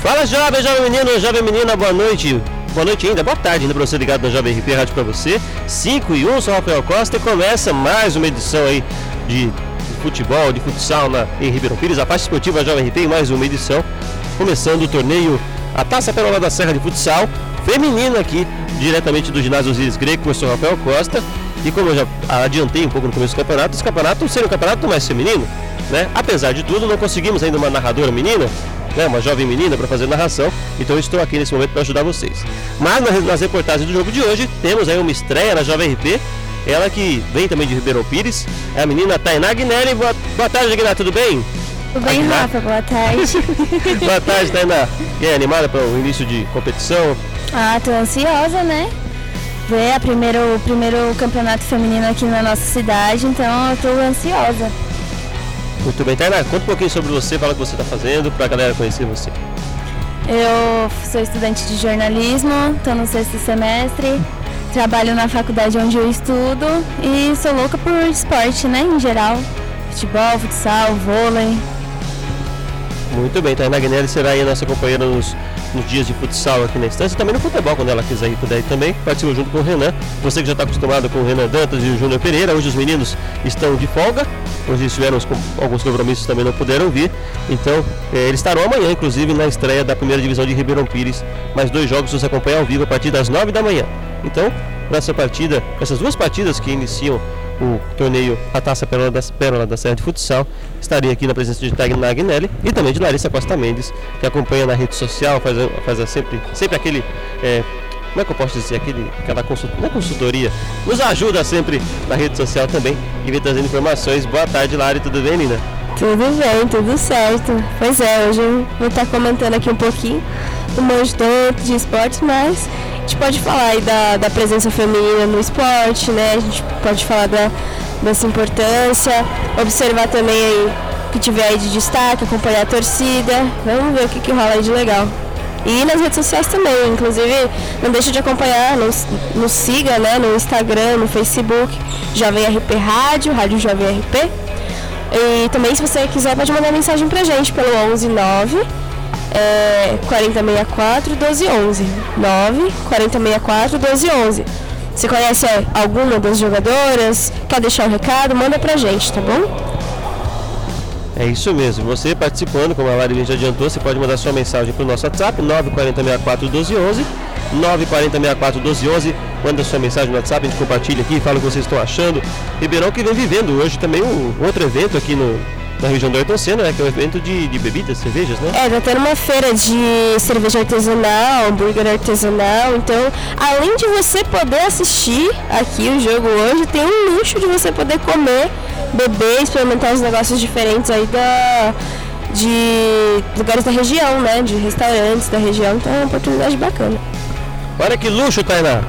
Fala jovem, jovem menino, jovem menina, boa noite. Boa noite ainda, boa tarde ainda para você ligado na Jovem RP Rádio para você. 5 e 1, sou Rafael Costa e começa mais uma edição aí de futebol, de futsal na, em Ribeirão Pires, a parte esportiva Jovem RP, mais uma edição. Começando o torneio, a Taça Perola da Serra de Futsal, feminina aqui, diretamente do ginásio Osiris Greco, eu sou Rafael Costa. E como eu já adiantei um pouco no começo do campeonato, esse campeonato seria um campeonato mais feminino, né? Apesar de tudo, não conseguimos ainda uma narradora menina, né, uma jovem menina para fazer narração, então eu estou aqui nesse momento para ajudar vocês. Mas nas reportagens do jogo de hoje, temos aí uma estreia na Jovem RP, ela que vem também de Ribeirão Pires, é a menina Tainá Guinelli. Boa, boa tarde, Guiné, tudo bem? Tudo bem, Rafa? Boa tarde. boa tarde, Tainá. E aí, animada para o início de competição? Ah, tô ansiosa, né? Ver a primeiro, o primeiro campeonato feminino aqui na nossa cidade, então eu tô ansiosa. Muito bem, Tainá, conta um pouquinho sobre você, fala o que você está fazendo para a galera conhecer você. Eu sou estudante de jornalismo, estou no sexto semestre, trabalho na faculdade onde eu estudo e sou louca por esporte, né, em geral. Futebol, futsal, vôlei. Muito bem, Tainá Guinelli será aí a nossa companheira nos nos dias de futsal aqui na instância, e também no futebol, quando ela quiser ir puder também, participa junto com o Renan. Você que já está acostumado com o Renan Dantas e o Júnior Pereira, hoje os meninos estão de folga, hoje estiveram alguns compromissos também não puderam vir, então eh, eles estarão amanhã, inclusive, na estreia da primeira divisão de Ribeirão Pires, mais dois jogos você acompanha ao vivo a partir das nove da manhã. Então, nessa partida, essas duas partidas que iniciam o torneio A Taça Pérola da, Pérola da Serra de Futsal. Estaria aqui na presença de Tagna Agnelli e também de Larissa Costa Mendes, que acompanha na rede social, faz, faz sempre, sempre aquele. É, como é que eu posso dizer? Aquele, aquela consult, não é consultoria, nos ajuda sempre na rede social também e vem trazendo informações. Boa tarde, Lari, tudo bem, Nina? Tudo bem, tudo certo. Pois é, hoje eu vou estar comentando aqui um pouquinho do manjo tanto de esportes, mas a gente pode falar aí da, da presença feminina no esporte, né? A gente pode falar da, dessa importância, observar também aí que tiver aí de destaque, acompanhar a torcida. Vamos ver o que, que rola aí de legal. E nas redes sociais também, inclusive não deixe de acompanhar, nos, nos siga né, no Instagram, no Facebook, Jovem RP Rádio, Rádio Jovem RP. E também se você quiser pode mandar mensagem pra gente pelo 119 é, 4064 1211. 9 4064 1211. Você conhece alguma das jogadoras? Quer deixar um recado? Manda pra gente, tá bom? É isso mesmo. Você participando, como a Lari já adiantou, você pode mandar sua mensagem para o nosso WhatsApp, 94064 1211. 94064 1211. Manda sua mensagem no WhatsApp, a gente compartilha aqui, fala o que vocês estão achando. Ribeirão que vem vivendo hoje também um outro evento aqui no, na região do Ayrton Senna, né? Que é um evento de, de bebidas, cervejas, né? É, tá tendo uma feira de cerveja artesanal, hambúrguer artesanal. Então, além de você poder assistir aqui o jogo hoje, tem um luxo de você poder comer, beber, experimentar os negócios diferentes aí da de lugares da região, né? De restaurantes da região. Então é uma oportunidade bacana. Olha que luxo, Tainá!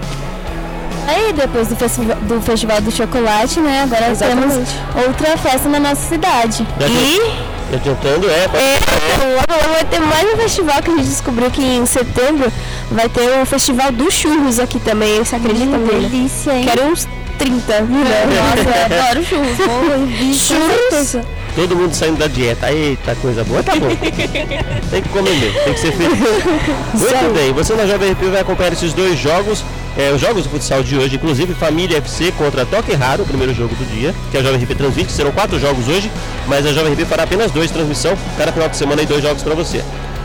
Aí depois do, festival do Festival do Chocolate, né? Agora Exatamente. temos outra festa na nossa cidade. Já e Adiantando, é, é, vai ter mais um festival que a gente descobriu que em setembro vai ter o festival dos churros aqui também. Você acredita hum, Delícia, hein? Quero uns 30, né? Nossa, adoro churros. churros. Todo mundo saindo da dieta. Eita, coisa boa, tá bom. tem que comer mesmo, tem que ser feliz. Muito bem, você na Jovem RP vai acompanhar esses dois jogos. É, os jogos do futsal de hoje, inclusive Família FC contra Toque Raro, o primeiro jogo do dia, que a Jovem RP transmite. Serão quatro jogos hoje, mas a Jovem RP fará apenas dois transmissão, cada final de semana e dois jogos para você.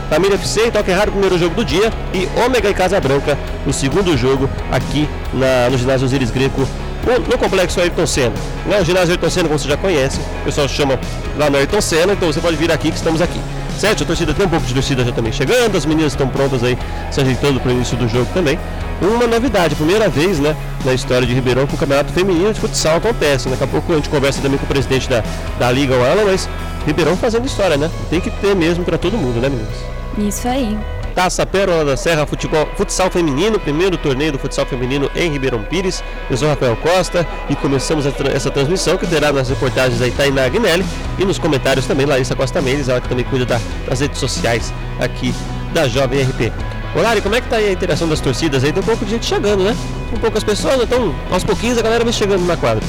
Família FC e Toque Raro, primeiro jogo do dia, e Ômega e Casa Branca, o segundo jogo aqui na, no ginásio Osiris Greco, no complexo Ayrton Senna. Né? O ginásio Ayrton Senna, como você já conhece, o pessoal chama lá no Ayrton Senna, então você pode vir aqui que estamos aqui. Certo? A torcida tem um pouco de torcida já também chegando, as meninas estão prontas aí se ajeitando para o início do jogo também. Uma novidade, primeira vez né, na história de Ribeirão que o campeonato feminino de futsal acontece. Daqui a pouco a gente conversa também com o presidente da, da Liga, o Alan, mas Ribeirão fazendo história, né? Tem que ter mesmo para todo mundo, né, meninas? Isso aí. Taça Pérola da Serra Futebol, Futsal Feminino, primeiro torneio do futsal feminino em Ribeirão Pires. Eu sou Rafael Costa e começamos essa transmissão que terá nas reportagens da Itainá Agnelli e nos comentários também Larissa Costa Mendes, ela que também cuida da, das redes sociais aqui da Jovem RP. Olá, como é que tá aí a interação das torcidas aí? Tem um pouco de gente chegando, né? Um poucas pessoas, então aos pouquinhos a galera vem chegando na quadra.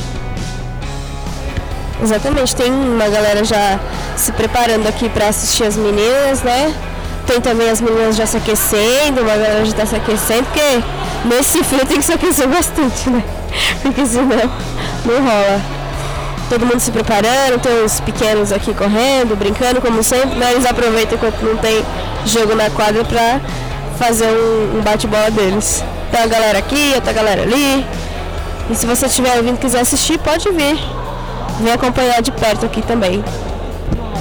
Exatamente, tem uma galera já se preparando aqui para assistir as meninas, né? Tem também as meninas já se aquecendo, uma galera já está se aquecendo, porque nesse frio tem que se aquecer bastante, né? Porque senão não rola. Todo mundo se preparando, tem os pequenos aqui correndo, brincando, como sempre, né? Eles aproveitam enquanto não tem jogo na quadra para fazer um, um bate-bola deles. Tem a galera aqui, outra galera ali. E se você estiver vindo e quiser assistir, pode vir. Vem acompanhar de perto aqui também.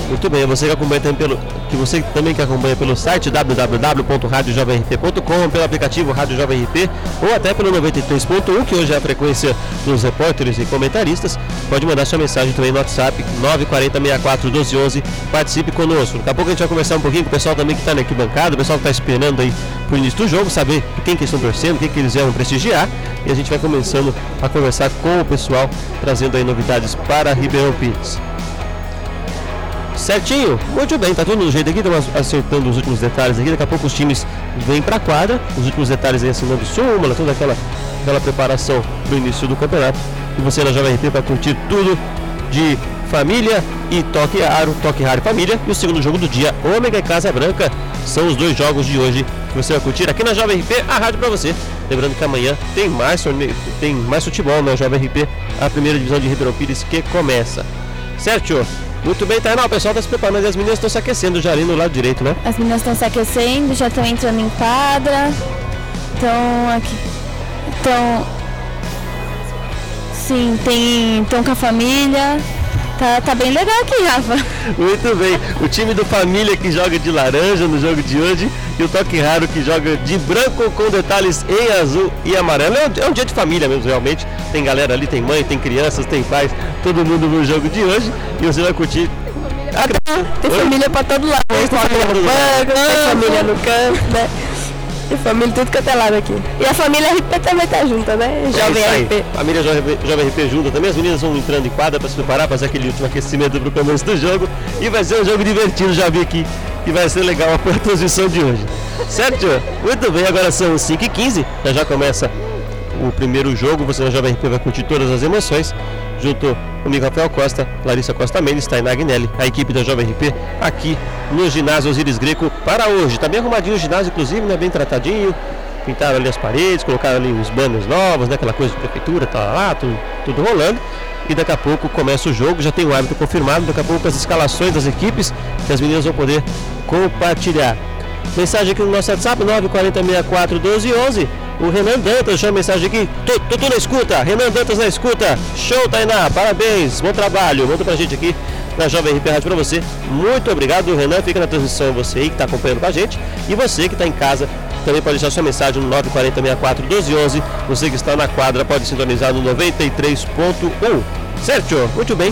Muito bem, você que acompanha também pelo, que você também que acompanha pelo site www.radiojovemrt.com, pelo aplicativo Rádio Jovem RP ou até pelo 93.1, que hoje é a frequência dos repórteres e comentaristas, pode mandar sua mensagem também no WhatsApp 940641211. Participe conosco. Daqui a pouco a gente vai conversar um pouquinho com o pessoal também que está na arquibancada, o pessoal que está esperando aí pro início do jogo, saber quem que estão torcendo, quem que eles vão prestigiar. E a gente vai começando a conversar com o pessoal, trazendo aí novidades para Ribeirão Pires. Certinho? Muito bem, tá tudo no jeito aqui, estamos acertando os últimos detalhes aqui. Daqui a pouco os times vêm para quadra, os últimos detalhes aí assinando súmula, toda aquela, aquela preparação do início do campeonato. E você na Jovem RT para curtir tudo de família e toque raro, toque raro família. E o segundo jogo do dia, Ômega e Casa Branca, são os dois jogos de hoje que você vai curtir aqui na Jovem RP, a rádio para você. Lembrando que amanhã tem mais torneio, tem mais futebol na Jovem RP, a primeira divisão de Ribeirão Pires que começa. Certo? Muito bem, Tainá, o pessoal está se preparando e as meninas estão se aquecendo já ali no lado direito, né? As meninas estão se aquecendo, já estão entrando em quadra. Estão aqui. Estão. Sim, tem. Estão com a família. Tá, tá bem legal aqui, Rafa. Muito bem. O time do Família que joga de laranja no jogo de hoje e o Toque Raro que joga de branco com detalhes em azul e amarelo. É um, é um dia de família mesmo, realmente. Tem galera ali, tem mãe, tem crianças, tem pais, todo mundo no jogo de hoje e você vai curtir. Tem família pra todo lado. Tem família no banco, tem família no campo, né? Tem família tudo que é lado aqui. E a família RP também tá junta, né? Jovem é RP. Família Jovem, Jovem RP junta também. As meninas vão entrando em quadra para se preparar, fazer aquele último aquecimento pro começo do jogo. E vai ser um jogo divertido, já vi aqui. E vai ser legal a transmissão de hoje. Certo? Muito bem, agora são 5h15. Já já começa o primeiro jogo. Você na Jovem RP vai curtir todas as emoções. Junto comigo, Rafael Costa, Larissa Costa Mendes, Tainá Agnelli, a equipe da Jovem RP aqui no ginásio Osiris Greco para hoje. Tá bem arrumadinho o ginásio, inclusive, né? Bem tratadinho. Pintaram ali as paredes, colocaram ali os banners novos, né? Aquela coisa de prefeitura, tá lá, tudo, tudo rolando. E daqui a pouco começa o jogo, já tem o árbitro confirmado, daqui a pouco as escalações das equipes que as meninas vão poder compartilhar. Mensagem aqui no nosso WhatsApp, 940641211. O Renan Dantas deixou mensagem aqui. Tudo na escuta. Renan Dantas na escuta. Show, Tainá. Parabéns. Bom trabalho. Manda pra gente aqui na Jovem RP Rádio pra você. Muito obrigado, Renan. Fica na transmissão você aí que está acompanhando com a gente. E você que está em casa também pode deixar sua mensagem no 940641211. Você que está na quadra pode sintonizar no 93.1. Certo? Muito bem.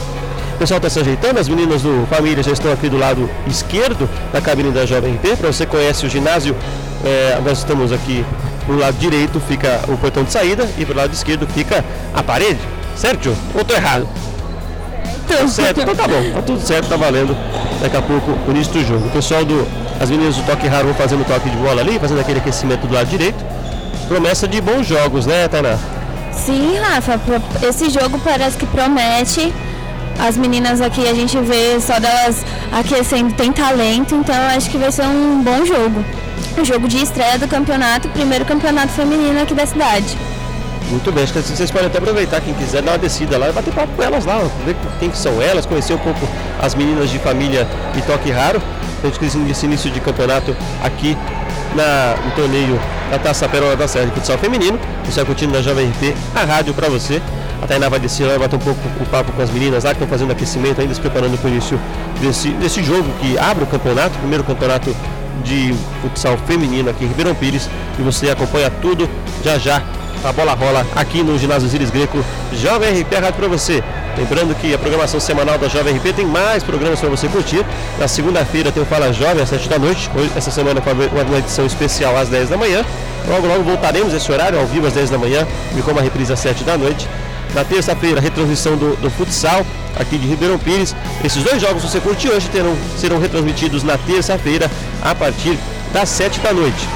O pessoal está se ajeitando, as meninas do Família já estão aqui do lado esquerdo da cabine da Jovem RP. Para você conhece o ginásio, é, nós estamos aqui pro lado direito fica o portão de saída e pro lado esquerdo fica a parede. Certo? Ou tô errado? Tá certo, então tá bom, tá tudo certo, tá valendo. Daqui a pouco o início do jogo. O pessoal do. As meninas do toque raro vão fazendo toque de bola ali, fazendo aquele aquecimento do lado direito. Promessa de bons jogos, né, Tainá? Sim, Rafa, esse jogo parece que promete. As meninas aqui a gente vê só delas aquecendo, tem talento, então acho que vai ser um bom jogo o jogo de estreia do campeonato, primeiro campeonato feminino aqui da cidade. Muito bem, acho que vocês podem até aproveitar, quem quiser dar uma descida lá e bater papo com elas lá, ver quem que são elas, conhecer um pouco as meninas de família e toque raro. A gente quis esse início de campeonato aqui na, no torneio da Taça Perola da Serra de Futsal Feminino. Você vai curtindo na Jovem RP, a rádio para você. A Tainá vai descer lá e bater um pouco o papo com as meninas lá que estão fazendo aquecimento ainda, se preparando para o início desse, desse jogo que abre o campeonato, primeiro campeonato de futsal feminino aqui em Ribeirão Pires e você acompanha tudo já já. A bola rola aqui no ginásio Ziris Greco Jovem RP Rádio para você. Lembrando que a programação semanal da Jovem RP tem mais programas para você curtir. Na segunda-feira tem o Fala Jovem às 7 da noite. Hoje, essa semana foi uma edição especial às 10 da manhã. Logo, logo voltaremos esse horário ao vivo às 10 da manhã e com uma reprise às 7 da noite. Na terça-feira, retransmissão do, do futsal aqui de Ribeirão Pires. Esses dois jogos que você curte hoje terão, serão retransmitidos na terça-feira a partir das 7 da noite.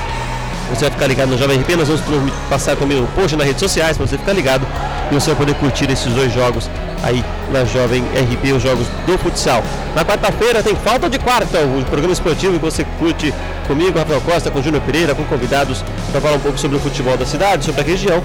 Você vai ficar ligado no Jovem RP, nós vamos passar também o post nas redes sociais para você ficar ligado e você vai poder curtir esses dois jogos aí na Jovem RP, os jogos do futsal. Na quarta-feira tem Falta de Quarta, o programa esportivo que você curte comigo, Rafael Costa, com Júnior Pereira, com convidados para falar um pouco sobre o futebol da cidade, sobre a região.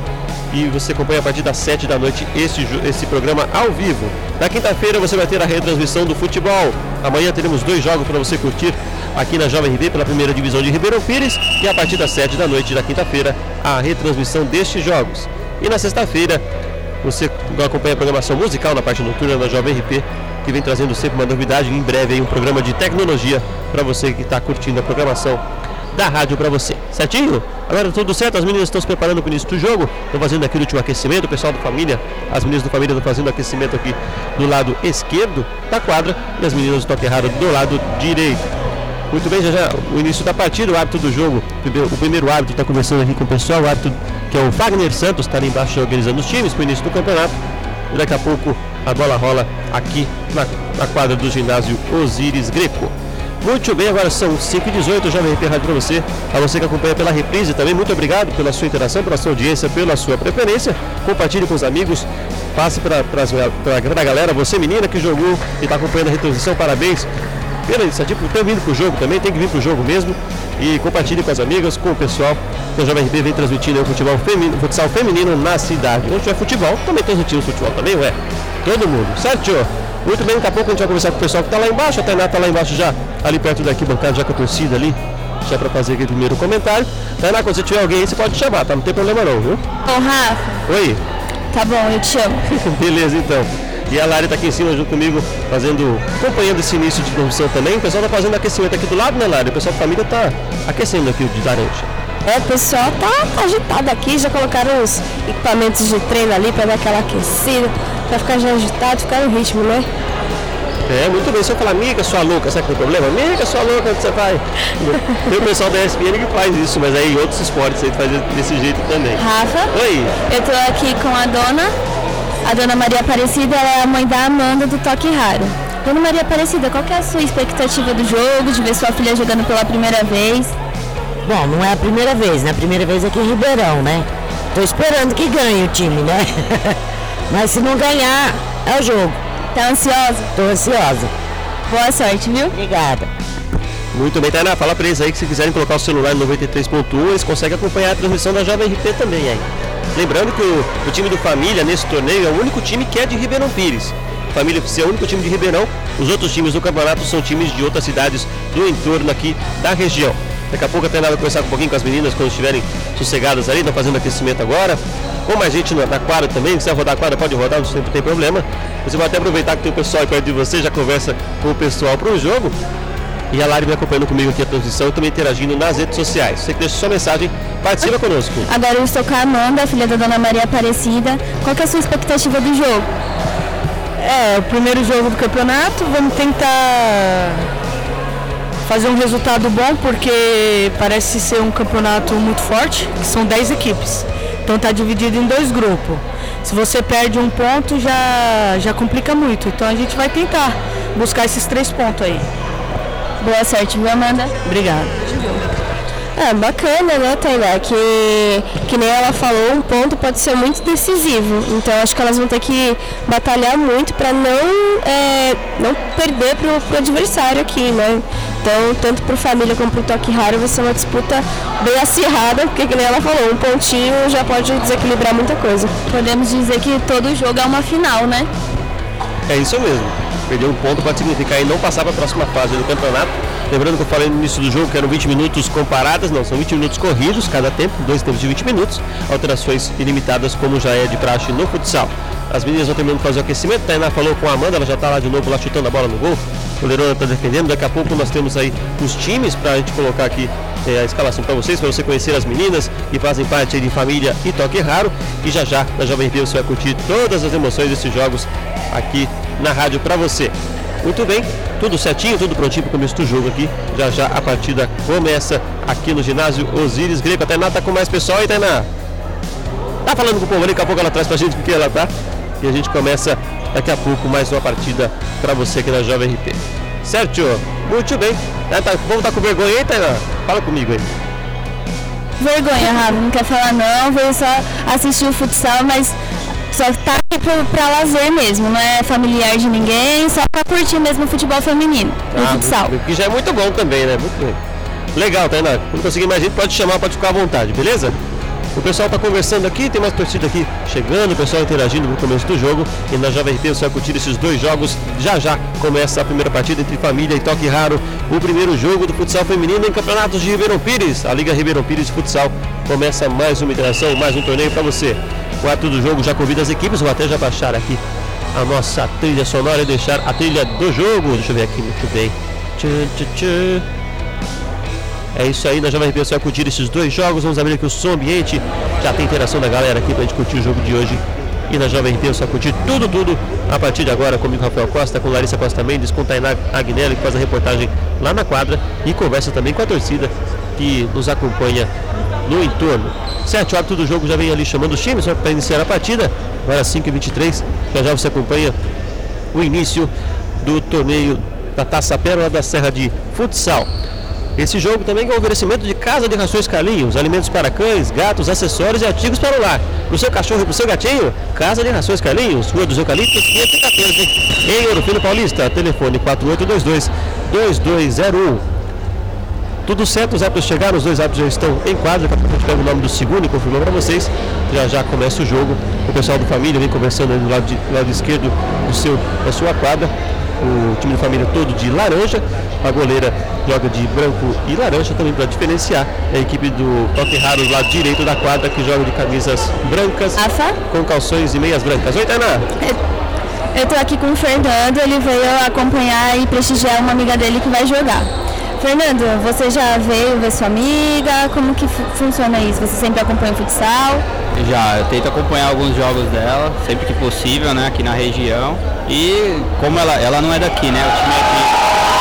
E você acompanha a partir das 7 da noite esse, esse programa ao vivo. Na quinta-feira você vai ter a retransmissão do futebol. Amanhã teremos dois jogos para você curtir aqui na Jovem RB pela primeira divisão de Ribeirão Pires e a partir das 7 da noite da quinta-feira a retransmissão destes jogos. E na sexta-feira você acompanha a programação musical na parte noturna da Jovem RP que vem trazendo sempre uma novidade em breve aí um programa de tecnologia para você que está curtindo a programação da rádio para você. Certinho? Agora tudo certo, as meninas estão se preparando para o início do jogo, estão fazendo aqui o último aquecimento, o pessoal da família, as meninas da família estão fazendo aquecimento aqui do lado esquerdo da quadra e as meninas do toque errado do lado direito. Muito bem, já já o início da partida, o árbitro do jogo, o primeiro árbitro está conversando aqui com o pessoal, o árbitro que é o Wagner Santos, está ali embaixo organizando os times para o início do campeonato. E daqui a pouco a bola rola aqui na, na quadra do ginásio Osíris Greco. Muito bem, agora são 5h18, já me rádio para você. A você que acompanha pela reprise também, muito obrigado pela sua interação, pela sua audiência, pela sua preferência. Compartilhe com os amigos, passe para a galera, você menina que jogou e está acompanhando a retransmissão, parabéns pela iniciativa, ter vindo para o jogo também, tem que vir para o jogo mesmo. E compartilhe com as amigas, com o pessoal. O Jovem RB vem transmitindo o futebol feminino, futsal feminino na cidade. Onde tiver futebol, também transmitimos futebol também, ué. Todo mundo, certo? Muito bem, daqui a pouco a gente vai conversar com o pessoal que está lá embaixo. A Tainá está lá embaixo já, ali perto daqui, bancada já com a torcida ali. Já para fazer aquele primeiro comentário. Tainá, quando você tiver alguém aí, você pode chamar, tá? Não tem problema não, viu? Ô, Rafa. Oi. Tá bom, eu te chamo. Beleza, então. E a Lari está aqui em cima junto comigo, fazendo, acompanhando esse início de transmissão também. O pessoal está fazendo aquecimento aqui do lado, né, Lari? O pessoal da família está aquecendo aqui o de laranja. É, o pessoal tá agitado aqui, já colocaram os equipamentos de treino ali para dar aquela aquecida, para ficar já agitado, ficar no ritmo, né? É, muito bem. Se eu falar, amiga, sua louca, sabe que é o problema? Amiga, sua louca, onde você vai? Tem o pessoal da ESPN que faz isso, mas aí outros esportes aí faz desse jeito também. Rafa? Oi. Eu tô aqui com a dona, a dona Maria Aparecida, ela é a mãe da Amanda do Toque Raro. Dona Maria Aparecida, qual é a sua expectativa do jogo, de ver sua filha jogando pela primeira vez? Bom, não é a primeira vez, né? A primeira vez aqui em Ribeirão, né? Tô esperando que ganhe o time, né? Mas se não ganhar, é o jogo. Tá ansiosa? Tô ansiosa. Boa sorte, viu? Obrigada. Muito bem, Tainá, fala pra eles aí que se quiserem colocar o celular no 93.1, eles conseguem acompanhar a transmissão da Jovem RP também aí. Lembrando que o, o, time do Família nesse torneio é o único time que é de Ribeirão Pires. Família FC é o único time de Ribeirão, os outros times do campeonato são times de outras cidades do entorno aqui da região. Daqui a pouco até nada conversar um pouquinho com as meninas quando estiverem sossegadas ali, estão fazendo aquecimento agora. Ou mais gente na, quadra também, se quiser rodar a quadra, pode rodar, não tem problema. Você vai até aproveitar que tem o pessoal aí perto de você, já conversa com o pessoal para o jogo. E a Lari me acompanhando comigo aqui a transmissão e também interagindo nas redes sociais. Você que deixa sua mensagem, participa conosco. Agora eu estou com a Amanda, filha da dona Maria Aparecida. Qual que é a sua expectativa do jogo? É, o primeiro jogo do campeonato, vamos tentar fazer um resultado bom, porque parece ser um campeonato muito forte, que são 10 equipes. Então está dividido em dois grupos. Se você perde um ponto, já, já complica muito. Então a gente vai tentar buscar esses três pontos aí. Boa sorte, viu, Amanda? Obrigada. É bacana, né, Tainá? Que, que nem ela falou, um ponto pode ser muito decisivo. Então acho que elas vão ter que batalhar muito para não, é, não perder pro, pro adversário aqui, né? Então, tanto para família como para o toque raro, vai ser uma disputa bem acirrada, porque, como ela falou, um pontinho já pode desequilibrar muita coisa. Podemos dizer que todo jogo é uma final, né? É isso mesmo. Perder um ponto pode significar não passar para a próxima fase do campeonato. Lembrando que eu falei no início do jogo que eram 20 minutos comparadas, não, são 20 minutos corridos cada tempo, dois tempos de 20 minutos, alterações ilimitadas como já é de praxe no futsal. As meninas vão terminando de fazer o aquecimento, Tainá falou com a Amanda, ela já está lá de novo lá chutando a bola no gol. O Lerona está defendendo, daqui a pouco nós temos aí os times para a gente colocar aqui é, a escalação para vocês, para você conhecer as meninas que fazem parte de família e toque raro. E já já na Jovem Rio você vai curtir todas as emoções desses jogos aqui na rádio para você. Muito bem, tudo certinho, tudo prontinho para o começo do jogo aqui. Já já a partida começa aqui no ginásio Osíris Greco. A Tainá tá com mais pessoal aí, Tainá? Tá falando com o povo ali, daqui a pouco ela traz pra gente porque ela tá. E a gente começa daqui a pouco mais uma partida para você aqui na Jovem RP. Certo? Muito bem. Tá, tá, vamos estar tá com vergonha aí, Tainá? Fala comigo aí. Vergonha, Rafa, não quer falar não, veio só assistir o futsal, mas só tá aqui pra, lazer mesmo, não é familiar de ninguém, só pra curtir mesmo o futebol feminino, o ah, futsal. Que já é muito bom também, né? Muito bem. Legal, Tainá. Quando conseguir mais gente, pode chamar, pode ficar à vontade, beleza? O pessoal está conversando aqui, tem mais torcida aqui chegando, o pessoal interagindo no começo do jogo. E na Jovem RP você vai curtir esses dois jogos. Já já começa a primeira partida entre Família e Toque Raro. O primeiro jogo do futsal feminino em campeonatos de Ribeirão Pires. A Liga Ribeirão Pires de Futsal começa mais uma interação, mais um torneio para você. O ato do jogo já convida as equipes, vou até já baixar aqui a nossa trilha sonora e deixar a trilha do jogo. Deixa eu ver aqui muito bem. É isso aí, Jovem RP você vai curtir esses dois jogos. Vamos abrir aqui o som ambiente. Já tem interação da galera aqui pra gente curtir o jogo de hoje. E na Jovem você vai curtir tudo, tudo a partir de agora comigo, Rafael Costa, com Larissa Costa Mendes, com Tainá Agnelli, que faz a reportagem lá na quadra e conversa também com a torcida que nos acompanha no entorno. 7 horas do jogo já vem ali chamando os times para iniciar a partida. Agora 5h23. Já já você acompanha o início do torneio da Taça Pérola da Serra de Futsal. Esse jogo também é um oferecimento de Casa de Rações Carlinhos, alimentos para cães, gatos, acessórios e artigos para o lar. Para o seu cachorro e para o seu gatinho, Casa de Rações Carlinhos, Rua dos Eucaliptos, 514, em Ouro Paulista, telefone 4822-2201. Tudo certo, os árbitros chegaram, os dois árbitros já estão em quadra, daqui a pouco a gente pega o nome do segundo e confirmou para vocês. Já já começa o jogo, o pessoal do família vem conversando ali do lado, de, do lado esquerdo do seu, da sua quadra. O time da família todo de laranja, a goleira joga de branco e laranja também para diferenciar. A equipe do Toque Raro do lado direito da quadra que joga de camisas brancas com calções e meias brancas. Oi, Tainá! Eu tô aqui com o Fernando, ele veio acompanhar e prestigiar uma amiga dele que vai jogar. Fernando, você já veio ver sua amiga? Como que fu- funciona isso? Você sempre acompanha o futsal? Já, eu tento acompanhar alguns jogos dela, sempre que possível, né, aqui na região. E como ela, ela não é daqui, né, o time aqui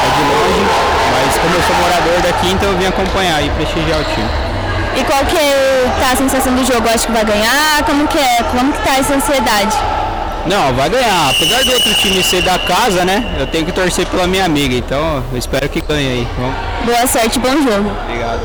é de longe, mas como eu sou morador daqui, então eu vim acompanhar e prestigiar o time. E qual que tá a sensação do jogo? Acho que vai ganhar? Como que é? Como que tá essa ansiedade? Não, vai ganhar. Apesar do outro time ser da casa, né, eu tenho que torcer pela minha amiga, então eu espero que ganhe aí. Vamos. Boa sorte, bom jogo. Obrigado.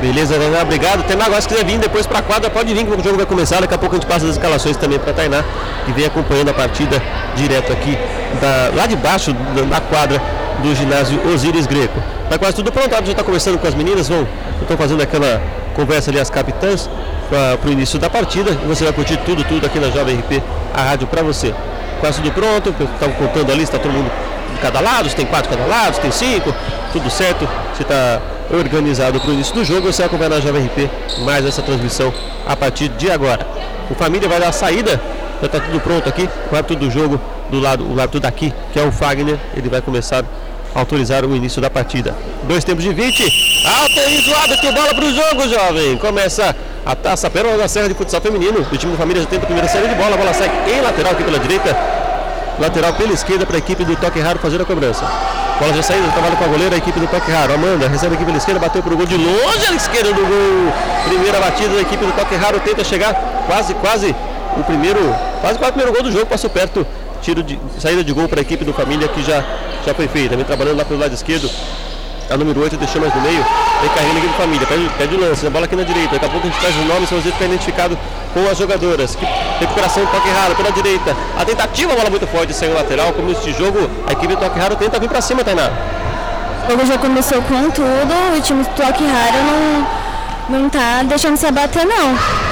Beleza, Tainá, obrigado. Tainá, agora se quiser vir depois para a quadra, pode vir que o jogo vai começar. Daqui a pouco a gente passa as escalações também para Tainá, que vem acompanhando a partida direto aqui, da, lá de baixo da, da quadra do ginásio Osíris Greco. Tá quase tudo pronto, a já está conversando com as meninas, vão, estão fazendo aquela conversa ali, as capitãs, para o início da partida. E você vai curtir tudo, tudo aqui na Jovem RP, a rádio para você. Quase tudo pronto, estavam contando ali, está todo mundo de cada lado, se tem quatro de cada lado, se tem cinco, tudo certo. Você está organizado para o início do jogo, você vai acompanhar na Jovem RP mais essa transmissão a partir de agora. O Família vai dar a saída, já está tudo pronto aqui, o árbitro do jogo do lado, o árbitro daqui, que é o Fagner, ele vai começar a autorizar o início da partida. Dois tempos de 20, autoriza o árbitro, bola para o jogo, jovem. Começa a taça Pérola da Serra de Futsal Feminino. O time do Família já tenta a primeira série de bola, a bola sai em lateral aqui pela direita, lateral pela esquerda para a equipe do Toque Raro fazer a cobrança. Bola já saiu, trabalho com a goleira, a equipe do Toque Raro. Amanda recebe aqui pela esquerda, bateu pro gol de longe à esquerda do gol. Primeira batida da equipe do Toque Raro, tenta chegar quase, quase o primeiro, quase quase o primeiro gol do jogo, passou perto. Tiro de saída de gol para a equipe do Família que já, já foi feita. Vem trabalhando lá pelo lado esquerdo. A número 8 deixou mais no meio. Vem carregando aqui do Família. Pede, pede o lance. A bola aqui na direita. Daqui a pouco a gente traz os nomes. Vamos ver ficar identificado com as jogadoras. Que, recuperação toque raro pela direita. A tentativa, a bola muito forte, saiu lateral. Como de jogo, a equipe do toque raro tenta vir para cima, Tainá. O jogo já começou com tudo, o time do Toque Raro não, não tá deixando se abater não.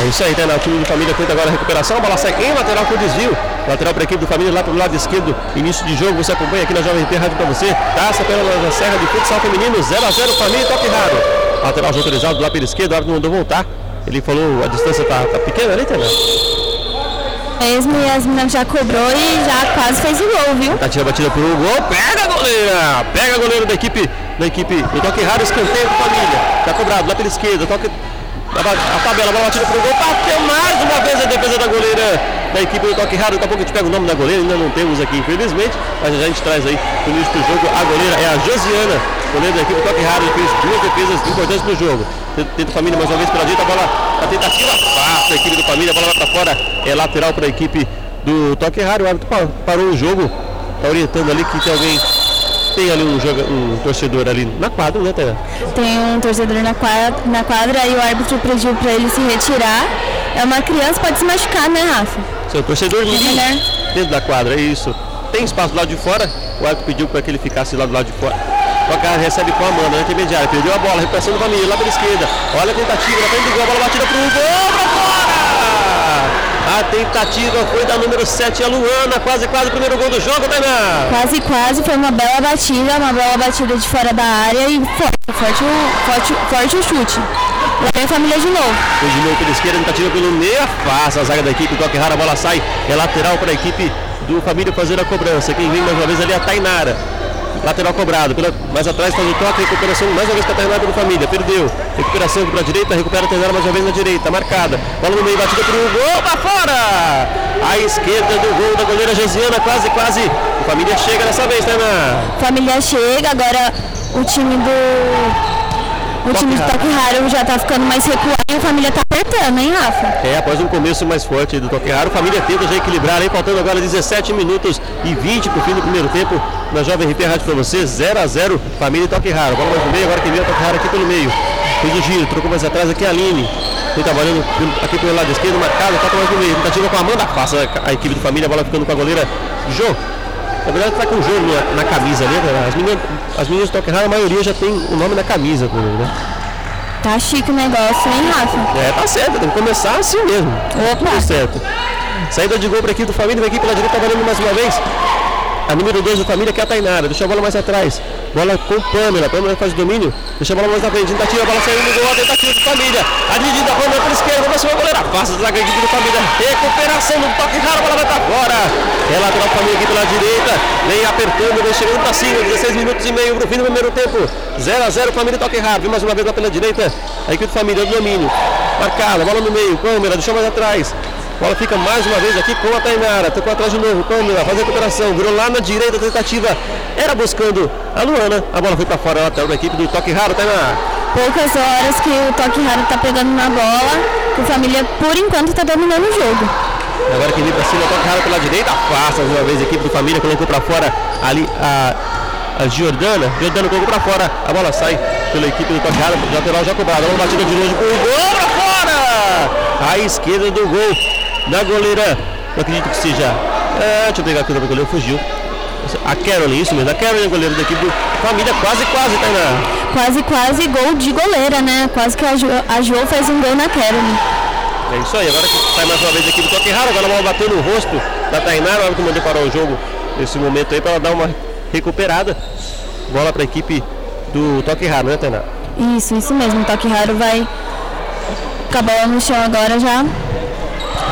É isso aí, Tainá. O time do Família tenta agora a recuperação. A bola sai em lateral com desvio. Lateral para a equipe do Família lá pelo lado esquerdo. Início de jogo. Você acompanha aqui na Jovem RP Rádio para você. Taça pela Serra de Futsal Feminino. 0x0 Família Toque Raro. Lateral já autorizado lá pela esquerda. O árbitro mandou voltar. Ele falou a distância tá, tá pequena ali, Tainá. Mesmo e as meninas já cobrou e já quase fez o gol, viu? Tá tirando a batida por um gol. Pega a goleira! Pega a goleira da equipe. Da equipe. O toque raro, escanteio do família. Tá cobrado lá pela esquerda. Toque. A, a tabela, a bola batida pro gol. Bateu mais uma vez a defesa da goleira da equipe do Toque Raro. Daqui a pouco a gente pega o nome da goleira, ainda não temos aqui, infelizmente. Mas a gente traz aí no início do jogo. A goleira é a Josiana, goleira da equipe do Toque Raro. fez duas defesas importantes no jogo. Tenta o família mais uma vez pela direita. A bola, a tentativa passa a equipe do família. A bola vai para fora. É lateral para a equipe do Toque Raro. O árbitro pa- parou o jogo. Tá orientando ali que tem alguém. Tem ali um, joga, um torcedor ali na quadra, né, Tainá? Tem um torcedor na quadra, na quadra e o árbitro pediu pra ele se retirar. É uma criança, pode se machucar, né, Rafa? Seu torcedor livre Né? dentro da quadra, é isso. Tem espaço do lado de fora, o árbitro pediu para que ele ficasse lá do lado de fora. Toca recebe com a Amanda na intermediária. Perdeu a bola, recuperação do família lá pela esquerda. Olha a tentativa, na frente do gol, a bola batida pro gol pra fora! A tentativa foi da número 7, a Luana. Quase, quase o primeiro gol do jogo, Tainá. Quase, quase. Foi uma bela batida, uma bela batida de fora da área e forte, forte, o- forte, forte o chute. Lá vem a família de novo. De novo pela esquerda, tentativa pelo meio, afasta a zaga da equipe, toque raro, a bola sai, é lateral para a equipe do Família fazer a cobrança. Quem vem mais uma vez ali é a Tainara. Lateral cobrado, pela, mais atrás faz o toque, recuperação mais uma vez para a Tainara do Família, perdeu. Recuperação para a direita, recupera a Tainara mais uma vez na direita, marcada. Bola no meio, batida para o gol, para fora! À esquerda do gol da goleira Josiana, quase, quase. O Família chega dessa vez, Tainara. Família chega, agora o time do. O time do Toque Raro já tá ficando mais recuado e a família tá apertando, hein, Rafa? É, após um começo mais forte do Toque Raro, a família tenta já equilibrar aí, faltando agora 17 minutos e 20 para o fim do primeiro tempo. Na Jovem RP Rádio para você, 0 a 0 família e Toque Raro. Bola mais no meio, agora quem vem o Toque Raro aqui pelo meio. Fez o giro, trocou mais atrás aqui a Aline. Vem trabalhando pelo- aqui pelo lado esquerdo, marcado, toca mais no meio. Tentativa com a Amanda, passa a equipe do família, a bola ficando com a goleira Jô. Na verdade tá com o Jô na, na camisa ali, né? As meninas, as meninas do Toque Raro, a maioria já tem o nome na camisa, né? Tá chique o negócio, hein, Rafa? É, tá certo, tem que começar assim mesmo. Opa. Tudo certo. Saída de gol para aqui do Família, vem aqui pela direita trabalhando mais uma vez. A número 2 do Família que é a Tainara, deixa a bola mais atrás. Bola com Pamela, Pamela faz o domínio, deixa a bola mais na frente, tentativa, a bola saindo do gol, a tentativa do Família. A dividida, Pamela pela esquerda, ser uma goleira, passa zaga aqui do Família. Recuperação no toque raro, a bola vai pra fora. É lateral Família aqui pela direita, vem apertando, vem chegando pra cima, 16 minutos e meio pro fim do primeiro tempo. 0 a 0 Família toque vem mais uma vez lá pela direita, a equipe do Família, do domínio. Marcada, bola no meio, câmera, deixa mais atrás. Bola fica mais uma vez aqui com a Tainara. Tocou atrás de novo. Câmera, faz a recuperação. Virou lá na direita, a tentativa era buscando a Luana. A bola foi para fora, lateral da equipe do Toque Raro, Tainara. Poucas horas que o Toque Raro tá pegando na bola, a família, por enquanto, tá dominando o jogo. Agora que vem para cima, Toque Raro pela direita. Afasta mais uma vez a equipe do Família. Colocou para fora ali a, a Giordana. Giordana colocou para fora. A bola sai pela equipe do Toque Raro. Lateral já cobrado. Uma batida de longe. Gol, gol para fora! À esquerda do gol da goleira. Eu acredito que seja. É, deixa eu pegar aqui o nome do goleiro. Fugiu. A Carolyn, isso mesmo. A Carolyn, goleiro da equipe do Família. Quase, quase, Tainá. Quase, quase gol de goleira, né? Quase que a Jo, a jo fez um gol na Carolyn. É isso aí, agora que sai mais uma vez aqui do Toque Raro, agora a bola bateu no rosto da Tainara, hora que mandou parar o jogo nesse momento aí para ela dar uma recuperada. Bola para a equipe do Toque Raro, né, Tainara? Isso, isso mesmo. O Toque Raro vai com a bola no chão agora já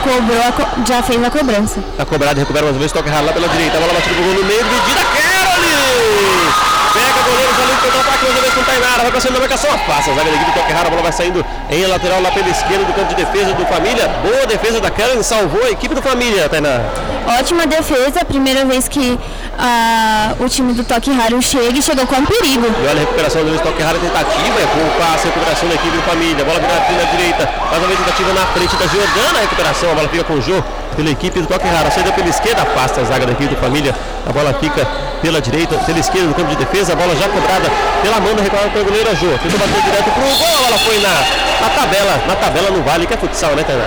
cobrou, já fez a cobrança. Tá cobrado, recupera mais uma vez, Toque Raro lá pela direita, a bola batida pro gol no meio, dividida, Carolyn! Pega o goleiro, o ataque mais uma vez com Tainara, vai passando na marcação, passa a zaga da equipe do Toque Raro, a bola vai saindo em lateral lá pela esquerda do campo de defesa do Família. Boa defesa da Carolyn, salvou a equipe do Família, Tainara. Ótima defesa, primeira vez que ah, o time do Toque Raro chega e chegou com perigo. E olha a recuperação do Toque Raro, tentativa, é com o passe, recuperação da equipe do Família. Bola virada na direita, mais uma vez tentativa na frente da Jordana, a recuperação, a bola fica com o Jô pela equipe do Toque Raro. A saída pela esquerda, afasta a zaga da equipe do Família. A bola fica pela direita, pela esquerda do campo de defesa, a bola já cobrada pela Amanda, recuada pela goleira Jô. Tentou bater direto pro gol, a bola foi na, na tabela, na tabela no vale, que é futsal, né, Tainá?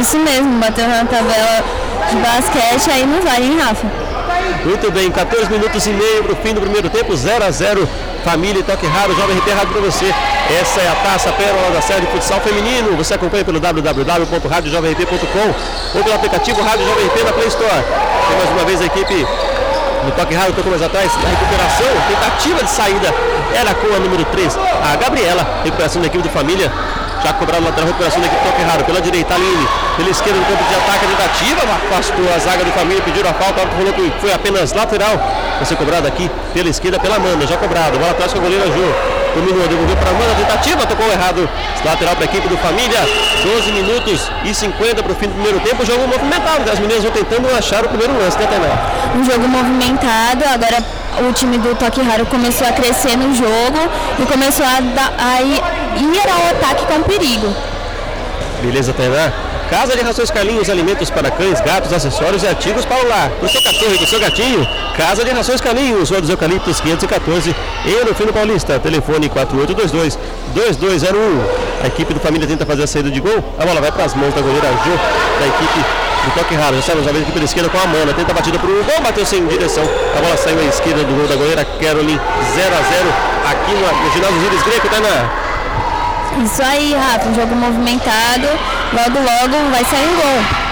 Isso mesmo, bateu na tabela de basquete, aí não vai, hein, Rafa? Muito bem, 14 minutos e meio para o fim do primeiro tempo, 0 a 0 Família e Toque Raro, Jovem RT Rádio para você. Essa é a taça Pérola da série de futsal feminino. Você acompanha pelo www.radiojovemrp.com ou pelo aplicativo Rádio Jovem RP na Play Store. Mais uma vez a equipe no Toque Raro, tocou mais atrás, na recuperação, tentativa de saída era com a número 3, a Gabriela, recuperação da equipe do Família. Já cobrado lateral, recuperação da equipe Toque Raro, pela direita, Aline, pela esquerda no campo de ataque, tentativa, afastou a zaga do Família, pediram a falta, que foi apenas lateral. Vai ser cobrado aqui pela esquerda, pela Amanda, já cobrado, bola atrás com a goleira Jô. Dominou, devolveu para Amanda, tentativa, tocou errado, lateral para a equipe do Família. 12 minutos e 50 para o fim do primeiro tempo, jogo movimentado, as meninas vão tentando achar o primeiro lance, né, Tainá? Um jogo movimentado, agora o time do Toque Raro começou a crescer no jogo e começou a, dar, a ir, ao ataque com perigo. Beleza, Tainá? Casa de Rações Carlinhos, alimentos para cães, gatos, acessórios e artigos para o lar. Pro seu cachorro e pro seu gatinho, Casa de Rações Caminhos, Rua dos Eucaliptos 514, e no Fino Paulista, telefone 4822 2201. A equipe do Família tenta fazer a saída de gol, a bola vai para as mãos da goleira Jô, da equipe do toque raro. Já vem aqui pela esquerda com a Mana, tenta a batida para o gol, bateu sem direção. A bola saiu à esquerda do gol da goleira Caroline 0 a 0 aqui no, no ginásio Íris Greco, tá na Isso aí, Rafa, um jogo movimentado. Logo, logo vai sair um gol.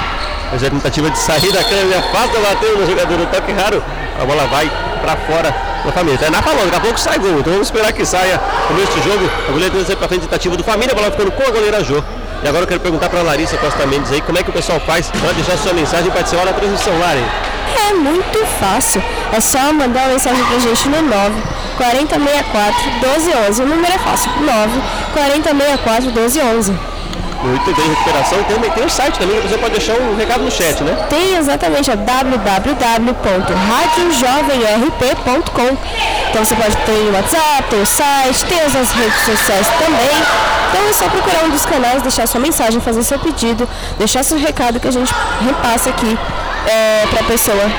Mas a tentativa de sair da câmera afasta, bateu no jogador do toque raro. A bola vai para fora da família. Tá na falou, daqui a pouco sai gol. Então vamos esperar que saia do jogo. A goleira tenta sair para frente, tentativa do família, a bola ficando com a goleira Jô. E agora eu quero perguntar para a Larissa Costa Mendes aí como é que o pessoal faz para deixar sua mensagem e participar da transmissão, Lari. É muito fácil. É só mandar uma mensagem pra gente no 9 4064 1211. O número é fácil. 9 4064 1211. Muito bem, recuperação. Tem, tem um site também, você pode deixar um recado no chat, né? Tem exatamente, é www.radiojovemrp.com. Então você pode ter o WhatsApp, tem o site, tem as redes sociais também. Então é só procurar um dos canais, deixar sua mensagem, fazer seu pedido, deixar seu recado que a gente repassa aqui é, para a pessoa.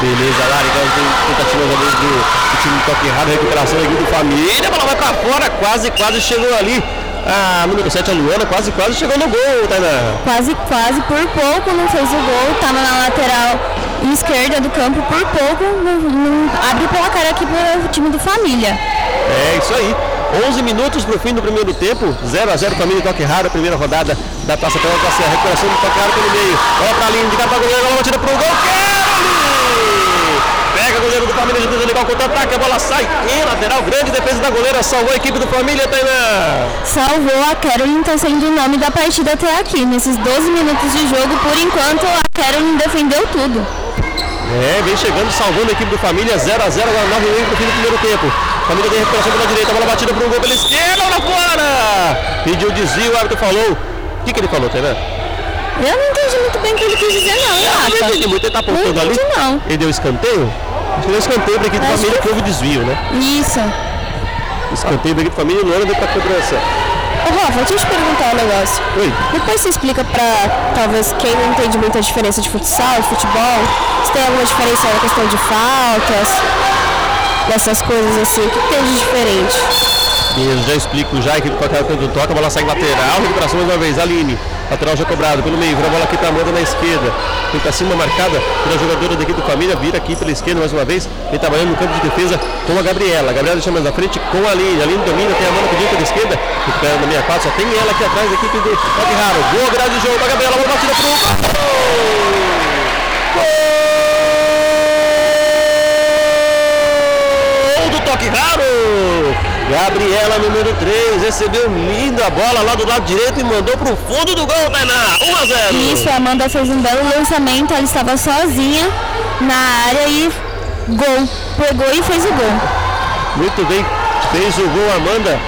Beleza, Lari, então tem tentativas ali do, do time do toque errado, recuperação aqui do família, a bola vai pra fora, quase, quase chegou ali. A número 7, a Luana, quase, quase chegou no gol, Tainá. Quase, quase, por pouco não fez o gol. Tava na lateral esquerda do campo, por pouco não, não abre o placar aqui para o time do Família. É isso aí. 11 minutos para o fim do primeiro tempo, 0 a 0 Família Toque Raro, primeira rodada da Taça pela Taça, recuperação do Toque Raro pelo meio. Bola pra linha, indicada pra goleiro, bola batida pro gol, Kelly! Pega o goleiro do Família, tenta ligar o contra-ataque, a bola sai em lateral, grande defesa da goleira, salvou a equipe do Família, Tainá. Salvou a Carolyn, tá sendo o nome da partida até aqui. Nesses 12 minutos de jogo, por enquanto, a Carolyn defendeu tudo. É, vem chegando, salvando a equipe do Família, 0x0, agora 9 minutos pro fim do primeiro tempo. Família tem recuperação pela direita, bola batida para um gol pela esquerda, bola fora! Pediu desvio, o árbitro falou. O que, que ele falou, Tainá? Eu não entendi muito bem o que ele quis dizer, não, Eu não entendi muito, ele tá apontando ali. não. Ele deu escanteio? Escanteio pra equipe do Acho Família, que- houve desvio, né? Isso. Escanteio da equipe do Família, Luana veio pra cobrança. Ô Rafa, deixa eu te perguntar um negócio. Oi. Depois você explica pra talvez quem não entende muito a diferença de futsal, de futebol, se tem alguma diferença na questão de faltas, dessas coisas assim, o que tem de diferente? Beleza, já explico já, a equipe toca quando toca, a bola sai lateral, recuperação mais uma vez, Aline. Lateral já cobrado pelo meio, vira a bola aqui pra Amanda na esquerda. Vem pra cima marcada pela jogadora da equipe do Família, vira aqui pela esquerda mais uma vez. Vem trabalhando no campo de defesa com a Gabriela. A Gabriela deixa mais na frente com a Aline. A Aline domina, tem a Amanda pedindo pela esquerda. Recuperando na 64, só tem ela aqui atrás da equipe do Toque Raro. Boa grade de jogo Gabriela, bola batida pro Gol do Toque Raro! Gabriela, número 3, recebeu linda bola lá do lado direito e mandou pro fundo do gol, Tainá! 1 a 0 Isso, a Amanda fez um belo lançamento, ela estava sozinha na área e gol. Pegou e fez o gol. Muito bem, fez o gol Amanda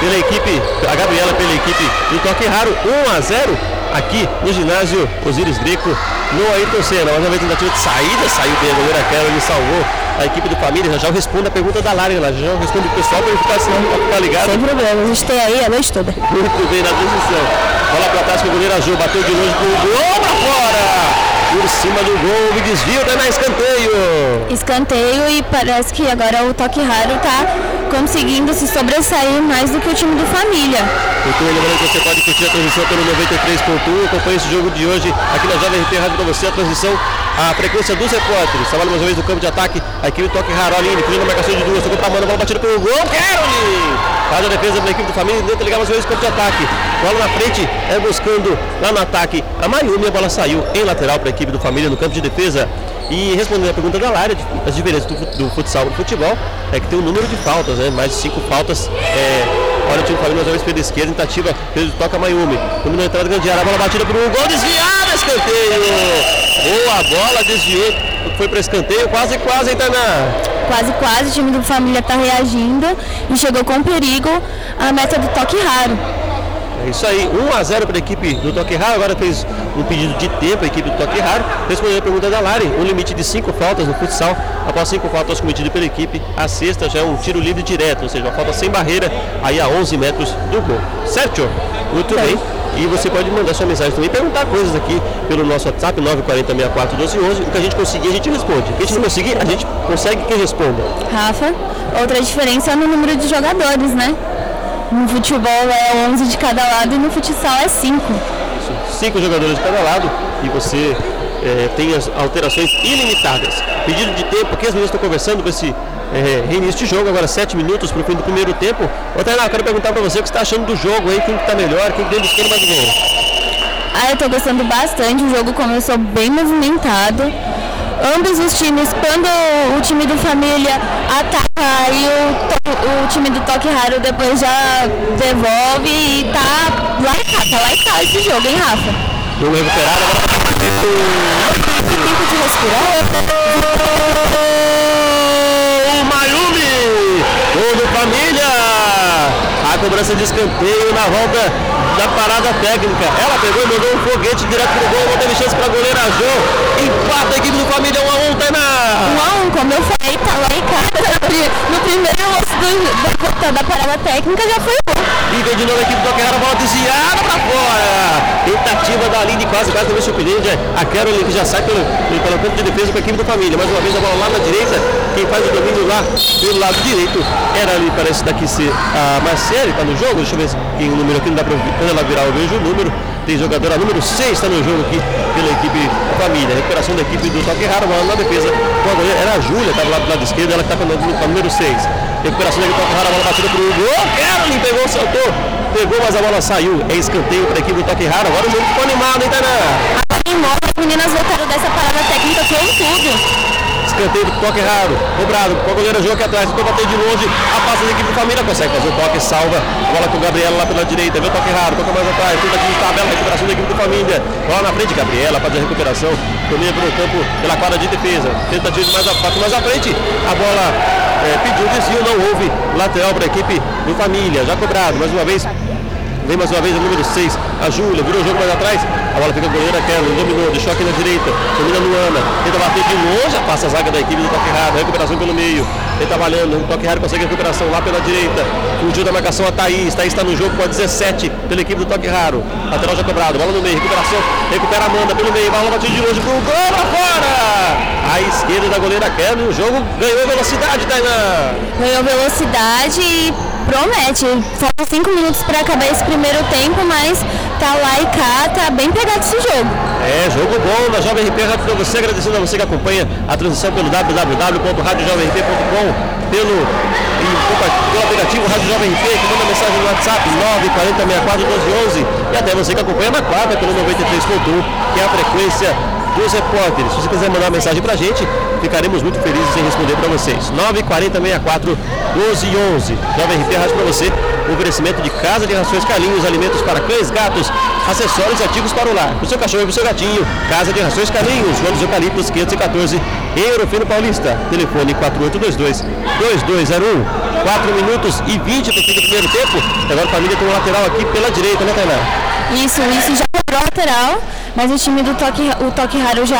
pela equipe, a Gabriela pela equipe do Toque Raro, 1 a 0 aqui no ginásio Osíris Greco, no Ayrton Senna. Mais uma vez tentativa de saída, saiu bem a goleira Carol e salvou a equipe do Família. Já já eu respondo a pergunta da Lara, já já eu respondo o pessoal para ele ficar, ficar ligado. Sem problema, a gente tem aí a noite toda. Muito bem na posição. Bola para trás com o goleiro Azul, bateu de longe pro gol pra fora! Por cima do gol, me desvio, tá na escanteio. Escanteio e parece que agora o Toque Raro tá conseguindo se sobressair mais do que o time do Família. Bem, lembrando que você pode curtir a transmissão pelo 93.1. Acompanhe esse jogo de hoje aqui na Jovem RP Rádio para você. A transmissão, a frequência dos repórteres. Trabalha mais uma vez no campo de ataque. A equipe toque raro ali, fazendo a marcação de duas. Tocou pra mano, bola batida pelo gol. Caroline! Faz a defesa pela equipe do Família. Tenta ligar mais uma vez no campo de ataque. Bola na frente, é buscando lá no ataque. A Mayumi, a bola saiu em lateral para a equipe do Família no campo de defesa. E respondendo a pergunta da Lara, as diferenças do, do futsal para o futebol é que tem um número de faltas, né? Mais de cinco faltas. É, olha o time Família mais uma vez pela esquerda, tentativa, toca Mayumi. Quando na entrada grande área, a bola batida para o gol, desviada, escanteio! Boa bola, desviou, foi para escanteio, quase, quase, hein, Tainá? Quase, quase, o time do Família tá reagindo e chegou com perigo a meta do Toque Raro. É isso aí, 1 a 0 para a equipe do Toque Raro. Agora fez um pedido de tempo a equipe do Toque Raro. Respondeu a pergunta da Lari, um limite de 5 faltas no futsal. Após 5 faltas cometidas pela equipe, a sexta já é um tiro livre direto, ou seja, uma falta sem barreira, aí a 11 metros do gol. Certo? Muito bem. E você pode mandar sua mensagem também, perguntar coisas aqui pelo nosso WhatsApp 940641211. O que a gente conseguir, a gente responde. O que a gente não conseguir, a gente consegue que responda. Rafa, outra diferença é no número de jogadores, né? No futebol é 11 de cada lado e no futsal é 5. Cinco jogadores de cada lado e você eh, tem as alterações ilimitadas. Pedido de tempo, aqui as meninas estão conversando com esse eh, reinício de jogo, agora sete minutos para o fim do primeiro tempo. Ô Tainá, eu quero perguntar para você o que você está achando do jogo aí, quem que tá melhor, quem que deu esquema mais gol. Ah, eu tô gostando bastante, o jogo começou bem movimentado. Ambos os times, quando o time do Família ataca e o, o time do Toque Raro depois já devolve e tá lá e cá, tá lá e cá esse jogo, hein, Rafa? Jogo recuperado, agora Tempo de respirar. o Mayumi! Gol do Família! A cobrança de escanteio na volta da parada técnica. Ela pegou e mandou um foguete direto pro gol, não teve chance pra goleira Jô. Empata a equipe do Família 1 a 1 Tainá! Um a um, como eu falei, tá lá em casa. No primeiro lance da, da parada técnica já foi gol. E vem de novo a equipe do Toqueira, bola desviada pra fora. Tentativa da Aline, quase, quase também surpreendente. é A Caroline que já sai pelo, pelo campo de defesa com a equipe do Família. Mais uma vez a bola lá na direita. Quem faz o domínio lá pelo lado direito era ali, parece daqui ser a Marcele, tá no jogo. Deixa eu ver quem o número aqui não dá ver. Quando ela virar, eu vejo o número. Tem jogadora número 6 está no jogo aqui pela equipe família. Recuperação da equipe do Toque Raro, bola na defesa. A era a Júlia, estava lá do lado esquerdo, ela está com o número 6. Recuperação da equipe Toque Raro, a bola batida pro gol. Caroline pegou, saltou. Pegou, mas a bola saiu. É escanteio para a equipe do Toque Raro. Agora o jogo ficou animado, hein, Tainá? Animou, as meninas voltaram dessa parada técnica com tudo. Escanteio do toque raro, cobrado, com a goleira jogo aqui atrás, tentou bater de longe, a passa da equipe de família, consegue fazer o toque, salva, bola com o Gabriela lá pela direita, vê o toque raro, toca mais atrás, tenta aqui de tabela, recuperação da equipe de família, bola na frente, Gabriela faz a recuperação, domina pelo campo, pela quadra de defesa, tentativa mais a mais à frente, a bola é, pediu desvio, não houve, lateral para a equipe do família, já cobrado, mais uma vez, Vem mais uma vez o número 6, a Júlia, virou o jogo mais atrás. A bola fica goleira Kelly, dominou, deixou aqui na direita, domina Luana, tenta bater de longe, passa a zaga da equipe do toque raro, recuperação pelo meio. Ele tá valendo, o toque raro consegue a recuperação lá pela direita. Fugiu da marcação a Thaís, Thaís está no jogo com a 17 pela equipe do toque raro. Lateral já cobrado, bola no meio, recuperação, recupera Amanda pelo meio, bola batida de longe pro gol lá fora! A esquerda da goleira Kelly, o jogo ganhou velocidade, Tainá. Ganhou velocidade e promete. Faltam cinco minutos para acabar esse primeiro tempo, mas tá lá e cá, tá bem pegado esse jogo. É, jogo bom na Jovem RP, rápido para você, agradecendo a você que acompanha a transmissão pelo www.radiojovemrp.com, pelo, pelo aplicativo Rádio Jovem RP, que manda mensagem no WhatsApp 940641211 e até você que acompanha na quarta pelo 93.1, que é a frequência dos repórteres. Se você quiser mandar uma mensagem pra gente, ficaremos muito felizes em responder para vocês. 94064 1211. Jovem RP Rádio para você. Oferecimento de casa de rações Calinhos, alimentos para cães, gatos, acessórios e artigos para o lar. Para o seu cachorro e para o seu gatinho. Casa de rações Calinhos, Rua dos Eucaliptos 514, em Eurofino Paulista. Telefone 4822 2201. 4 minutos e 20 para o fim do primeiro tempo. Agora a família tem um lateral aqui pela direita, né, Tainá? Isso, isso já quebrou a lateral, mas o time do toque, o toque raro já,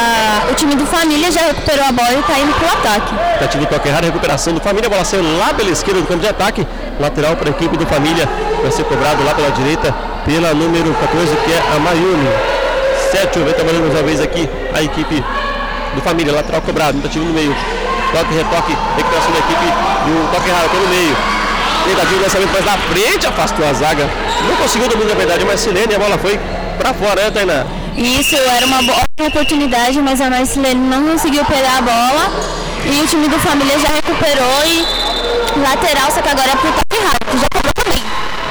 o time do família já recuperou a bola e tá indo pro ataque. Tentativa do toque errado, recuperação do Família, a bola saiu lá pela esquerda do campo de ataque, lateral para a equipe do Família, vai ser cobrado lá pela direita, pela número 14, que é a Mayumi. 7, vem trabalhando mais uma vez aqui a equipe do Família, lateral cobrado, tentativa no meio, toque, retoque, recuperação da equipe do toque errado, pelo meio. Tentativa de lançamento mais na frente, afastou a zaga. Não conseguiu domínio na verdade, mas Silene, a bola foi para fora, né, Tainá? Isso era uma boa oportunidade, mas a Marcelene não conseguiu pegar a bola e o time do família já recuperou e lateral, só que agora é pro toque raro, que já quebrou também.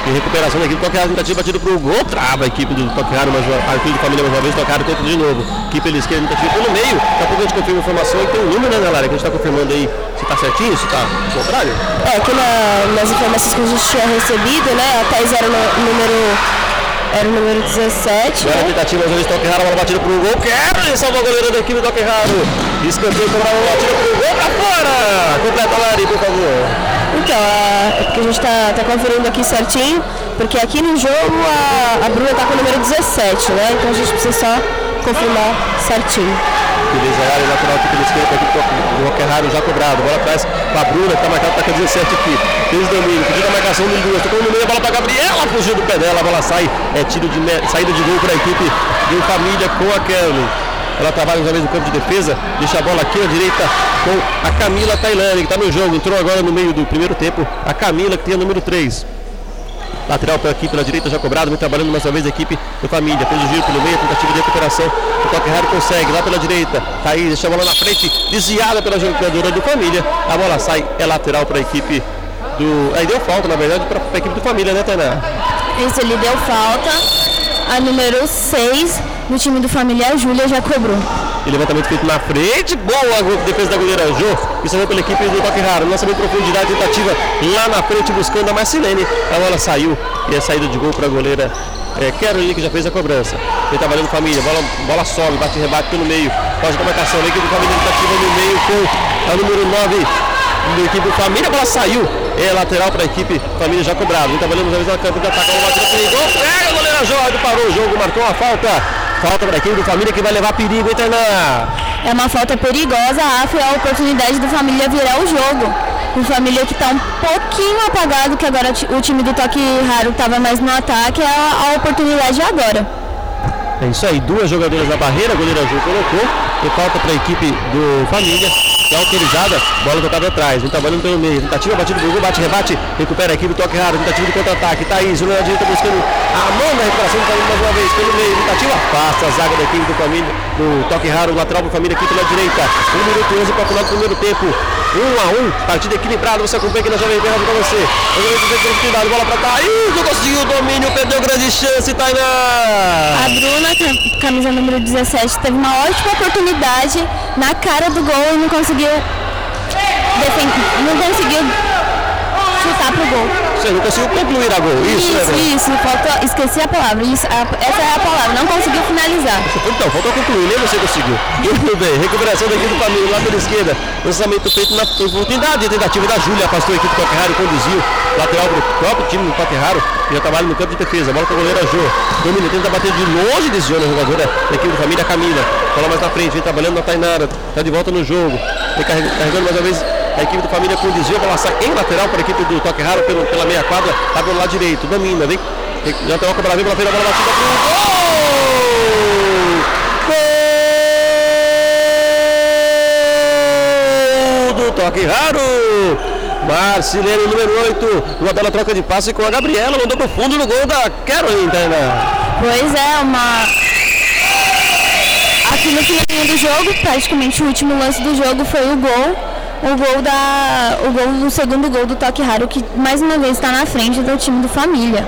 E recuperação da equipe do Toque Raro, tentativa batida pro gol, trava a equipe do Toque Raro, mas a equipe do Família mais uma vez, Toque Raro tenta de novo. Equipe pela esquerda, tentativa pelo meio. Daqui a pouco a gente confirma a informação e tem um número, né, Lara, que a gente tá confirmando aí se tá certinho, se tá contrário. É, aqui na- nas informações que a gente tinha recebido, né, a Thais era o no- número, era o número 17, Agora a né? tentativa, vez, Toque Raro, bola batida pro gol, quebra e salva a goleira da equipe do Toque Raro. Escanteio, cobrava a batida pro gol, pra fora! Completa, Lari, por favor. Então, é porque a gente tá, tá conferindo aqui certinho, porque aqui no jogo a, a Bruna tá com o número 17, né? Então a gente precisa só confirmar certinho. Beleza, a área lateral aqui pela esquerda, aqui do Roquerraro já cobrado. Bola atrás para a Bruna, que está marcado, tá com 17 aqui. Fez domínio, pediu a marcação do duas. Tocou no meio, a bola para Gabriela, fugiu do pé dela, a bola sai. É tiro de saída de gol para a equipe de família com a Kelly. Ela trabalha uma vez no campo de defesa, deixa a bola aqui à direita com a Camila Tailândia, que está no jogo. Entrou agora no meio do primeiro tempo. A Camila, que tem o número 3. Lateral aqui pela direita já cobrado, vem trabalhando mais uma vez a equipe do Família. Fez o giro pelo meio, tentativa de recuperação. O toque raro consegue, lá pela direita. Thaís deixa a bola na frente, desviada pela jogadora do Família. A bola sai, é lateral para a equipe do. Aí deu falta, na verdade, para a equipe do Família, né, Tainá? Isso, ele deu falta. A número 6 no time do Família, a Júlia já cobrou. E levantamento feito na frente, boa a defesa da goleira Jô, isso é pela equipe do Toque Raro, lançamento de profundidade, tentativa lá na frente buscando a Marcilene, a bola saiu e a saída de gol para a goleira é, Caroline que já fez a cobrança. Tá valendo família, bola, bola sobe, bate rebate pelo meio, pode com a marcação, a equipe do Família tentativa no meio com a número 9 da equipe do Família, a bola saiu, é lateral para a equipe Família já cobrado. Tá uma vez na campo de ataque, uma batida perigosa, pega a goleira Jorge, parou o jogo, marcou a falta. Falta para a equipe do Família que vai levar perigo, hein, Tainá? É uma falta perigosa, a AF é a oportunidade do Família virar o jogo. O Família que está um pouquinho apagado, que agora o time do Toque Raro estava mais no ataque, é a, oportunidade agora. É isso aí, duas jogadoras na barreira, a goleira Ju colocou, e falta para a equipe do Família, é autorizada, bola tocada atrás, vem trabalhando pelo meio, tentativa, batida do gol, bate, rebate, recupera a equipe, toque raro, tentativa de contra-ataque, Thaís, o Leandro está buscando a mão da recuperação, está indo mais uma vez pelo meio, tentativa, passa a zaga da equipe do Família, do toque raro, lateral a Família aqui pela direita, 1 minuto e 11 para o final do primeiro tempo, 1 a 1, partida equilibrada, você acompanha aqui na Jovem Pan para você. Oportunidade, bola para Thaís, conseguiu o domínio, perdeu grande chance, Tainá. A Bruna, camisa número 17, teve uma ótima oportunidade na cara do gol e não conseguiu defender, não conseguiu chutar pro gol. Você não conseguiu concluir a gol, isso, isso né? Isso, faltou, esqueci a palavra, isso, a, essa é a palavra, não conseguiu finalizar. Então, faltou concluir, nem você conseguiu. Muito bem, recuperação da equipe do Família, lá pela esquerda, lançamento feito na oportunidade, tentativa da Júlia, afastou a equipe do Toque conduziu, lateral do próprio time do que já trabalha no campo de defesa, bola com a goleira Jô, domina, tenta bater de longe, desviou a jogadora da equipe do Família, Camila, bola mais na frente, vem trabalhando na Tainara, está de volta no jogo, vem carregando mais uma vez a equipe do Família com desvio, bola sai em lateral para a equipe do Toque Raro pelo, pela meia quadra, está pelo lado direito, domina, vem. Já tem cobra, vem pela frente, a bola batida pro gol! Gol do Toque Raro! Marcilene, número 8, uma bela troca de passe com a Gabriela, mandou pro fundo no gol da Caroline, Tainá. Pois é, uma aqui no final do jogo, praticamente o último lance do jogo foi o gol. O gol da. O gol, o segundo gol do Toque Raro, que mais uma vez está na frente do time do família.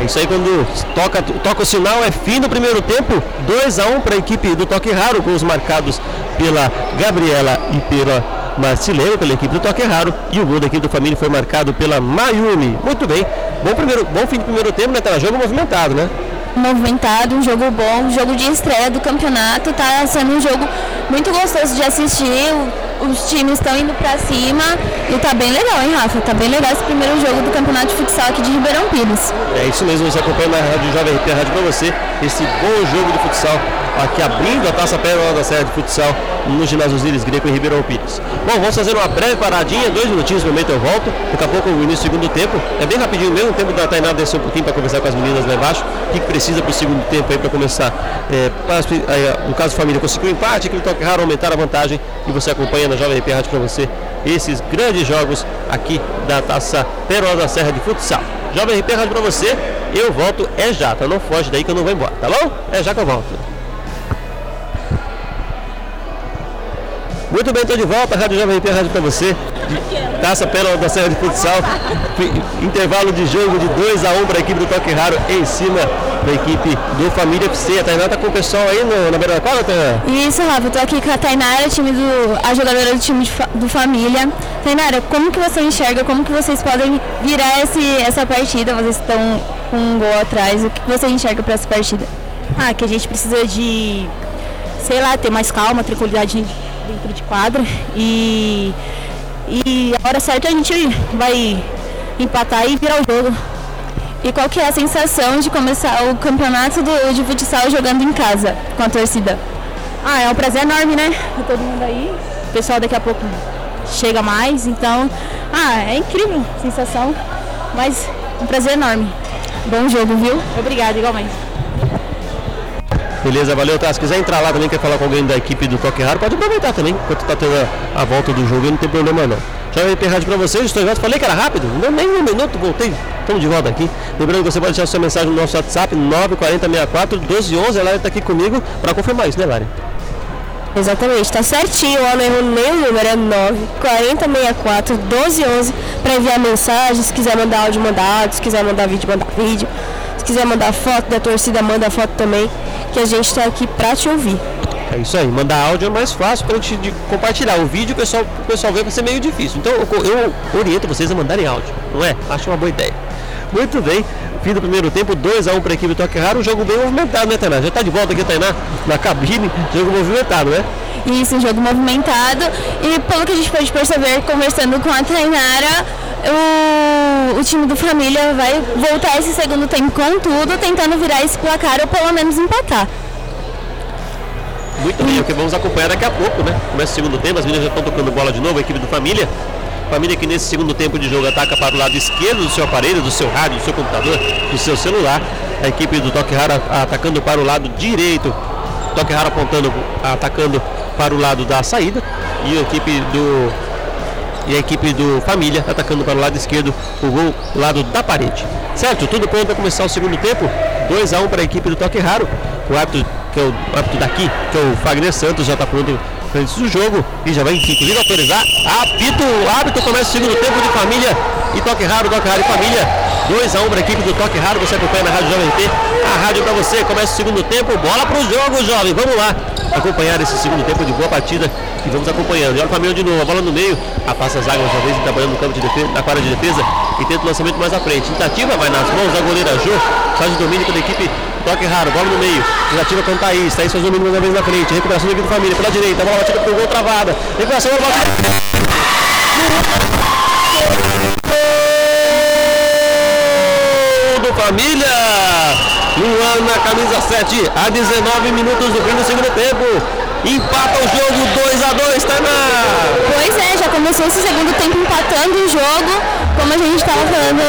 É isso aí quando toca, toca o sinal, é fim do primeiro tempo, 2 a 1 um para a equipe do Toque Raro, com os marcados pela Gabriela e pela Marcilene, pela equipe do Toque Raro, e o gol da equipe do Família foi marcado pela Mayumi. Muito bem, bom, primeiro, bom fim do primeiro tempo, né? Tá jogo movimentado, né? movimentado, um jogo bom, um jogo de estreia do campeonato, tá sendo um jogo muito gostoso de assistir, os times estão indo para cima e tá bem legal, hein, Rafa? Tá bem legal esse primeiro jogo do campeonato de futsal aqui de Ribeirão Pires. É isso mesmo, você acompanha na Rádio Jovem RP, a rádio para você, esse bom jogo de futsal aqui abrindo a Taça Pérola da Serra de Futsal no ginásio Osíris Greco em Ribeirão Pires. Bom, vamos fazer uma breve paradinha, dois minutinhos no momento eu volto. Daqui a pouco o início do segundo tempo. É bem rapidinho mesmo, o tempo da Tainá descer um pouquinho para conversar com as meninas lá embaixo. O que, precisa para o segundo tempo aí para começar? É, no caso família conseguiu um empate, aquele toque raro, aumentar a vantagem e você acompanha na Jovem RP Rádio para você esses grandes jogos aqui da Taça Pérola da Serra de Futsal. Jovem RP Rádio para você, eu volto é já, tá? Não foge daí que eu não vou embora, tá bom? É já que eu volto. Muito bem, estou de volta, Rádio Jovem Pan, rádio para você. Taça Pérola da Serra de Futsal. Intervalo de jogo de 2 a 1 um para a equipe do Toque Raro em cima da equipe do Família FC. A Tainara está com o pessoal aí no, na beira da quadra, Tainara? Isso, Rafa, eu tô aqui com a Tainara, time do, a jogadora do time de, do Família. Tainara, como que você enxerga, como que vocês podem virar esse, essa partida? Vocês estão com um gol atrás, o que você enxerga para essa partida? Ah, que a gente precisa de, sei lá, ter mais calma, tranquilidade dentro de quadra e, e a hora certa a gente vai empatar e virar o jogo. E qual que é a sensação de começar o campeonato do, de futsal jogando em casa com a torcida? Ah, é um prazer enorme, né? Ter todo mundo aí. O pessoal daqui a pouco chega mais, então. Ah, é incrível, sensação. Mas um prazer enorme. Bom jogo, viu? Obrigada, igualmente. Beleza, valeu, tá? Se quiser entrar lá também, quer falar com alguém da equipe do Toque Raro, pode aproveitar também, enquanto tá tendo a, a volta do jogo, não tem problema não. Já ter rádio pra vocês, estou já falei que era rápido, não nem um minuto, voltei, estamos de volta aqui. Lembrando que você pode deixar sua mensagem no nosso WhatsApp, 94064 1211, a Lari tá aqui comigo para confirmar isso, né Lari? Exatamente, tá certinho, ó, não errou nem o número, é 9 4064 1211 para enviar mensagem, se quiser mandar áudio, manda áudio, se quiser mandar vídeo, manda vídeo. Se quiser mandar foto da torcida, manda foto também, que a gente tá aqui pra te ouvir. É isso aí, mandar áudio é mais fácil para gente de compartilhar. O vídeo o pessoal, o pessoal vê vai ser meio difícil. Então eu, eu oriento vocês a mandarem áudio, não é? Acho uma boa ideia. Muito bem, fim do primeiro tempo, 2x1 um para a equipe do Toque Raro, um jogo bem movimentado, né, Tainá? Já está de volta aqui, Tainá, na cabine, jogo movimentado, né? Isso, um jogo movimentado. E pelo que a gente pode perceber, conversando com a Tainara, o, o time do Família vai voltar esse segundo tempo com tudo, tentando virar esse placar ou pelo menos empatar. Muito bem, o que vamos acompanhar daqui a pouco, né? Começa o segundo tempo, as meninas já estão tocando bola de novo, a equipe do Família. Família que nesse segundo tempo de jogo ataca para o lado esquerdo do seu aparelho, do seu rádio, do seu computador, do seu celular. A equipe do Toque Raro atacando para o lado direito. Toque Raro apontando, atacando para o lado da saída. E a equipe do e a equipe do Família atacando para o lado esquerdo, o gol lado da parede. Certo? Tudo pronto para começar o segundo tempo. 2 a 1 para a equipe do Toque Raro. O árbitro, que é o árbitro daqui, que é o Fagner Santos, já está pronto antes do jogo e já vai inclusive autorizar. Apito, o árbitro começa o segundo tempo de família e toque raro, toque raro e família. 2 a 1 um para a equipe do Toque Raro, você acompanha na Rádio Jovem T, a rádio para você, começa o segundo tempo, bola para o jogo, jovem, vamos lá, acompanhar esse segundo tempo de boa partida e vamos acompanhando. E olha o Família de novo, a bola no meio, afasta as águas uma vez trabalhando no campo de defesa, na quadra de defesa e tenta o lançamento mais à frente. Tentativa vai nas mãos da goleira Jô, faz o domínio pela equipe Toque raro, bola no meio. Tentativa com o Thaís. Thaís faz o domínio uma vez na frente. Recuperação da equipe do família pela direita. Bola batida pro gol travada. Recuperação, bola batida. Gol do família. Luan na camisa 7 a 19 minutos do fim do segundo tempo. Empata o jogo 2 a 2 Tainá. Pois é, já começou esse segundo tempo empatando o jogo. Como a gente estava falando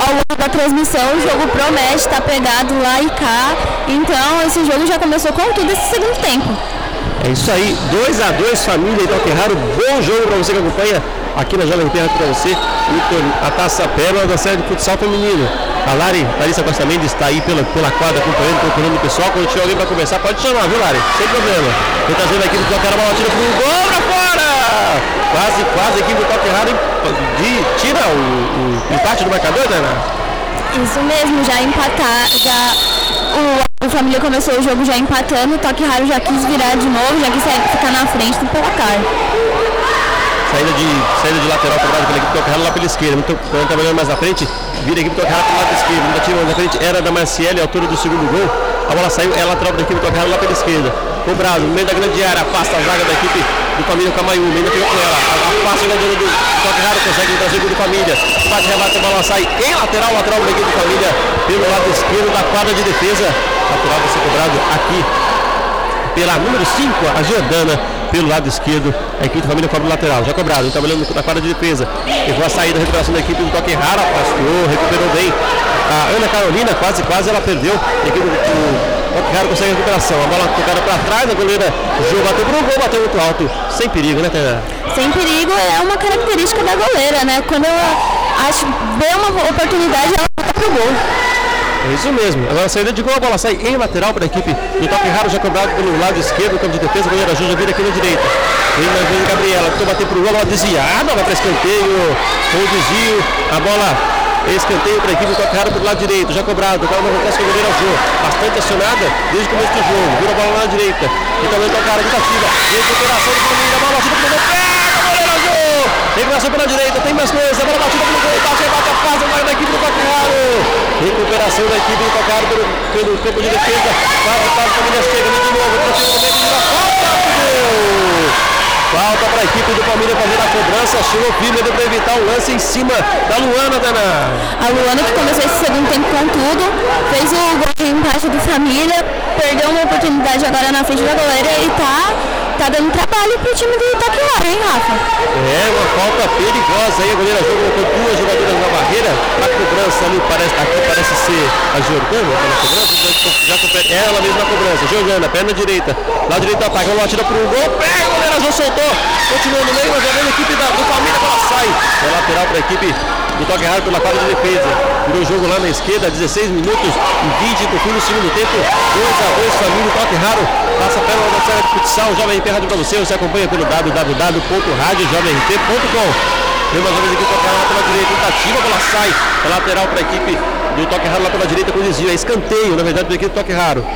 ao longo da transmissão, o jogo promete, está pegado lá e cá. Então esse jogo já começou com tudo esse segundo tempo. É isso aí, 2 a 2 família e Toque Raro, bom jogo para você que acompanha aqui na Jovem Terra para você, a Taça Pérola da série de futsal feminino. A Lari, Larissa Costa Mendes está aí pela, pela quadra acompanhando, procurando o pessoal. Quando tiver alguém para conversar, pode chamar, viu Lari? Sem problema. Vem trazendo aqui do Toque Raro, bola tira pro gol pra fora! Quase, quase aqui do Toque Raro de, tira o, o empate do marcador, Tainá? Isso mesmo, já empatar, já o, o Família começou o jogo já empatando, o Toque Raro já quis virar de novo, já quis ficar na frente do placar. Saída de, saída de lateral cobrada pela equipe Raro lá pela esquerda. Muito, quando trabalhando mais à frente, vira a equipe Raro pelo lado esquerdo. Ainda mais à frente, era da Marciele, altura do segundo gol. A bola saiu, é lateral da equipe Raro lá pela esquerda. Cobrado, no meio da grande área, afasta a zaga da equipe do Família Camayu. Ainda fica com ela, afasta grande área do Raro, consegue trazer o gol do Família. Bate, rebate, a bola sai em lateral, lateral da equipe do Família pelo lado esquerdo da quadra de defesa. Lateral vai ser cobrado aqui pela número 5, a Jordana, pelo lado esquerdo, a equipe da família cobra o lateral, já cobrado, trabalhando na quadra de defesa, levou a saída, a recuperação da equipe do toque raro, afastou, recuperou bem, a Ana Carolina quase, quase ela perdeu, a equipe do toque consegue a recuperação, a bola tocada para trás, a goleira Jô bateu pro gol, bateu muito alto, sem perigo, né, Tânia? Sem perigo é uma característica da goleira, né, quando ela acha, vê uma oportunidade, ela bota pro gol. É isso mesmo. Agora a saída de gol, a bola sai em lateral para a equipe do toque raro, já cobrado pelo lado esquerdo, campo de defesa, o goleiro Júlia vira aqui na direita. Vem na vez Gabriela, tentou bater pro gol, a bola desviada, vai para escanteio, o desvio, a bola escanteio para a equipe do toque raro pelo lado direito, já cobrado, agora não acontece com o goleiro Jô, bastante acionada desde o começo do jogo, vira a bola lá na direita, e também toque raro, tentativa, recuperação do família, a bola gol, pega, goleiro Jô, recuperação pela direita, tem mais coisa, bola batida pro gol, bate, bate a fase, vai da equipe do toque raro, recuperação da equipe do toque raro pelo, pelo campo de defesa, quase, quase, a família chega de novo, Falta para a equipe do Palmeiras fazer a cobrança. Chegou firme para evitar o lance em cima da Luana, Dana. A Luana que começou esse segundo tempo com tudo, fez o gol de empate do Família perdeu uma oportunidade agora na frente da goleira e tá, tá dando trabalho pro time do Taquara, hein, Rafa? É, uma falta perigosa aí. A goleira Jô colocou duas jogadoras na barreira. A cobrança ali parece, aqui parece ser a Jordana. tá na cobrança, já compete ela mesma na cobrança. Jordana, perna direita. Lá direito do ataque, ela tira pro gol. Pega, a goleira Jô soltou. Continua no meio, mas a a equipe da, do Família ela sai. É lateral para a equipe do toque errado pela quadra de defesa. Virou o jogo lá na esquerda, 16 minutos e 20 do fim do segundo tempo. 2 a 2 família, toque raro. Passa pela adversária de futsal, Jovem RP Rádio para você. Você acompanha pelo www.radiojovemrp.com. Vem mais uma vez aqui toque raro pela direita, tentativa, bola sai. Lateral para a equipe do toque raro lá pela direita com desvio. É escanteio, na verdade, para a equipe do toque raro.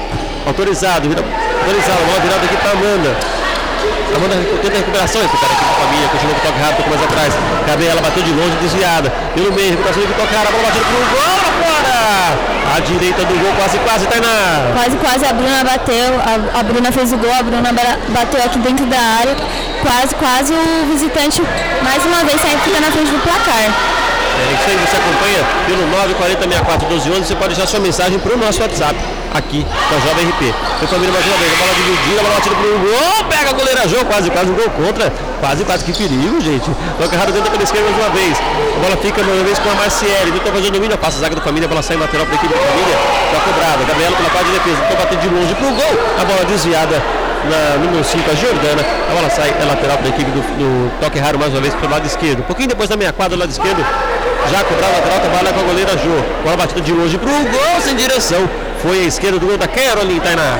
Autorizado, vira, autorizado, bola virada aqui para Amanda. Amanda tenta a recuperação, esse cara aqui da família, continua com o toque rápido, mais atrás. Gabriela bateu de longe, desviada. Pelo meio, recuperação de toque rápido, a bola batida pro gol, fora! A direita do gol, quase, quase, Tainá. Quase, quase a Bruna bateu, a, a Bruna fez o gol, a Bruna ba- bateu aqui dentro da área. Quase, quase o visitante mais uma vez sai fica na frente do placar. É isso aí, você acompanha pelo 940641211, você pode deixar sua mensagem pro nosso WhatsApp aqui da Jovem RP. Foi família mais uma vez, a bola dividida, a bola batida pro gol, pega a goleira Jô, quase, quase um gol contra, quase, quase, que perigo, gente. Toca errado dentro pela esquerda mais uma vez, a bola fica mais uma vez com a Marciele, Vitor fazendo domínio, passa a zaga do família, a bola sai lateral para a equipe da família, já cobrada, Gabriela pela parte de defesa, Vitor batendo de longe pro gol, a bola desviada na número 5, a Jordana, a bola sai, é lateral para a equipe do, do toque raro mais uma vez pelo lado esquerdo, um pouquinho depois da meia quadra, do lado esquerdo, já cobrado lateral, trabalha com a goleira Jô. Bola batida de longe pro gol sem direção. Foi a esquerda do gol da Caroline, Tainá.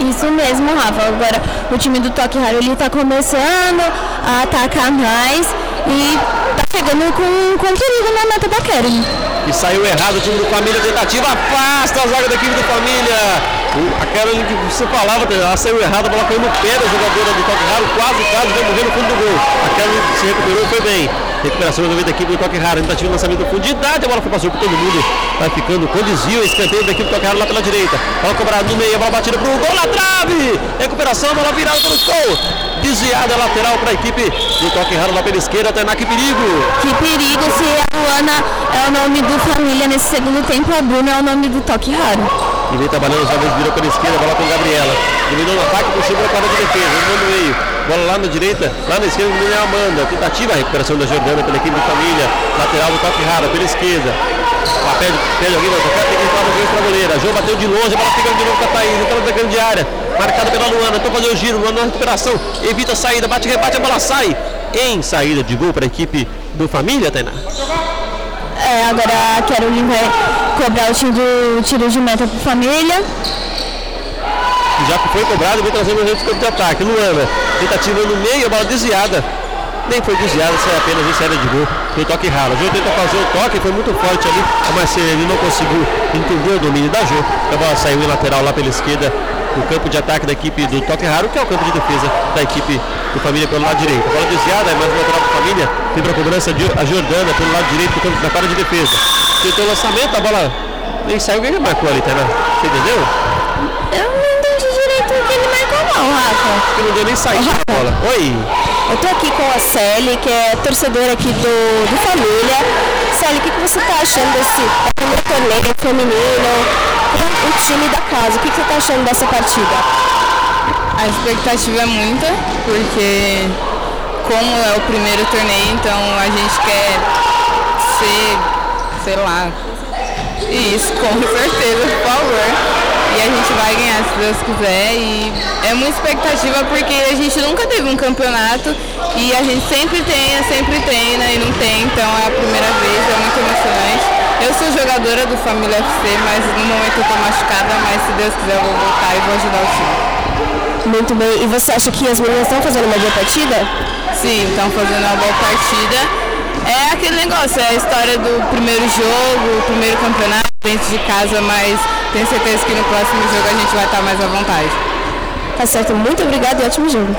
Isso mesmo, Rafa. Agora o time do Toque Raro ele tá começando a atacar mais e tá chegando com, com perigo na meta da Karen. E saiu errado o time do Família, tentativa, afasta a zaga da equipe do Família. O- A Caroline que você falava, ela saiu errado, a bola caiu no pé da jogadora do Toque Raro, quase, quase, vai morrer no fundo do gol. A Caroline se recuperou foi bem. Recuperação resolvida da equipe do Toque Raro, tentativa de lançamento de profundidade, a bola foi passou por todo mundo, vai ficando com desvio, escanteio da equipe do Toque Raro lá pela direita. Bola cobrada no meio, a bola batida pro gol na trave. Recuperação, bola virada pelo gol. Desviada lateral para a equipe do Toque Raro lá pela esquerda, Tainá, que perigo. Que perigo se a Luana é o nome do família nesse segundo tempo, a Bruna é o nome do Toque Raro. E vem trabalhando, já vez virou pela esquerda, bola com Gabriela. Dominou no ataque, puxou para a quadra de defesa, jogou no meio. Bola lá na direita, lá na esquerda, dominou a Amanda. Tentativa, a recuperação da Jordana pela equipe de família. Lateral do toque raro, pela esquerda. Lá pede, pede alguém vai tocar, tem que entrar no para a goleira. Jô bateu de longe, a bola fica de novo com a Thaís, entrando da grande área. Marcada pela Luana, então fazer o giro, Luana na recuperação, evita a saída, bate, rebate, a bola sai. Em saída de gol para a equipe do Família, Tainá. É, agora vai cobrar o tiro, do tiro de meta pro família. já que foi cobrado, vem trazendo o gente de ataque. Luana, tentativa no meio, a bola desviada. Nem foi desviada, sai apenas em saída de gol. Foi toque ralo. A Jô tenta fazer o toque, foi muito forte ali. A Marcele não conseguiu entender o domínio da Jô. A bola saiu em lateral lá pela esquerda. O campo de ataque da equipe do Toque Raro, que é o campo de defesa da equipe do Família pelo lado direito. A bola desviada, é mais lateral para Família. Tem para a cobrança de a Jordana pelo lado direito do campo da quadra de defesa. Tentou o lançamento, a bola nem saiu. Quem marcou ali, tá? Você entendeu? Eu não entendi direito o que ele marcou não, Rafa. Que não deu nem saída a bola. Oi! Eu tô aqui com a Célia, que é torcedora aqui do, do Família. Célia, o que, que você tá achando desse primeiro torneio feminino com o time da casa? O que, que você tá achando dessa partida? A expectativa é muita, porque como é o primeiro torneio, então a gente quer ser, sei lá, isso, com certeza, por favor. E a gente vai ganhar se Deus quiser. E é uma expectativa porque a gente nunca teve um campeonato e a gente sempre treina, sempre treina e não tem, então é a primeira vez, é muito emocionante. Eu sou jogadora do Família FC, mas no momento eu tô machucada, mas se Deus quiser eu vou voltar e vou ajudar o time. Muito bem. E você acha que as meninas estão fazendo uma boa partida? Sim, estão fazendo uma boa partida. É aquele negócio, é a história do primeiro jogo, o primeiro campeonato dentro de casa, mas tenho certeza que no próximo jogo a gente vai estar mais à vontade. Tá certo. Muito obrigada e ótimo jogo.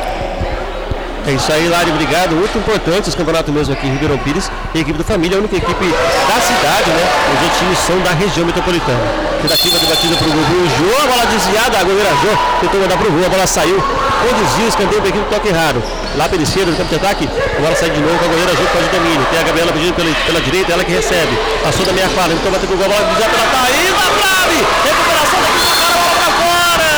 É isso aí, Lari, obrigado. Muito importante esse campeonato mesmo aqui em Ribeirão Pires. E a equipe do Família, a única equipe da cidade, né? Os times são da região metropolitana. Tentativa de batida para o gol. Jô, bola desviada, a goleira Jô tentou mandar para o gol, a bola saiu. Com desvio, escanteio para a equipe toque raro. Lá pela esquerda, no campo de ataque, a bola sai de novo com a goleira Jô, faz o domínio. Tem a Gabriela pedindo pela, pela direita, ela que recebe. Passou da meia quadra, então bateu com o gol, a bola desviada pela Thaís, na trave! Recuperação da equipe do cara, bola para fora!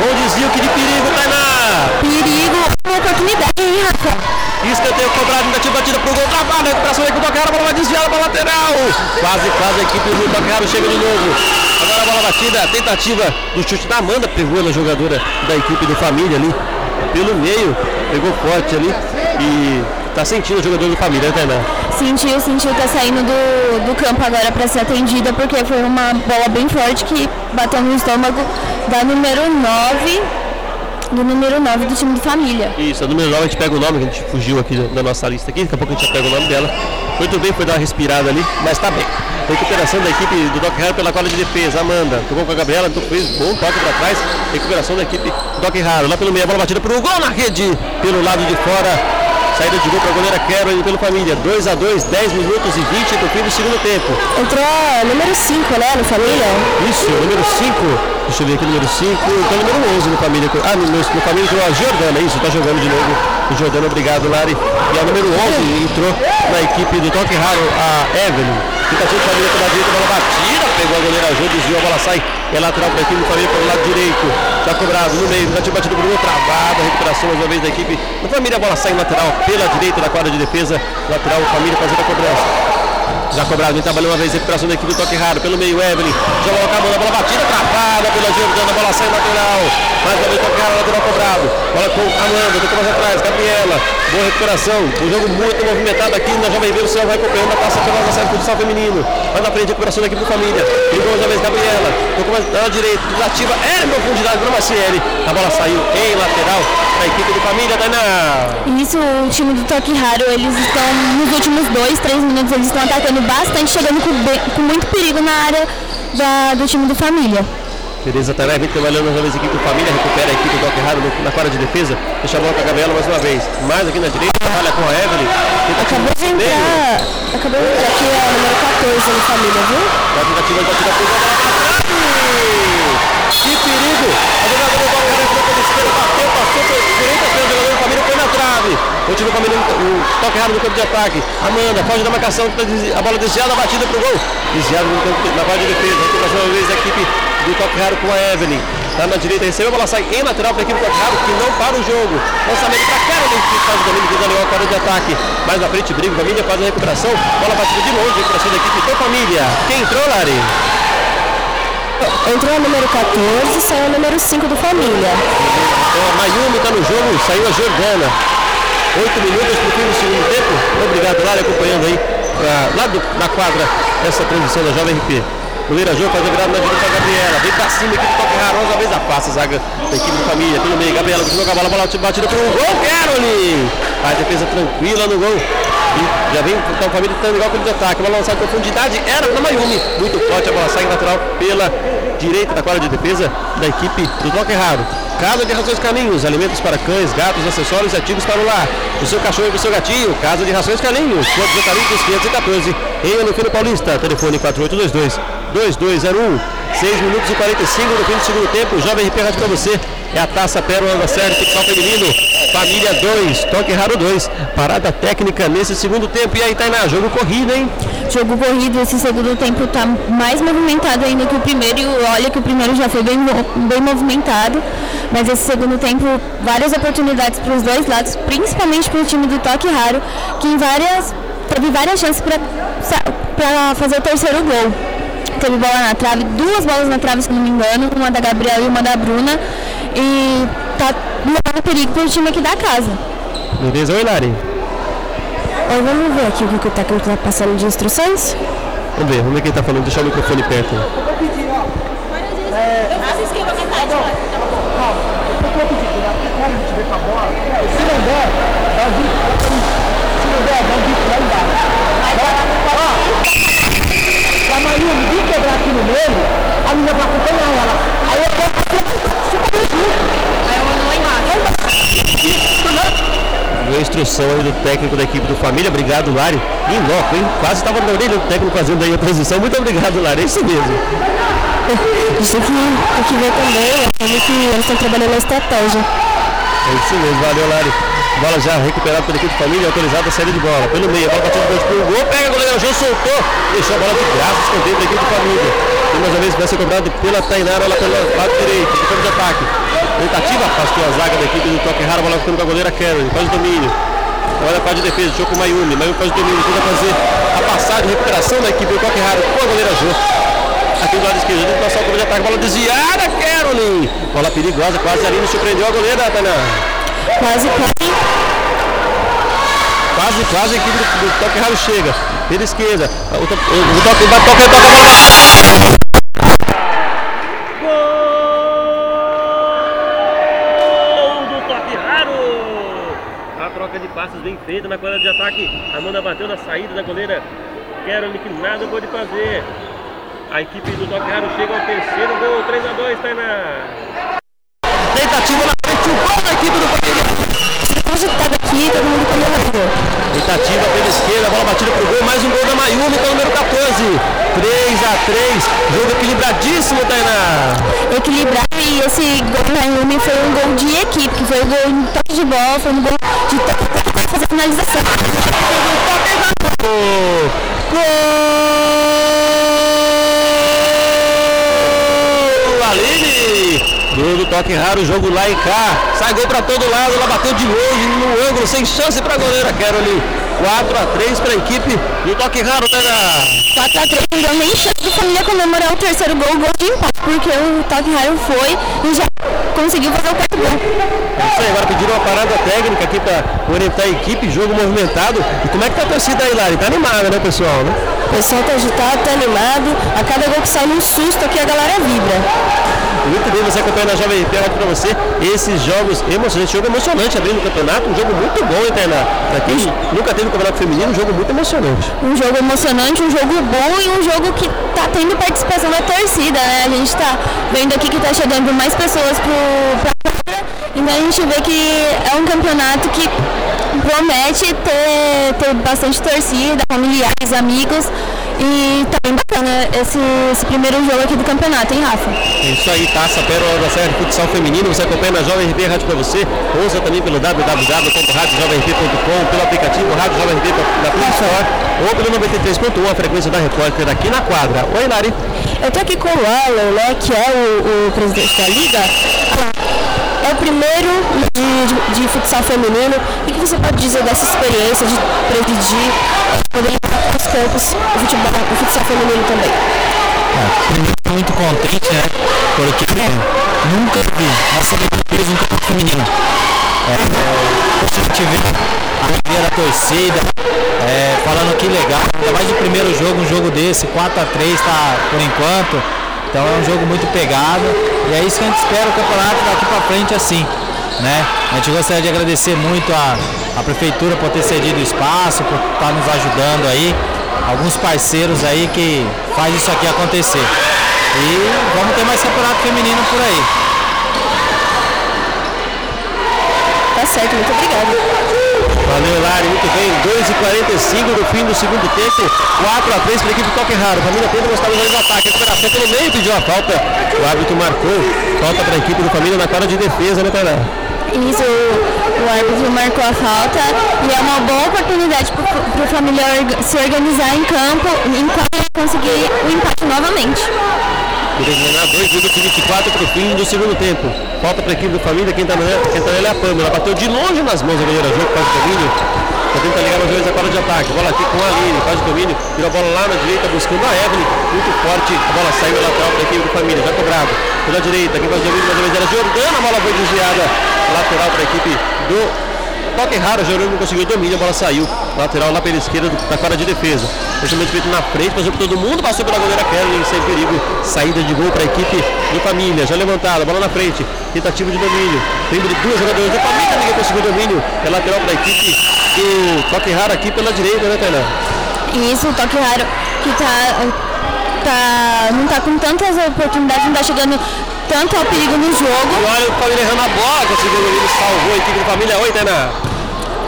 Bom desvio que de perigo, Tainá. Perigo, oportunidade, hein, Rafa? Escanteio cobrado, tentativa batida pro gol, travado, recuperação aí com o a bola vai desviada para lateral. Quase, quase a equipe do Toqueiro chega de novo. Agora a bola batida, tentativa do chute da Amanda, pegou na jogadora da equipe do Família ali, pelo meio, pegou forte ali e tá sentindo o jogador do Família, né, Tainá? Sentiu, sentiu, tá saindo do, do campo agora para ser atendida, porque foi uma bola bem forte que bateu no estômago da número 9, do número 9 do time de família. Isso, a número 9 a gente pega o nome, que a gente fugiu aqui da nossa lista aqui, daqui a pouco a gente já pega o nome dela. Muito bem, foi dar uma respirada ali, mas tá bem. Recuperação da equipe do Doc Raro pela quadra de defesa. Amanda tocou com a Gabriela, então fez bom toque para trás. Recuperação da equipe do Doc Raro. Lá pelo meio, a bola batida pro gol na rede, pelo lado de fora. Saída de gol para a goleira Carol pelo família. 2 a 2 10 minutos e 20 do fim do segundo tempo. Entrou número 5, né, no família? Isso, número 5. Deixa eu ver aqui, número 5. Então, número 11 no família. Ah, no, no família entrou a Jordana, isso, tá jogando de novo. O Jordana, obrigado, Lari. E a número 11 entrou na equipe do Toque Raro, a Evelyn. Tentativa de família pela direita, bola batida, pegou a goleira Jô, desviou, a bola sai. É lateral para a equipe do família pelo lado direito. Já cobrado no meio, tentativa batida por gol, travado. A recuperação mais uma vez da equipe. Da família, a bola sai lateral pela direita da quadra de defesa. Lateral, família fazendo a cobrança. Já cobrado, vem trabalhando uma vez, recuperação da equipe do toque raro, pelo meio, Evelyn, já coloca a na bola batida, travada pela Jordana, a bola sai lateral, mais uma vez toque raro, lateral cobrado, bola com Amanda, tocou mais atrás, Gabriela, boa recuperação, um jogo muito movimentado aqui na Jovem Verde, o céu vai acompanhando a passa pela nossa futsal feminino, mais na frente, recuperação da equipe do família, ligou mais vez, Gabriela, tocou na direita, ativa, é profundidade para Maciele, a bola saiu em lateral, da equipe do família, Tainá. Isso, o time do Toque Raro, eles estão, nos últimos dois, três minutos, eles estão atacando bastante, chegando com, com muito perigo na área da- do time do Família. Tereza Tainá vem trabalhando mais uma vez a equipe do família, recupera a equipe do Raro no- na quadra de defesa, deixa a bola com a Gabriela mais uma vez, mais aqui na direita, trabalha com a Evelyn, Acabou de entrar. Acabou de entrar aqui a número 14 no família, viu? A tentativa para trás. Que perigo! A jogadora do Raro entrou pela esquerda, bateu, passou pela direita, o jogador do família, foi na trave. Continua o família, o Doc Raro no campo de ataque. Amanda, foge da marcação, tá a bola desviada, a batida pro gol. Desviada na quadra de defesa. Recuperação uma vez da equipe do Raro com a Evelyn. Tá na direita, recebeu, a bola sai em lateral para a equipe do Raro, que não para o jogo. Lançamento para Carolyn, que faz o domínio, que dá a quadra de ataque. Mais na frente, briga, família faz a recuperação. Bola batida de longe, recuperação da equipe do Família. Quem entrou, Lari? Entrou a número 14 e saiu a número 5 do família. Então a Mayumi está no jogo, saiu a Jordana. Oito minutos para o fim do segundo tempo. Obrigado, Lari, acompanhando aí pra, lá do, da quadra essa transição da Jovem RP. Goleira Jô faz a virada na direita para Gabriela. Vem pra cima, equipe toque raro, uma vez a zaga da equipe de família. Pelo meio, Gabriela com a bola, bola batida para o gol, Caroline! Faz defesa tranquila no gol. E já vem então, a família tentando igual com de ataque. Bola lançada em profundidade, era para Mayumi. Muito forte, a bola sai lateral pela direita da quadra de defesa da equipe do Toque Raro. Casa de Rações Caminhos, alimentos para cães, gatos, acessórios e artigos para o lar. O seu cachorro e o seu gatinho, Casa de Rações Caminhos, Rua dos Eucaliptos 514, em Anufino Paulista, telefone 4822 2201. 6 minutos e 45 no fim do segundo tempo, Jovem RP Rádio para você. É a taça Pérola da Série Futsal Feminino, Família 2, Toque Raro 2. Parada técnica nesse segundo tempo. E aí, Tainá, jogo corrido, hein? Jogo corrido, esse segundo tempo tá mais movimentado ainda que o primeiro, e olha que o primeiro já foi bem, bem movimentado, mas esse segundo tempo, várias oportunidades para os dois lados, principalmente para o time do Toque Raro, que em várias, teve várias chances para fazer o terceiro gol. Teve bola na trave, duas bolas na trave, se não me engano, uma da Gabriela e uma da Bruna, e tá levando perigo para o time aqui da casa. Beleza, oi, Lari. Ó, vamos ver aqui o que o técnico está passando de instruções. Vamos ver, vamos ver quem tá falando. Deixar o microfone perto. Deu a instrução aí do técnico da equipe do Família. Obrigado, Lari. Em loco, hein? Quase estava na orelha do técnico fazendo aí a transição. Muito obrigado, Lari. É isso mesmo. A tem que, tem que ver também né, como que eles estão trabalhando a estratégia. É isso mesmo. Valeu, Lari. Bola já recuperada pela equipe do Família. Autorizada a saída de bola. Pelo meio. A bola bateu de dois pro gol. Pega o goleiro. Jô soltou. Deixou a bola de graça. Escanteio para a equipe do Família. E mais uma vez vai ser cobrado pela Tainara lá pelo lado direito, campo de ataque. Tentativa, afastou a zaga da equipe do toque a bola ficando com a goleira Carol, faz o domínio. Agora a parte de defesa, jogo com o Mayumi. Mayumi faz o domínio, tenta fazer a passagem, recuperação da equipe do toque raro com a goleira Jô. Aqui do lado esquerdo, tenta passar o de ataque, bola desviada, Carolyn. Bola perigosa, quase ali, surpreendeu a goleira, Tainara. Quase, quase. Quase, quase a equipe do, do toque raro chega. Pela esquerda. O, to- o, o toque vai tocar, toca a bola. Gol do toque raro. A troca de passes bem feita na quadra de ataque. Amanda bateu na saída da goleira. Quero que nada pode fazer. A equipe do toque raro chega ao terceiro gol. 3 a 2 Tainá. Tentativa na frente, o gol da equipe do Palmeiras. Tava aqui, todo mundo comemorando. Tentativa pela esquerda, bola batida pro gol, mais um gol da Mayumi com o número 14. 3 a 3 jogo equilibradíssimo, Tainá. Equilibrado e esse gol da Yumi foi um gol de equipe, que foi um gol em toque de bola, foi um gol de toque para fazer a finalização. Gol! Aline! Gol do toque raro, jogo lá e cá. Sai gol pra todo lado, ela bateu de longe, no ângulo, sem chance pra goleira Caroline. 4 a 3 pra equipe do toque raro, Tainá. 4x3, não deu nem chance da família comemorar o terceiro gol, gol de empate, porque o toque raro foi e já conseguiu fazer o quarto gol. É isso aí, agora pediram uma parada técnica aqui para orientar a equipe, jogo movimentado. E como é que tá a torcida aí, Lari? Tá animada, né, pessoal? Né? O pessoal tá agitado, tá animado, a cada gol que sai num susto aqui a galera vibra. Muito bem, você acompanha na Jovem RP aqui para você esses jogos emocionantes. Jogo emocionante abrindo o campeonato, um jogo muito bom, hein, Tainá? Pra quem nunca teve um campeonato feminino, um jogo muito emocionante. Um jogo emocionante, um jogo bom e um jogo que tá tendo participação da torcida, né? A gente tá vendo aqui que tá chegando mais pessoas quadra, então a gente vê que é um campeonato que promete ter, ter bastante torcida, familiares, amigos e tá bem bacana esse, esse primeiro jogo aqui do campeonato, hein, Rafa? Isso aí, Taça Pérola da Serra de Futsal Feminino. Você acompanha na Jovem RP Rádio para você. Ouça também pelo www.radiojovemrp.com, pelo aplicativo Rádio Jovem da Play Store ou pelo 93.1, a frequência da repórter aqui na quadra. Oi, Lari. Eu tô aqui com o Alan, né, que é o, o presidente da liga. É o primeiro de, de, de futsal feminino. O que você pode dizer dessa experiência de presidir, de poder os campos o futebol, o futsal feminino também? Primeiro, muito contente, né? Porque nunca vi na fez um campo feminino. É, a gente vê a alegria da torcida, é, falando que legal, ainda mais o primeiro jogo, um jogo desse, 4x3 tá por enquanto. Então é um jogo muito pegado e é isso que a gente espera o campeonato daqui para frente assim. Né? A gente gostaria de agradecer muito a, a prefeitura por ter cedido o espaço, por estar nos ajudando aí, alguns parceiros aí que faz isso aqui acontecer. E vamos ter mais campeonato feminino por aí. Tá certo, muito obrigada. Valeu, Lari, muito bem. 2h45 do fim do segundo tempo. 4x3 para a equipe Toque Raro. Família tenta mostrar os dois ataques. Recuperação pelo meio, pediu a falta. O árbitro marcou. Falta para a equipe do Família na cara de defesa, né, Tainá? Isso, o, árbitro marcou a falta e é uma boa oportunidade para o família se organizar em campo enquanto conseguir o empate novamente. Terminar 2 minutos e 24 para o fim do segundo tempo. Falta para a equipe do Família. Quem está tá nela é a Pâmela. Bateu de longe nas mãos da goleira jogo, faz o domínio. Já tenta ligar mais vezes a quadra de ataque. Bola aqui com a Aline, faz o domínio. Tira a bola lá na direita, buscando a Evelyn. Muito forte. A bola saiu na lateral para a equipe do Família. Já cobrado. Pela direita, quem faz o domínio mais uma vez era Jordana. A bola foi desviada. Lateral para a equipe do Toque raro, Jordana não conseguiu o domínio, a bola saiu. Lateral lá pela esquerda da quadra de defesa. Lançamento feito na frente, passou por todo mundo, passou pela goleira Kelly, sem perigo. Saída de gol para a equipe do Família. Já levantada, bola na frente. Tentativa de domínio. Tem duas jogadoras do Família, ninguém conseguiu o domínio. É lateral para a equipe do Toque raro aqui pela direita, né, Tainá? Isso, o toque raro que tá, tá, não tá com tantas oportunidades, não tá chegando tanto ao perigo no jogo. E olha o Família errando a bola, conseguiu o domínio, salvou a equipe do Família. Oi, Tainá.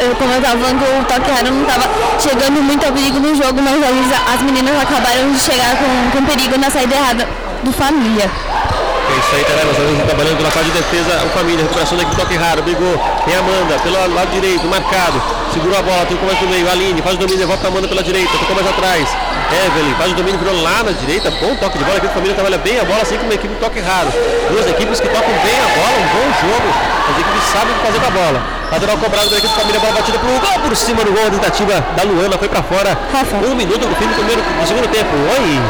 Eu, como eu tava falando, o toque raro não tava chegando muito ao perigo no jogo, mas eles, as meninas acabaram de chegar com, com perigo na saída errada do família. É isso aí. Nós estamos trabalhando pela parte de defesa. O Família, recuperação da equipe do Toque Raro, brigou. Tem Amanda pelo lado direito, marcado. Segurou a bola, tocou mais no meio. Aline faz o domínio, volta a Amanda pela direita, tocou mais atrás. Evelyn faz o domínio, virou lá na direita. Bom toque de bola. A equipe família trabalha bem a bola, assim como a equipe toque raro. Duas equipes que tocam bem a bola, um bom jogo. As equipes sabem o fazer com a bola. Lateral cobrado da equipe família, bola batida pro gol por cima do gol. A tentativa da Luana foi pra fora. Rafa. Um minuto do fim do, primeiro, do segundo tempo. Oi.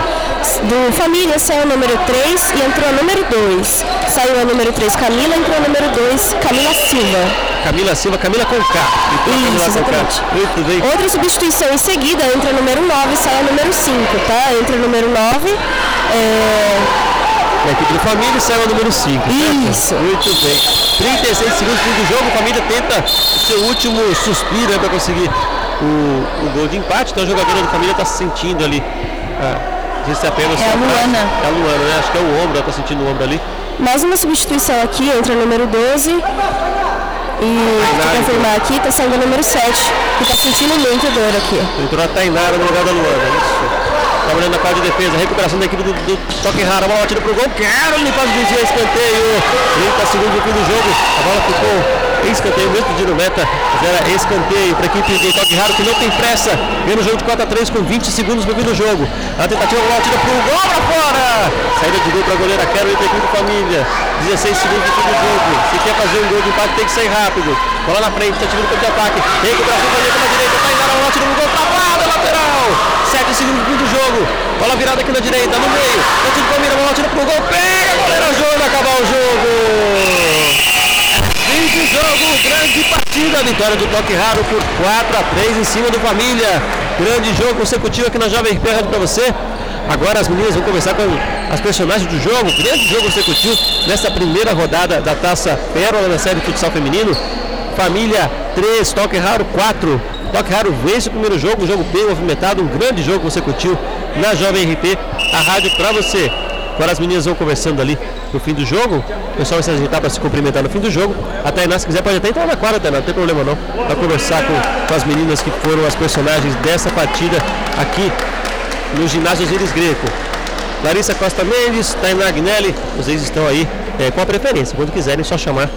Do Família saiu o número 3 e entrou o número 2. Saiu a número 3 Camila, entrou o número 2 Camila Silva. Camila Silva, Camila com K. Então, Camila Isso, com K. exatamente. Muito bem. Outra substituição em seguida, entra o número 9 e sai o número 5, tá? Entra o número 9. É... A equipe do Família saiu o número 5. Isso. Muito bem. 36 segundos do jogo. A Família tenta o seu último suspiro para conseguir o, o gol de empate. Então a jogadora do Família está se sentindo ali. Ah, não sei se apega o É a. Luana. É a Luana, né? Acho que é o ombro, ela está sentindo o ombro ali. Mais uma substituição aqui, entra o número 12. E para confirmar aqui, tá saindo o número 7, que tá sentindo muito dor aqui. Entrou a Tainara no lugar da Luana. Isso. Trabalhando na parte de defesa. Recuperação da equipe do, do Toque Rara. A bola batida pro gol. Quero limpar o desvio. Escanteio. 30 segundos do fim do jogo. A bola ficou escanteio. Mesmo pedindo meta. Mas era escanteio para a equipe Toque Raro que não tem pressa. Vendo o jogo de 4 a 3 com 20 segundos no fim do jogo. A tentativa a bola batida pro gol pra fora. Saída de gol para a goleira Carol da equipe Família. 16 segundos do fim do jogo. Se quer fazer um gol de empate tem que sair rápido. Bola na frente. Tentativa de ataque. Recuperação da linha pela direita. Tainara. A bola batida no gol. Travada. Lateral. 7 segundos do fim do jogo. Bola virada aqui na direita, no meio. O time do Palmeiras, bola tira pro gol. Pega, a goleira a acabar o jogo. Fim de jogo, grande partida. Vitória do Toque Raro por 4 a 3 em cima do Família. Grande jogo consecutivo aqui na Jovem Rádio pra você. Agora as meninas vão conversar com as personagens do jogo. Grande jogo consecutivo nessa primeira rodada da Taça Pérola na série futsal feminino. Família 3, Toque Raro 4. Toque Raro vence o primeiro jogo, um jogo bem movimentado, um grande jogo consecutivo na Jovem RP, a rádio para você. Agora as meninas vão conversando ali no fim do jogo. O pessoal vai se ajeitar para se cumprimentar no fim do jogo. A Tainá, se quiser, pode até entrar na quadra, Tainá, não tem problema não. Para conversar com, com as meninas que foram as personagens dessa partida aqui no ginásio Osiris Greco. Larissa Costa Mendes, Tainá Agnelli, vocês estão aí eh, com a preferência. Quando quiserem, só chamar.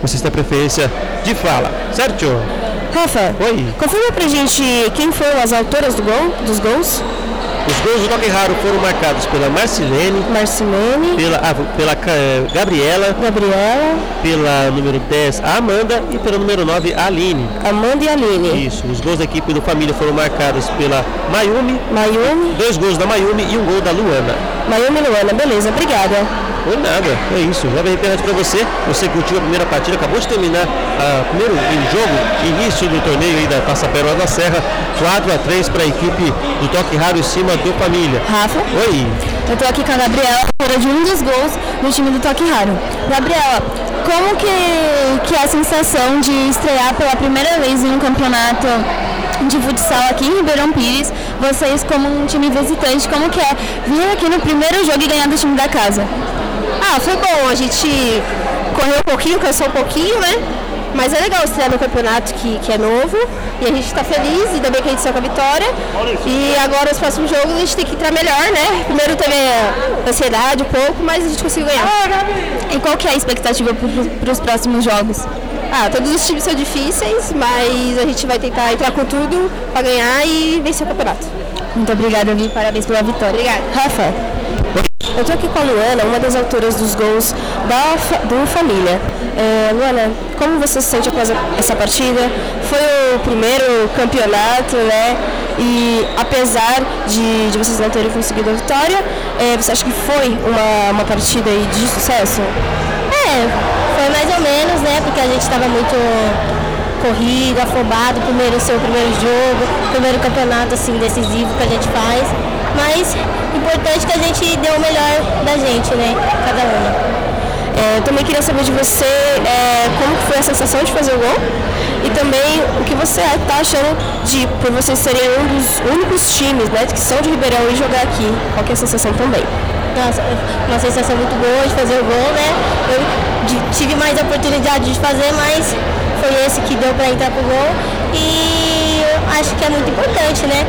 Vocês têm preferência de fala, certo? Rafa, Oi. confirma pra gente quem foram as autoras do gol, dos gols? Os gols do Toque Raro foram marcados pela Marcilene, Marcilene, pela, ah, pela eh, Gabriela, Gabriela, pela número 10, a Amanda e pela número 9, a Aline. Amanda e Aline. Isso, os gols da equipe do Família foram marcados pela Mayumi, Mayumi, dois gols da Mayumi e um gol da Luana. Mayumi e Luana, beleza, obrigada. Por nada, é isso. Já vem repetindo para você. Você curtiu a primeira partida, acabou de terminar o primeiro jogo, início do torneio aí da Taça Pérola da Serra, 4 a 3 para a equipe do Toque Raro em cima do Família. Rafa, Oi, Eu tô aqui com a Gabriela, autora de um dos gols do time do Toque Raro. Gabriela, como que, que é a sensação de estrear pela primeira vez em um campeonato de futsal aqui em Ribeirão Pires? Vocês como um time visitante, como que é vir aqui no primeiro jogo e ganhar do time da casa? Ah, foi bom. A gente correu um pouquinho, cansou um pouquinho, né? Mas é legal estrear no campeonato que, que é novo. E a gente está feliz, ainda bem que a gente saiu com a vitória. E agora os próximos jogos a gente tem que entrar melhor, né? Primeiro teve a ansiedade um pouco, mas a gente conseguiu ganhar. E qual que é a expectativa para os próximos jogos? Ah, todos os times são difíceis, mas a gente vai tentar entrar com tudo para ganhar e vencer o campeonato. Muito obrigada, Vi. Parabéns pela vitória. Obrigada. Rafa, eu tô aqui com a Luana, uma das autoras dos gols da, do Família. É, Luana, como você se sente após essa partida? Foi o primeiro campeonato, né? E apesar de, de vocês não terem conseguido a vitória, é, você acha que foi uma, uma partida de sucesso? É, foi mais ou menos, né? Porque a gente estava muito corrido, afobado, primeiro seu primeiro jogo, primeiro campeonato assim decisivo que a gente faz. Mas importante que a gente deu o melhor da gente, né? Cada uma. É, eu também queria saber de você é, como foi a sensação de fazer o gol e também o que você está achando de por vocês serem um dos únicos times né, que são de Ribeirão e jogar aqui. Qual que é a sensação também? Nossa, uma sensação muito boa de fazer o gol, né? Eu de- tive mais oportunidade de fazer, mas foi esse que deu para entrar pro gol. E eu acho que é muito importante, né?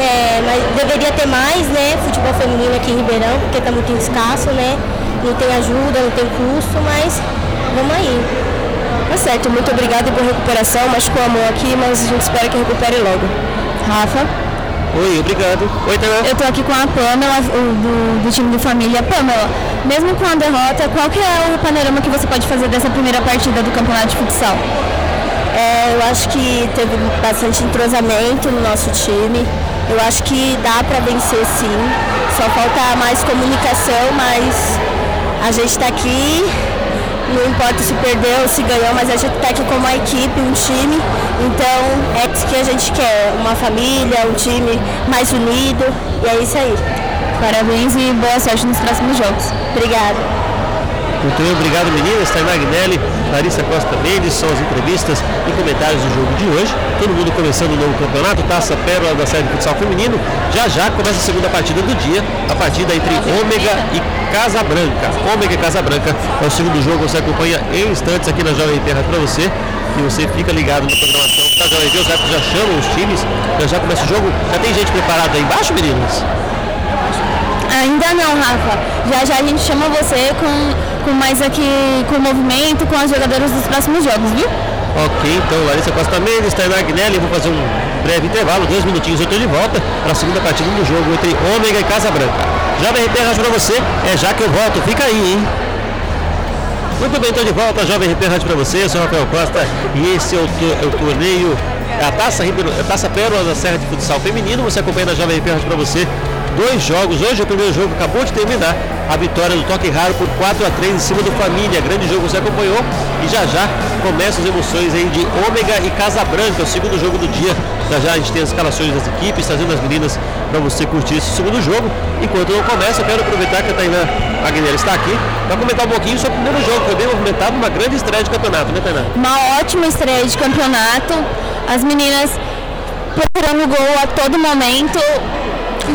É, mas deveria ter mais, né? Futebol feminino aqui em Ribeirão, porque tá muito escasso, né? Não tem ajuda, não tem custo, mas vamos aí. Tá certo, muito obrigada e boa recuperação. Machucou a mão aqui, mas a gente espera que recupere logo. Rafa? Oi, obrigado. Oi, Tainá. Eu tô aqui com a Pamela, do, do time de família. Pamela, mesmo com a derrota, qual que é o panorama que você pode fazer dessa primeira partida do campeonato de futsal? É, eu acho que teve bastante entrosamento no nosso time. Eu acho que dá para vencer sim. Só falta mais comunicação, mas a gente está aqui. Não importa se perdeu ou se ganhou, mas a gente está aqui como uma equipe, um time. Então é isso que a gente quer, uma família, um time mais unido. E é isso aí. Parabéns e boa sorte nos próximos jogos. Obrigada. Muito obrigado meninas, Tainá Agnelli, Larissa Costa Mendes, são as entrevistas e comentários do jogo de hoje. Todo mundo começando o novo campeonato, Taça Pérola da Série de Futsal Feminino. Já já começa a segunda partida do dia, a partida entre Ômega e Casa Branca. Ômega e Casa Branca é o segundo jogo, você acompanha em instantes aqui na Jovem Terra para você. E você fica ligado na programação da Jovem Terra, árbitros já chamam os times, já já começa o jogo. Já tem gente preparada aí embaixo, meninas? Ainda não, Rafa. Já já a gente chama você com, com mais aqui, com o movimento, com as jogadoras dos próximos jogos, viu? Ok, então Larissa Costa Mendes, Tainá Agnelli, vou fazer um breve intervalo, dois minutinhos eu estou de volta para a segunda partida do jogo entre Ômega e Casa Branca. Jovem RP Rádio para você, é já que eu volto, fica aí, hein? Muito bem, estou de volta, Jovem RP Rádio para você, eu sou Rafael Costa e esse é o, é o torneio, é a Taça, Ribeiro, é a Taça Pérola da Serra de Futsal Feminino, você acompanha na Jovem RP Rádio para você. Dois jogos, hoje o primeiro jogo, acabou de terminar, a vitória do Toque Raro por 4 a 3 em cima do Família, grande jogo você acompanhou. E já já começam as emoções aí de Ômega e Casa Branca, o segundo jogo do dia, já já a gente tem as escalações das equipes, trazendo as meninas para você curtir esse segundo jogo, enquanto não começa, quero aproveitar que a Tainá Aguilera está aqui, para comentar um pouquinho sobre o primeiro jogo, foi bem movimentado, uma grande estreia de campeonato, né Tainá? Uma ótima estreia de campeonato. As meninas procurando gol a todo momento.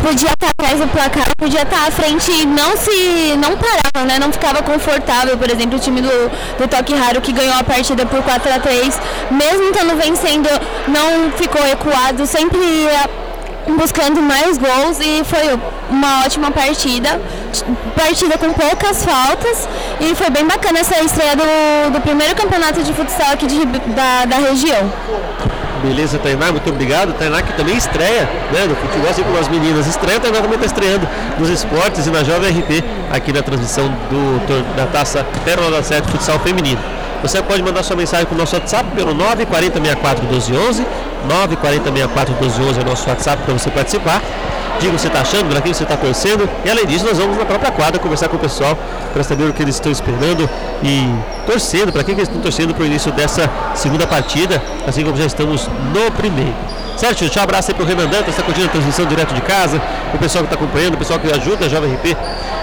Podia estar atrás do placar, podia estar à frente e não se. não parava, né? Não ficava confortável. Por exemplo, o time do, do Toque Raro que ganhou a partida por 4 a 3 mesmo estando vencendo, não ficou ecoado, sempre ia buscando mais gols e foi uma ótima partida. Partida com poucas faltas e foi bem bacana essa estreia do, do primeiro campeonato de futsal aqui de da, da região. Beleza, Tainá, muito obrigado. Tainá que também estreia, né, no futebol, assim como as meninas estreia, Tainá também está estreando nos esportes e na Jovem RP, aqui na transmissão do, da Taça Pérola da Sete Futsal Feminino. Você pode mandar sua mensagem para o nosso WhatsApp pelo 94064 1211, 94064 1211 é o nosso WhatsApp para você participar. Diga o que você está achando, para quem você está torcendo. E além disso, nós vamos na própria quadra conversar com o pessoal para saber o que eles estão esperando e torcendo, para quem que eles estão torcendo para o início dessa segunda partida, assim como já estamos no primeiro. Certo, um abraço aí para o Renan Dantas, está curtindo a transmissão direto de casa, o pessoal que está acompanhando, o pessoal que ajuda a Jovem RP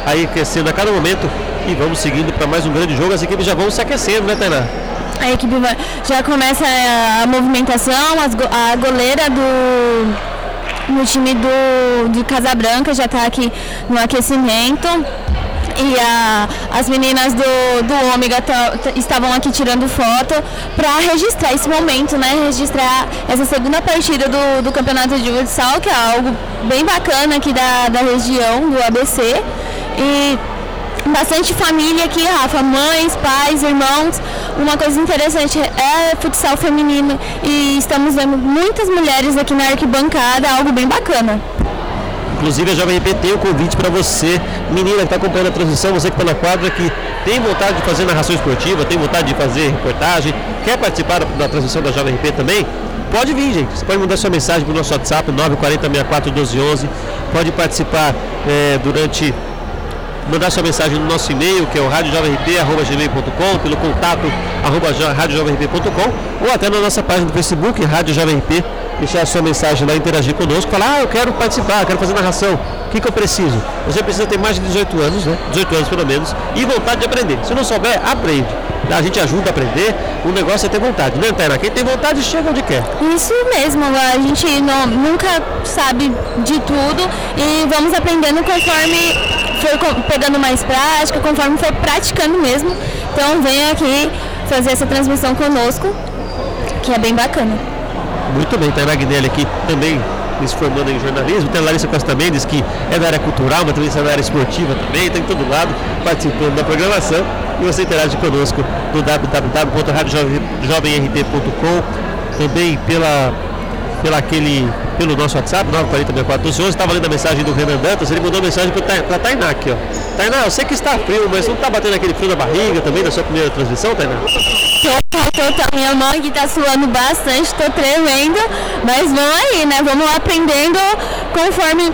aí crescendo a cada momento. E vamos seguindo para mais um grande jogo. As equipes já vão se aquecendo, né, Tainá? A equipe já começa a movimentação, a goleira do, do time do, de Casabranca já está aqui no aquecimento. E a- as meninas do, do Ômega tá- tá- estavam aqui tirando foto para registrar esse momento, né? Registrar essa segunda partida do, do campeonato de futsal, que é algo bem bacana aqui da, da região, do ABC. E bastante família aqui, Rafa, mães, pais, irmãos. Uma coisa interessante é futsal feminino e estamos vendo muitas mulheres aqui na arquibancada, algo bem bacana. Inclusive Jovem RP tem um convite para você, menina que está acompanhando a transmissão, você que está na quadra, que tem vontade de fazer narração esportiva, tem vontade de fazer reportagem, quer participar da, transmissão da Jovem RP também, pode vir, gente. Você pode mandar sua mensagem para o nosso WhatsApp 940641211, pode participar eh, durante mandar sua mensagem no nosso e-mail, que é o radiojovemp.gmail.com, pelo contato arroba jo- radiojovemp.com ou até na nossa página do Facebook, Rádio Jovem RP, deixar a sua mensagem lá, interagir conosco, falar, ah, eu quero participar, quero fazer narração, o que, que eu preciso? Você precisa ter mais de 18 anos, né? 18 anos pelo menos, e vontade de aprender. Se não souber, aprende. A gente ajuda a aprender, o negócio é ter vontade, né, Tainá? Quem tem vontade chega onde quer. Isso mesmo, a gente não, nunca sabe de tudo e vamos aprendendo conforme for co- pegando mais prática, conforme for praticando mesmo. Então venha aqui fazer essa transmissão conosco, que é bem bacana. Muito bem, Tainá Guinelli aqui também se formando em jornalismo. Tem a Larissa Costa Mendes, que é da área cultural, mas também é da área esportiva também, está em todo lado participando da programação. E você interage conosco no www.radiojovemrt.com, também pela pela aquele, pelo nosso WhatsApp, 940 estava lendo a mensagem do Renan Dantas, ele mandou mensagem para a Tainá aqui, ó. Tainá, eu sei que está frio, mas não está batendo aquele frio na barriga também na sua primeira transmissão, Tainá? Tô, tô, tô, minha mão aqui tá suando bastante, tô tremendo, mas vamos aí, né? Vamos aprendendo conforme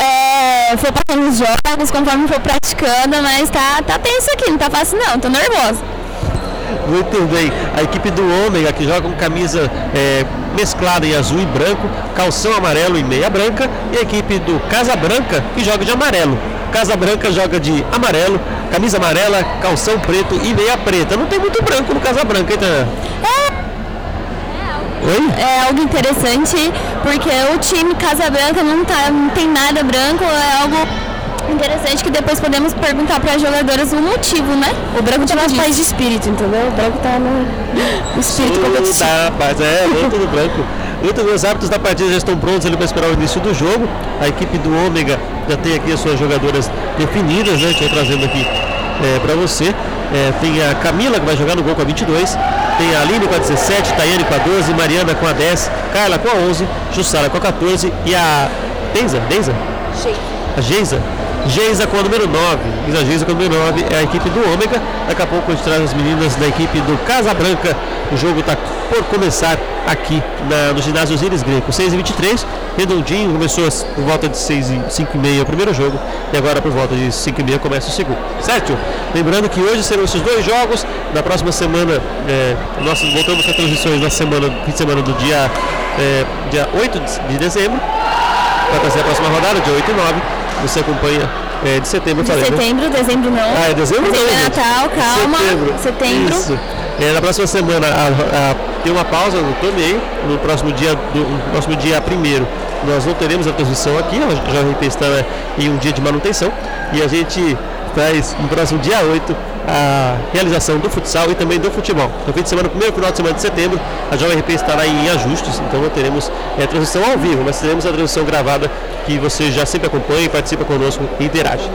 é, for passando os jogos, conforme for praticando, mas tá, tá tenso aqui, não tá fácil não, tô nervosa. Muito bem. A equipe do Ômega que joga com camisa é, mesclada em azul e branco, calção amarelo e meia branca, e a equipe do Casa Branca que joga de amarelo. Casa Branca joga de amarelo, camisa amarela, calção preto e meia preta. Não tem muito branco no Casa Branca, então. Oi? É algo interessante, porque o time Casa Branca não, tá, não tem nada branco, é algo interessante que depois podemos perguntar para as jogadoras o motivo, né? O branco tá mais paz de espírito, entendeu? O branco tá no, no espírito competitivo. Tá, mas é, não tudo branco. Muitos dos árbitros da partida já estão prontos ali para esperar o início do jogo. A equipe do Ômega já tem aqui as suas jogadoras definidas, né? Estou trazendo aqui é, para você. É, tem a Camila que vai jogar no gol com a 22. Tem a Aline com a 17, Tayane com a 12, Mariana com a 10, Carla com a 11, Jussara com a 14 e a Denza, Denza? A Geisa Geisa com a número 9. A Geisa com a número 9 é a equipe do Ômega. Daqui a pouco a gente traz as meninas da equipe do Casa Branca. O jogo está por começar aqui na, no ginásio Osiris Greco. 6 e 23 redondinho. Começou por volta de 6 e 5 e meia o primeiro jogo. E agora por volta de 5 e meia começa o segundo. Certo? Lembrando que hoje serão esses dois jogos. Na próxima semana, é, nós voltamos com transmissões na semana, fim de semana do dia, é, dia 8 de dezembro. Vai trazer a próxima rodada, dia 8 e 9 você acompanha é, de setembro, De falei, né? setembro, dezembro não. Ah, é dezembro, dezembro não, é. Natal, calma. Setembro. Setembro. Isso. É, na próxima semana a- a- tem uma pausa no torneio. No próximo dia, no próximo dia primeiro, nós não teremos a transmissão aqui. A JRP está em um dia de manutenção. E a gente traz no próximo dia 8 a realização do futsal e também do futebol. No fim de semana, primeiro final de semana de setembro, a JRP estará em ajustes, então não teremos é, transmissão ao vivo, mas teremos a transmissão gravada que você já sempre acompanha participa conosco e interage.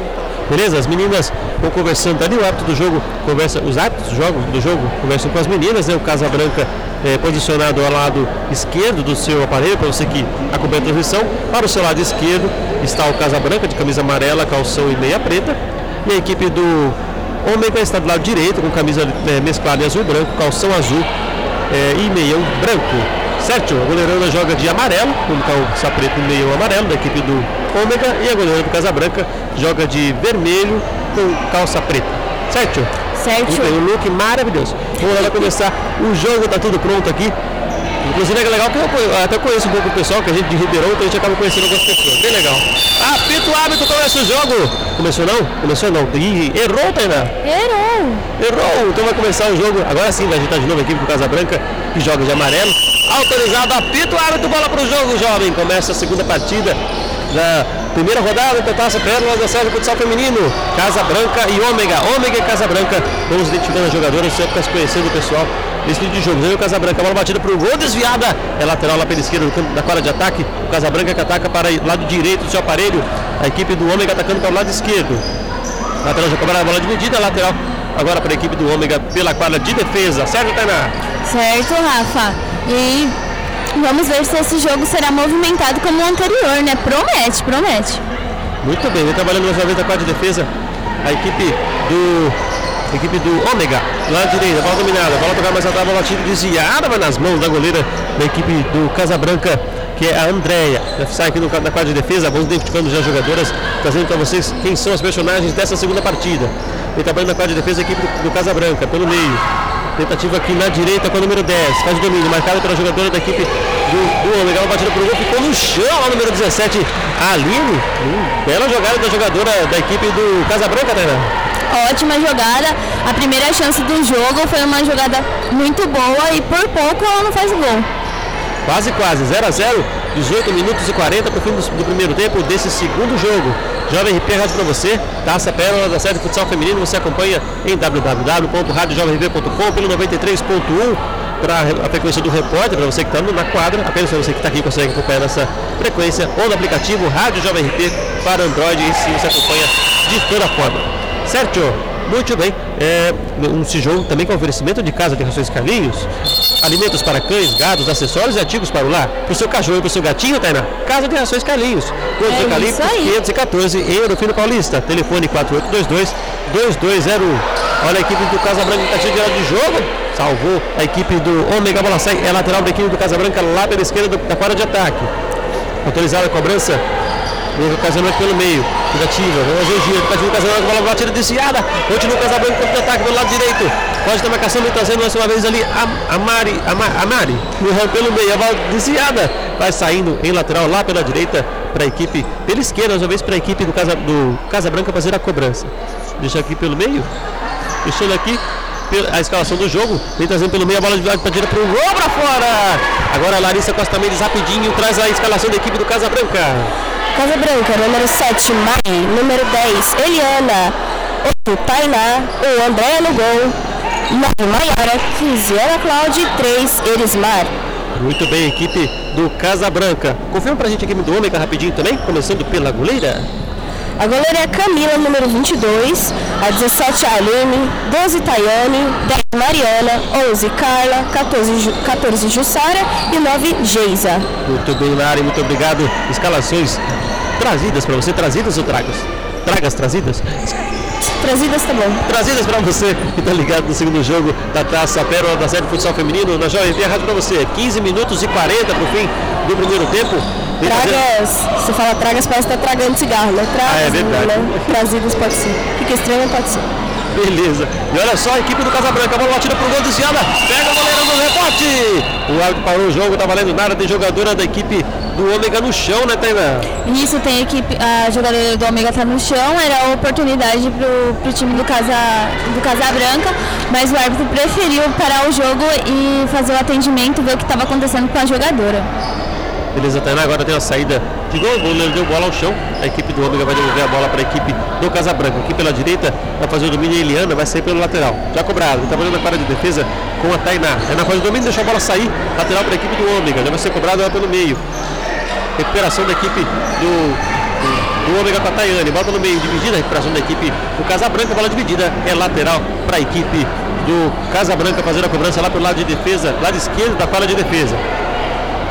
Beleza? As meninas conversando ali, o árbitro do jogo conversa, os árbitros do jogo, do jogo conversam com as meninas, né? O Casa Branca é, posicionado ao lado esquerdo do seu aparelho, para você que acompanha a transmissão. Para o seu lado esquerdo está o Casa Branca de camisa amarela, calção e meia preta. E a equipe do Ômega está do lado direito, com camisa é, mesclada em azul branco, calção azul é, e meião branco. Certo? A goleirona joga de amarelo, com calça preto e meião amarelo da equipe do Ômega. E a goleira do Casa Branca joga de vermelho com calça preta. Certo? Certo. Bem, um look maravilhoso. Vamos lá começar o jogo, tá tudo pronto aqui. Inclusive é legal que eu até conheço um pouco o pessoal, que a gente de Ribeirão, então a gente acaba conhecendo algumas pessoas. Bem legal. Apito o árbitro, começa o jogo. Começou não? Começou não. Ih, errou, Tainá. Errou. Errou! Então vai começar o jogo. Agora sim vai agitar de novo a equipe do Casa Branca, que joga de amarelo. Autorizado, apito o árbitro, bola para o jogo, jovem. Começa a segunda partida da primeira rodada da Taça Pérola da Série Futsal Feminino. Casa Branca e Ômega. Ômega e Casa Branca. Vamos identificando as jogadoras, você fica conhecendo o pessoal desse tipo de jogo. Vem o Casa Branca, bola batida para o gol, desviada. É lateral lá pela esquerda do da quadra de ataque. O Casa Branca que ataca para o lado direito do seu aparelho. A equipe do Ômega atacando para o lado esquerdo. Lateral já cobrada a bola dividida, lateral agora para a equipe do Ômega pela quadra de defesa. Certo, Tainá? Certo, Rafa. E vamos ver se esse jogo será movimentado como o anterior, né? Promete, promete. Muito bem, vem trabalhando mais uma vez na quadra de defesa. A equipe do. a equipe do Ômega, do lado direito, bola dominada, bola tocar mais atrás, bola tira desviada, mas nas mãos da goleira da equipe do Casabranca, que é a Andréia. Sai aqui no, na quadra de defesa, vamos identificando já as jogadoras, trazendo para vocês quem são as personagens dessa segunda partida. Vem trabalhando na quadra de defesa a equipe do, do Casabranca, pelo meio. Tentativa aqui na direita com a número 10. Faz o domínio, marcado pela jogadora da equipe do, do. Uma batida pro gol, ficou no chão a número 17, a Aline. Hum, bela jogada da jogadora da equipe do Casabranca, Tainá. Ótima jogada. A primeira chance do jogo foi uma jogada muito boa e por pouco ela não faz o gol. Quase, quase. 0 a 0 18 minutos e 40 para o fim do, do primeiro tempo desse segundo jogo. Jovem RP Rádio para você, Taça Pérola da série futsal feminino. Você acompanha em www.radiojovemrp.com pelo 93.1 para a frequência do repórter, para você que está na quadra, apenas para você que está aqui consegue acompanhar nessa frequência, ou no aplicativo Rádio Jovem RP para Android, e sim você acompanha de toda forma. Certo? Muito bem. É, um tijolo também com oferecimento de casa de rações Carlinhos. Alimentos para cães, gatos, acessórios e artigos para o lar. Para o seu cachorro e para o seu gatinho, Tainá. Casa de rações Carlinhos. Todos É eucaliptos isso aí. 514 em Ouro Fino Paulista. Telefone 4822 2201. Olha a equipe do Casa Branca que está de de jogo. Salvou a equipe do Ômega Bola sai. É lateral da equipe do Casa Branca lá pela esquerda da quadra de ataque. Autorizada a cobrança. Vem ocasionando pelo meio. Tentativa. O giro. Tentativa do Casabranca. Bola batida desviada. Continua o Casabranca contra ataque pelo lado direito. Pode ter marcação. Vem trazendo mais uma vez ali a, Mari. A, Ma, a Mari. Empurrando pelo meio. A bola desviada. Vai saindo em lateral lá pela direita. Para a equipe. Pela esquerda. Mais uma vez para a equipe do Casa, do Casa Branca fazer a cobrança. Deixa aqui pelo meio. Deixando aqui a escalação do jogo. Vem trazendo pelo meio a bola de para direita para o gol para fora. Agora a Larissa Costa Mendes rapidinho traz a escalação da equipe do Casa Branca. Casa Branca, número 7, Mari. Número 10, Eliana. 8, Tainá. 1, Andréa no gol. 9, Maiara. 15, Ana Cláudia. 3, Erismar. Muito bem, equipe do Casa Branca. Confirma pra gente a equipe do Ômega rapidinho também, começando pela goleira. A goleira é Camila, número 22. A 17, a Aline. 12, Tayane. 10, Mariana. 11, Carla. 14, Ju, 14 Jussara. E 9, Geisa. Muito bem, Lari, muito obrigado. Escalações trazidas pra você, trazidas ou tragas? Tragas trazidas? Trazidas, tá bom. Trazidas pra você que tá ligado no segundo jogo da Taça Pérola da Série Futsal Feminino na Jovem Pan Rádio pra você. 15 minutos e 40 pro fim do primeiro tempo. Tragas, você fala tragas, parece que tá tragando cigarro, né? Tragas, Ah, é verdade. né? Trazidas pode ser. Fica estranho, pode ser. Beleza. E olha só a equipe do Casabranca. A bola batida pro gol desviada. Pega a goleira no rebote. O árbitro parou o jogo, tá valendo nada. Tem jogadora da equipe do Ômega no chão, né, Tainá? Nisso tem a equipe, a jogadora do Ômega tá no chão, era a oportunidade pro, pro time do Casa, do Casa Branca, mas o árbitro preferiu parar o jogo e fazer o atendimento, ver o que estava acontecendo com a jogadora. Beleza, Tainá. Agora tem uma saída de gol. O deu bola ao chão. A equipe do Ômega vai devolver a bola para a equipe do Casabranca. Aqui pela direita vai fazer o domínio. A Eliana vai sair pelo lateral. Já cobrado. Ele tá valendo a para de defesa com a Tainá. Tainá faz o domínio, deixa a bola sair. Lateral para a equipe do Ômega. Já vai ser cobrado lá pelo meio. Recuperação da equipe do, do, Ômega com a Tayane. Bota no meio, dividida. Recuperação da equipe do Casabranca. Bola dividida. É lateral para a equipe do Casabranca fazendo a cobrança lá pelo lado de defesa, lado esquerdo da fala de defesa.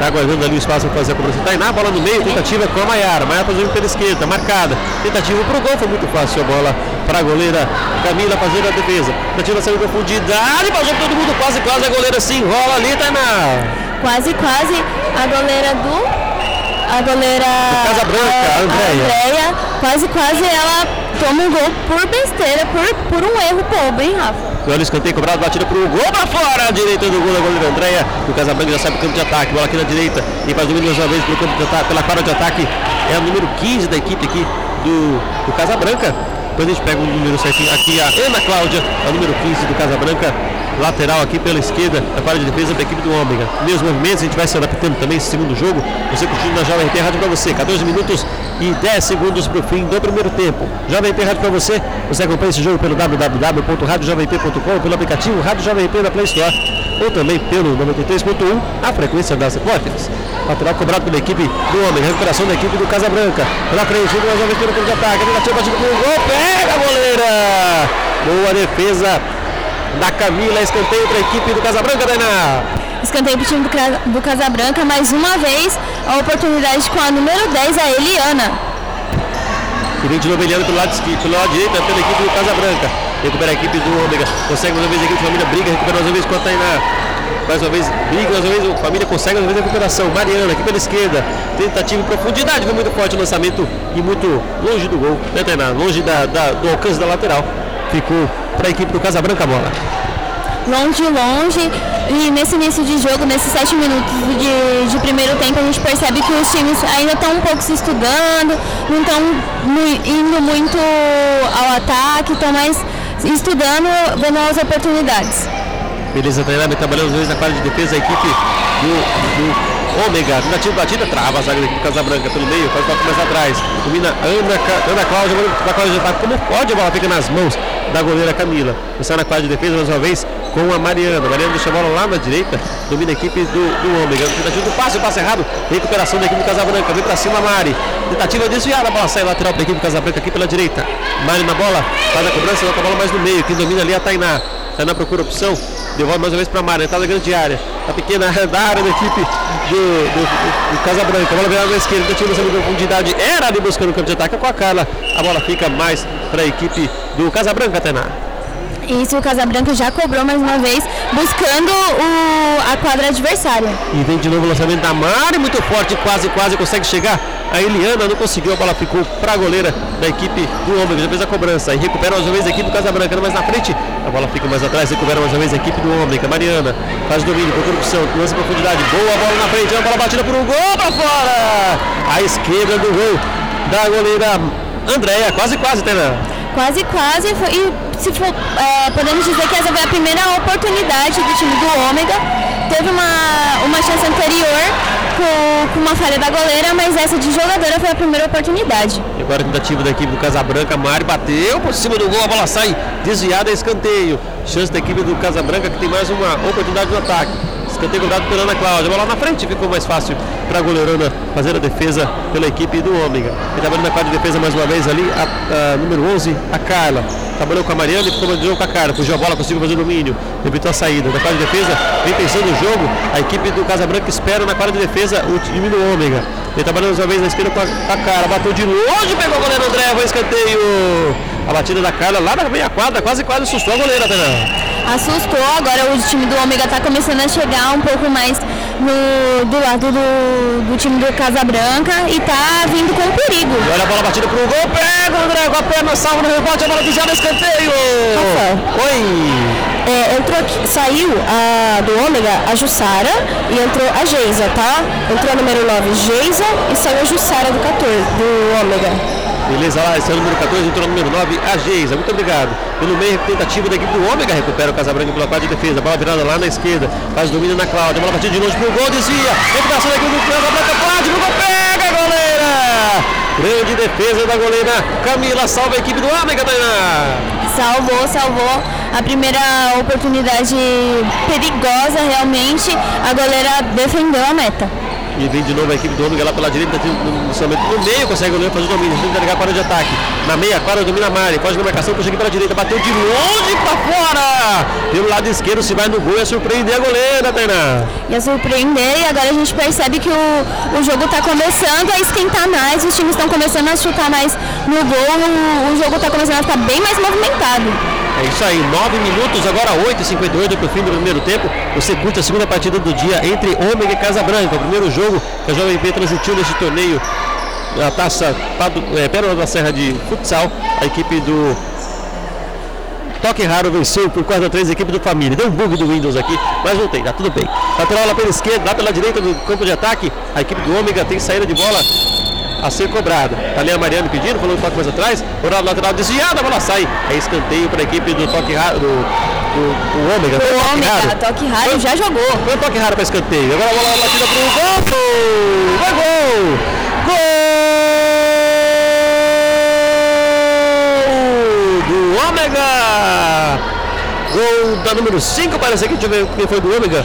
Tá aguardando ali o espaço para fazer a cobrança. Tainá, bola no meio, tentativa com a Maiara. Maiara fazendo pela esquerda, marcada. Tentativa pro gol, foi muito fácil a bola para a goleira Camila fazendo a defesa. Tentativa saiu profundidade, passou todo mundo quase, quase. A goleira se enrola ali, Tainá. Quase, quase a goleira do. A goleira. Do Casa Branca, a Andréia. Andréia, quase, quase ela toma um gol por besteira, por, por um erro bobo, hein, Rafa? Olha o escanteio cobrado, batida pro gol pra fora. Direita do gol da goleira Andréia. O Casabranca já sabe o campo de ataque. Bola aqui na direita. E faz domínio mais uma vez pelo campo de ataque, pela quadra de ataque. É a número 15 da equipe aqui do, do Casabranca. Depois a gente pega o número certinho. Aqui a Ana Cláudia, a número 15 do Casabranca. Lateral aqui pela esquerda, a quadra de defesa da equipe do Ômega. Meus movimentos, a gente vai se adaptando também esse segundo jogo. Você curtindo na Jovem Pan Rádio pra você. 14 minutos e 10 segundos pro fim do primeiro tempo. Jovem Pan Rádio pra você. Você acompanha esse jogo pelo www.radiojovemp.com, pelo aplicativo Rádio Jovem Pan da Play Store ou também pelo 93.1, a frequência das repórteres. Lateral cobrado pela equipe do Homem, recuperação da equipe do Casabranca. Pela frente, o Jovem Pan pelo ataque, tentativa batida pro gol, pega a goleira! Boa defesa da Camila, escanteio para a equipe do Casabranca, Dainá. Escanteio pro time do, do Casabranca, mais uma vez a oportunidade com a número 10, a Eliana. E novo Eliana pelo lado, pelo lado direito, pela equipe do Casabranca. Recupera a equipe do Ômega. Consegue mais uma vez a equipe de família, briga, recupera mais uma vez com a Tainá. Mais uma vez, briga, mais uma vez, a família consegue mais uma vez a recuperação. Mariana aqui pela esquerda. Tentativa em profundidade, foi muito forte o lançamento e muito longe do gol, né, Tainá? Longe da, da- do alcance da lateral. Ficou para a equipe do Casabranca a bola. longe, longe. E nesse início de jogo, nesses sete minutos de, de primeiro tempo, a gente percebe que os times ainda estão um pouco se estudando, não estão indo muito ao ataque, estão mais estudando, vendo as oportunidades. Beleza, Tainá vem trabalhando os dois na quadra de defesa, a equipe do, do Ômega. Tentativa batida, trava a zaga da equipe Casabranca pelo meio, faz toque mais atrás. Domina Ana, Ana Cláudia, da quadra de ataque. Como pode, a bola fica nas mãos da goleira Camila. Sai na quadra de defesa mais uma vez com a Mariana. Mariana deixa a bola lá na direita, domina a equipe do, do Ômega. Tentativa do passe, passe errado. Recuperação da equipe do Casabranca. Vem pra cima, Mari. Tentativa desviada, a bola sai lateral pra equipe do Casabranca aqui pela direita. Mari na bola, faz a cobrança, coloca a bola mais no meio. Quem domina ali é a Tainá. Tainá procura opção, devolve mais uma vez pra Mari. Entrada grande área. A pequena da área da equipe do, do, do, do Casabranca. A bola virada na esquerda, tentativa de profundidade. Era ali buscando o campo de ataque com a Carla. A bola fica mais pra equipe do Casabranca, Tainá. Isso, o Casabranca já cobrou mais uma vez, buscando o, a quadra adversária. E vem de novo o lançamento da Mari, muito forte, quase, quase consegue chegar. A Eliana não conseguiu, a bola ficou para a goleira da equipe do Ômega, já fez a cobrança. E recupera mais uma vez a equipe do Casabranca, mais na frente. A bola fica mais atrás, recupera mais uma vez a equipe do Ômega. Mariana faz domínio, procura opção, lança profundidade, boa bola na frente, a bola batida por um gol para fora. A esquerda do gol da goleira Andréia, quase, quase, Tena. Quase, quase. Foi, e se for, é, podemos dizer que essa foi a primeira oportunidade do time do Ômega. Teve uma, uma chance anterior com, com uma falha da goleira, mas essa de jogadora foi a primeira oportunidade. E agora a tentativa da equipe do Casabranca, Mari bateu por cima do gol, a bola sai desviada, escanteio. Chance da equipe do Casabranca que tem mais uma oportunidade no ataque. Escanteio cobrado pela Ana Cláudia. Bola na frente ficou mais fácil para a goleirona fazer a defesa pela equipe do Ômega. E trabalhando na quadra de defesa mais uma vez ali, a, a número 11, a Carla. Trabalhou com a Mariana e ficou de jogo com a Carla. Fugiu a bola, conseguiu fazer o domínio. Evitou a saída. Na quadra de defesa, vem pensando o jogo. A equipe do Casabranca espera na quadra de defesa o time do Ômega. Ele trabalhando mais uma vez na esquerda com a, a Carla. Bateu de longe, pegou o goleiro André, foi escanteio. A batida da Carla lá na meia quadra, quase quase assustou a goleira, Tana assustou. Agora o time do Ômega está começando a chegar um pouco mais no, do lado do, do time do Casabranca e está vindo com perigo. E olha a bola batida pro gol, pega o André com a perna, salva no rebote, a bola desviada no escanteio. Rafael. Oi. É, entrou aqui, saiu a, do Ômega a Jussara e entrou a Geisa, tá? Entrou a número 9 Geisa e saiu a Jussara do 14, do Ômega. Beleza lá, esse é o número 14, entrou no número 9, a Geisa. Muito obrigado. Pelo meio, tentativa da equipe do Ômega, recupera o Casabranca pela parte de defesa. Bola virada lá na esquerda, faz domínio na Cláudia. Bola batida de longe pro gol, desvia. Recuperação da equipe do Casabranca, pro gol, pega, goleira! Grande defesa da goleira Camila, salva a equipe do Ômega, Tainá. Salvou, salvou a primeira oportunidade perigosa, realmente. A goleira defendeu a meta. E vem de novo a equipe do Ômega lá pela direita, no meio, consegue o goleiro fazer o domínio, tenta ligar para o de ataque. Na meia quadra domina a Mari, pode na marcação, puxa aqui pela direita, bateu de longe para fora! Pelo lado esquerdo, se vai no gol, é surpreender a goleira, Tainá. Ia surpreender e agora a gente percebe que o, o jogo está começando a esquentar mais, os times estão começando a chutar mais no gol, o, o jogo está começando a ficar bem mais movimentado. É isso aí, 9 minutos, agora 8h58 para o fim do primeiro tempo. Você curte a segunda partida do dia entre Ômega e Casabranca. O primeiro jogo que a Jovem P transmitiu nesse torneio, a taça é, Pérola da Serra de Futsal. A equipe do Toque Raro venceu por 4 a 3 a equipe do Família. Deu um bug do Windows aqui, mas voltei, tá tudo bem. Lateral lá pela esquerda, lá pela direita do campo de ataque. A equipe do Ômega tem saída de bola a ser cobrada. Tá ali a Mariana pedindo, falou um toque mais atrás. Horário lateral desviado, a bola sai. É escanteio para a equipe do toque raro. Do, do, do Ômega. O Ômega, toque raro já jogou. Foi toque raro para escanteio. Agora a bola batida para o gol. Vai gol! Gol do Ômega! Gol da número 5, parece aqui. Deixa eu ver quem foi do Ômega.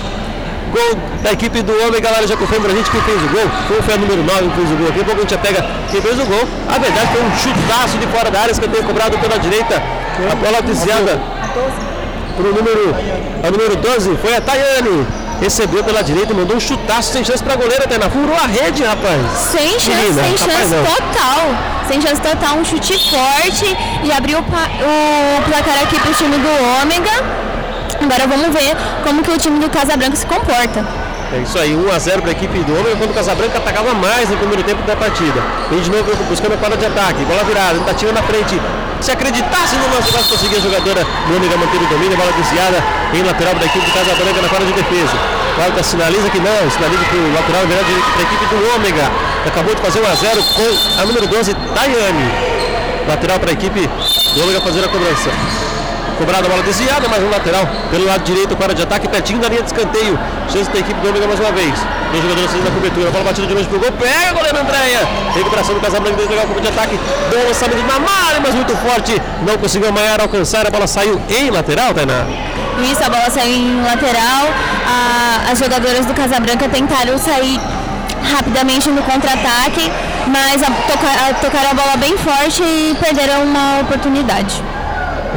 Gol da equipe do Homem, galera já confirma pra gente quem fez o gol. Foi, foi a número 9 que fez o gol. Daqui a pouco a gente já pega quem fez o gol. A verdade foi um chutaço de fora da área, escanteio cobrado pela direita. A bola desviada pro número, a número 12 foi a Tayane. Recebeu pela direita, mandou um chutaço sem chance pra goleira, Tena. Furou a rede, rapaz. Sem chance, Menina, sem chance não. total. Sem chance total, um chute forte e abriu o, o placar aqui pro time do Ômega. Agora vamos ver como que o time do Casabranca se comporta. É isso aí, 1x0 para a equipe do Homem, quando o Casabranca atacava mais no primeiro tempo da partida. Vem de novo buscando a quadra de ataque, bola virada, tentativa na frente. Se acreditasse no lance, quase conseguia a jogadora do Ômega manter o domínio, bola desviada em lateral da equipe do Casabranca na quadra de defesa. Quarta sinaliza que não, sinaliza para o lateral virado para a equipe do Ômega. Acabou de fazer 1x0 com a número 12, Daiane. Lateral para a equipe do Ômega fazer a cobrança. Cobrada a bola desviada, mas no lateral, pelo lado direito, para de ataque, pertinho da linha de escanteio. Chance da equipe do mais uma vez. Dois jogadores saindo da cobertura, bola batida de longe pro gol, pega a goleira Andréia. Recuperação do Casablanca, desde o campo de ataque. Bom lançamento na Mari, mas muito forte. Não conseguiu a Maiara alcançar, a bola saiu em lateral, Tainá. Isso, a bola saiu em lateral. As jogadoras do Casabranca tentaram sair rapidamente no contra-ataque, mas a, toca- a- tocaram a bola bem forte e perderam uma oportunidade.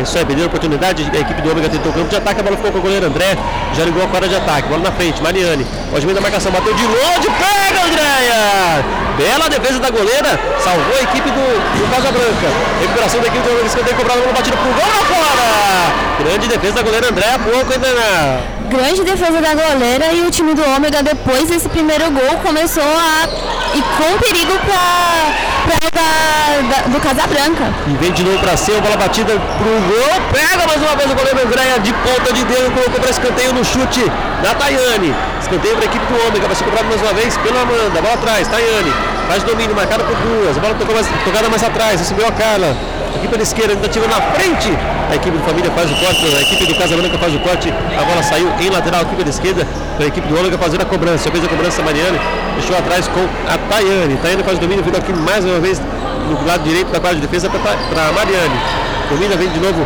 Isso aí, perdeu a oportunidade, a equipe do Ômega tentou o campo de ataque, a bola ficou com o goleiro André, já ligou a quadra de ataque, bola na frente, Mariane, pode vir da marcação, bateu de longe, pega Andréia! Bela defesa da goleira, salvou a equipe do, do Casa Branca. Recuperação da equipe do Ômega, escanteio cobrado, bola batida pro gol lá fora! Grande defesa da goleira Andréia, pouco ainda. Grande defesa da goleira e o time do Ômega, depois desse primeiro gol, começou a ir com perigo para do Casabranca. E de novo pra cima, bola batida pro gol, pega mais uma vez o goleiro Andréia de ponta de dedo, colocou para escanteio no chute da Tayane. Escanteio para a equipe do Ômega, vai ser cobrado mais uma vez pela Amanda, bola atrás, Tayane, faz domínio, marcado por duas, bola mais, tocada mais atrás, recebeu a Carla. Aqui pela esquerda, tentativa na frente. A equipe do Família faz o corte, a equipe do Casablanca faz o corte. A bola saiu em lateral aqui pela esquerda. Para a equipe do Ômega fazer a cobrança. Fez a cobrança Mariane. Deixou atrás com a Tayane. Tayane faz domínio, fica aqui mais uma vez no lado direito da quadra de defesa para a Mariane. Domina, vem de novo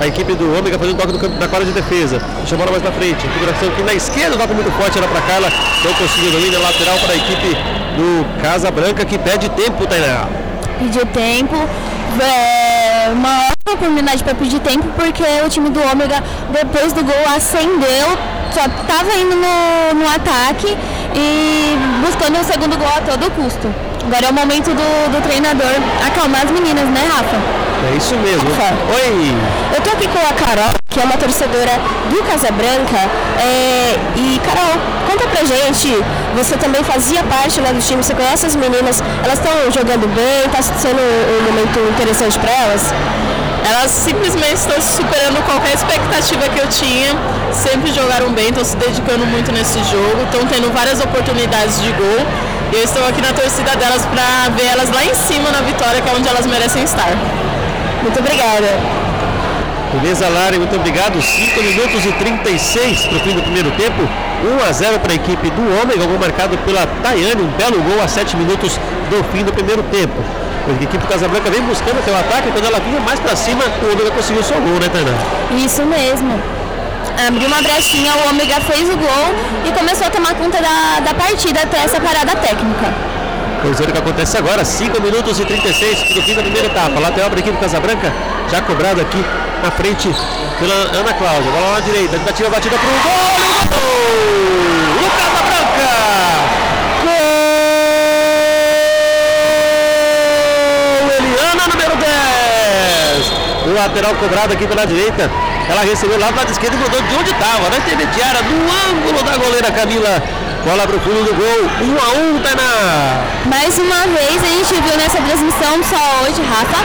a equipe do Ômega fazendo toque no campo da quadra de defesa. Deixa a bola mais na frente. Recuperação aqui na esquerda, toque muito forte, era para Carla. Não conseguiu domínio lateral para a equipe do Casa Branca que pede tempo, Tainá. Pediu tempo, é, uma ótima oportunidade para pedir tempo, porque o time do Ômega, depois do gol, acendeu, só estava indo no, no ataque e buscando o segundo gol a todo custo. Agora é o momento do, do treinador acalmar as meninas, né, Rafa? É isso mesmo. Rafa. Oi! Eu tô aqui com a Carol, que é uma torcedora do Casabranca. É, e Carol, conta pra gente, você também fazia parte né, do time, você conhece as meninas, elas estão jogando bem, tá sendo um momento interessante para elas? Elas simplesmente estão superando qualquer expectativa que eu tinha. Sempre jogaram bem, estão se dedicando muito nesse jogo, estão tendo várias oportunidades de gol. E eu estou aqui na torcida delas para ver elas lá em cima na vitória, que é onde elas merecem estar. Muito obrigada. Beleza, Lari, muito obrigado. 5 minutos e 36 para o fim do primeiro tempo. 1 a 0 para a equipe do Ômega, gol marcado pela Tayane, um belo gol a 7 minutos do fim do primeiro tempo. A equipe do Casablanca vem buscando até o ataque, quando ela vinha mais para cima, o Ômega conseguiu o seu gol, né, Tainá? Isso mesmo. Abriu uma brechinha, o Ômega fez o gol e começou a tomar conta da, da partida até essa parada técnica. Vamos ver o que acontece agora, 5 minutos e 36 do fim da primeira etapa. Lateral para a equipe Casabranca, já cobrado aqui na frente pela Ana Cláudia. Bola lá na direita, tentativa batida para o gol! O Casabranca! Gol! Eliana, número 10! O lateral cobrado aqui pela direita. Ela recebeu lá do lado esquerdo e mudou de onde estava, na intermediária, no ângulo da goleira Camila. Bola para o fundo do gol, 1 um a 1 um, Tainá. Mais uma vez a gente viu nessa transmissão só hoje, Rafa.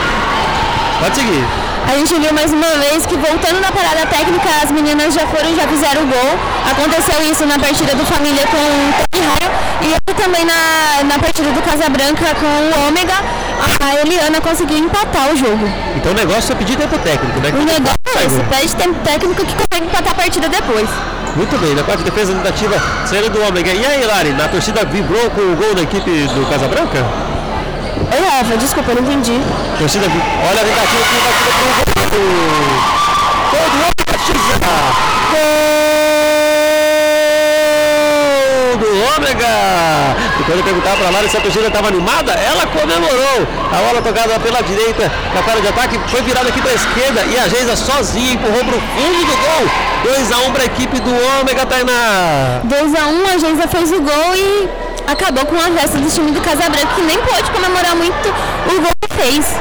Pode seguir. A gente viu mais uma vez que voltando na parada técnica, as meninas já foram e já fizeram o gol. Aconteceu isso na partida do Família com o Tony Raio e também na, na partida do Casabranca com o Ômega. A Eliana conseguiu empatar o jogo. Então o negócio é pedir tempo técnico, né? O negócio é esse, pede tempo técnico que consegue empatar a partida depois. Muito bem, na parte de defesa tentativa saindo do Ômega. E aí, Lari, na torcida vibrou com o gol da equipe do Casabranca? Oi, Rafa, desculpa, eu não entendi. Torcida, olha a tentativa que batida pro gol. Gol do Ômega! Gol do Ômega! E quando eu perguntava pra Lari se a torcida estava animada, ela comemorou. A bola tocada pela direita, na cara de ataque, foi virada aqui pra esquerda e a Geisa sozinha empurrou pro fundo do gol. 2x1 para a equipe do Ômega, Tainá. 2x1, a Geisa fez o gol e acabou com a festa do time do Casabranca, que nem pôde comemorar muito o gol que fez.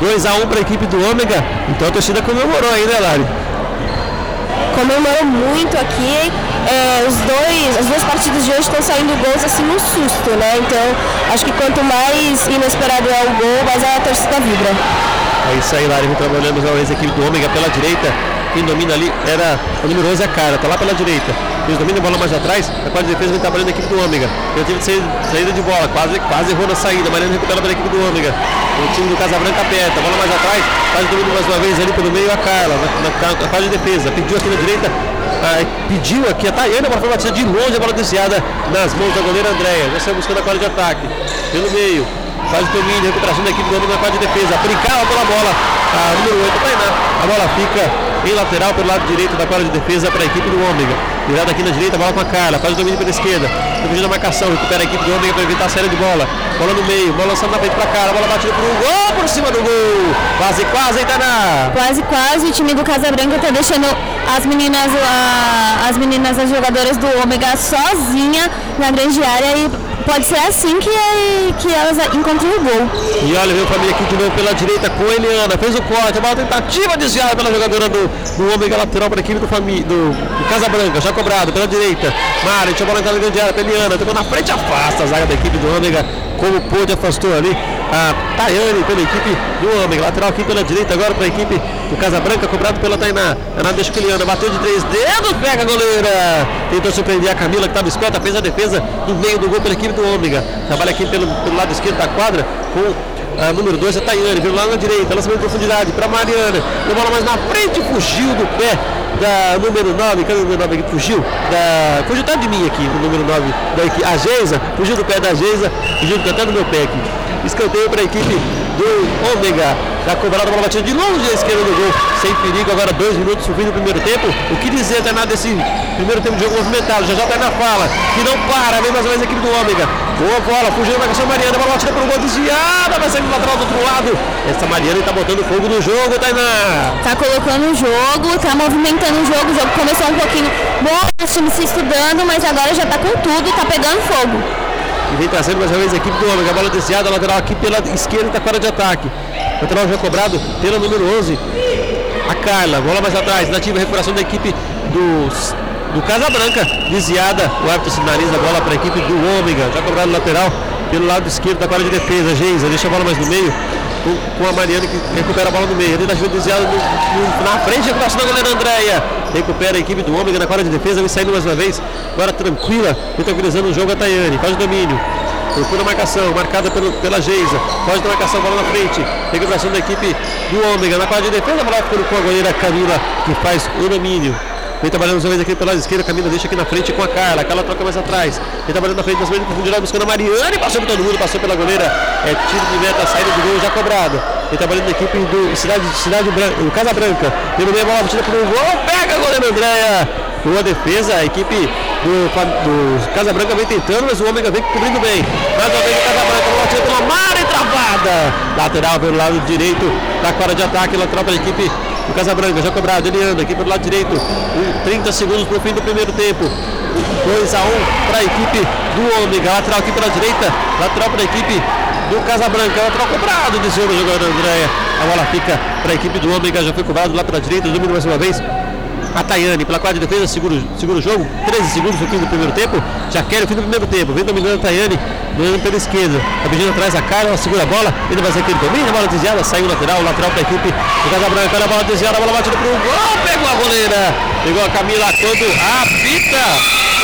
2x1 para a equipe do Ômega. Então a torcida comemorou aí, né, Lari? Comemorou muito aqui. É, os dois, as duas partidas de hoje estão saindo gols assim no susto, né? Então acho que quanto mais inesperado é o gol, mais a torcida vibra. É isso aí, Lari, vez a equipe do Ômega pela direita. Quem domina ali era o número 11, a cara, tá lá pela direita. Eles dominam a bola mais atrás, a quadra de defesa vem trabalhando a equipe do Ômega. Tentativa de saída, de bola, quase, quase errou na saída, Mariana recupera pela equipe do Ômega. O time do Casabranca aperta, bola mais atrás, o domínio mais uma vez ali pelo meio a Carla, na, na, de defesa. Pediu aqui na direita, pediu aqui a Tayana, bola foi batida de longe, a bola desviada nas mãos da goleira Andréia. Já saiu buscando a quadra de ataque, pelo meio. Faz o domínio, recuperação da equipe do Ômega na quadra de defesa. Brincava pela bola, a número 8, Tainá. A bola fica em lateral pelo lado direito da quadra de defesa para a equipe do Ômega. Virada aqui na direita, bola com a Carla, faz o domínio pela esquerda. Fugindo da marcação, recupera a equipe do Ômega para evitar a saída de bola. Bola no meio, bola lançando na frente para a Carla, bola batida por um gol por cima do gol. Quase, quase, Itaná. Quase, quase. O time do Casa Branca tá deixando as meninas, a- as meninas, as jogadoras do Ômega sozinha na grande área e pode ser assim que, que elas encontrem o gol. E olha, a família aqui de novo pela direita com a Eliana. Fez o corte, a tentativa desviada pela jogadora do, do Ômega lateral para a equipe do, fami, do, do Casa Branca. Já cobrado pela direita. Mari, a bola entrar na grande área Eliana. Tocou na frente, afasta a zaga da equipe do Ômega. Como pôde, afastou ali a Tayane pela equipe do Ômega. Lateral aqui pela direita agora para a equipe do Casa Branca, cobrado pela Tainá. Tainá deixa bateu de três dedos, pega a goleira. Tentou surpreender a Camila que estava esperta, fez a defesa no meio do gol pela equipe do Ômega. Trabalha aqui pelo, pelo lado esquerdo da quadra com a número 2 é Tayane, viu lá na direita, lançamento de profundidade para Mariana, deu bola mais na frente, fugiu do pé da número 9, cadê o número 9 aqui? Fugiu, da, fugiu até de mim aqui, o número 9 da equipe, a Geisa, fugiu do pé da Geisa, fugiu até do meu pé aqui. Escanteio para a equipe do Ômega, já cobrada a bola batida de longe à esquerda do gol, sem perigo, agora dois minutos no fim do primeiro tempo. O que dizer, Tainá, desse primeiro tempo de jogo movimentado? Já já Tainá fala, que não para, vem mais uma vez a equipe do Ômega. Boa bola, fugiu da marcação Mariana, bola batida por um gol desviada, vai sair do lateral do outro lado. Essa Mariana está botando fogo no jogo, Tainá. Tá colocando o jogo, tá movimentando o jogo. O jogo começou um pouquinho bom, os times se estudando, mas agora já tá com tudo, tá pegando fogo. E vem trazendo mais uma vez a equipe do Ômega. Bola desviada, lateral aqui pela esquerda está fora de ataque. Lateral já cobrado pela número 11. A Carla, bola mais atrás. Nativa, recuperação da equipe do, do Casa Branca. Desviada, o árbitro sinaliza a bola para a equipe do Ômega. Já cobrado lateral pelo lado esquerdo da quadra de defesa. Geisa, deixa a bola mais no meio. Com, a Mariana que recupera a bola no meio. Ali Nativa desviada no- no- na frente, recuperação da goleira Andréia. Recupera a equipe do Ômega na quadra de defesa. Vem saindo mais uma vez. Agora tranquila, vem tranquilizando o jogo a Tayane. Faz o domínio. Procura a marcação, marcada pelo, pela Geisa. Foge da marcação, bola na frente. Recuperação da equipe do Ômega. Na quadra de defesa, bola ficando com a goleira Camila, que faz o domínio. Vem trabalhando mais uma vez aqui pela esquerda, Camila deixa aqui na frente com a Carla. A Carla troca mais atrás. Vem trabalhando na frente, mais ou menos profundidade, buscando a Mariane. Passou por todo mundo, passou pela goleira. É tiro de meta, saída do gol já cobrado. Vem trabalhando na equipe do Cidade, Cidade Branca, o Casa Branca. Meio, a bola batida por um gol. Pega a goleira Andréia. Boa defesa, a equipe do, do Casa Branca vem tentando, mas o Ômega vem cobrindo bem. Mais uma vez o Casa Branca, bola batida pela Mari travada. Lateral pelo lado direito da quadra de ataque, lateral para a equipe do Casa Branca, já cobrado, ele anda aqui pelo lado direito. Um, 30 segundos para o fim do primeiro tempo. 2 a 1 para a equipe do Ômega. Lateral aqui pela direita, lateral para a equipe do Casa Branca. Lateral cobrado, desceu o jogador Andréia. A bola fica para a equipe do Ômega, já foi cobrado lá pela direita, domina mais uma vez. A Tayane, pela quadra de defesa, segura, o- segura o jogo. 13 segundos no fim do primeiro tempo. Já quer o fim do primeiro tempo. Vem dominando a Tayane, dominando pela esquerda. Tá pedindo atrás a Carla, ela segura a bola. Ainda vai ser aquele domínio, a bola desviada, saiu o lateral, lateral para a equipe do Casa Branca. Olha a bola desviada, a bola batida para o gol. Pegou a goleira. Pegou a Camila quando apita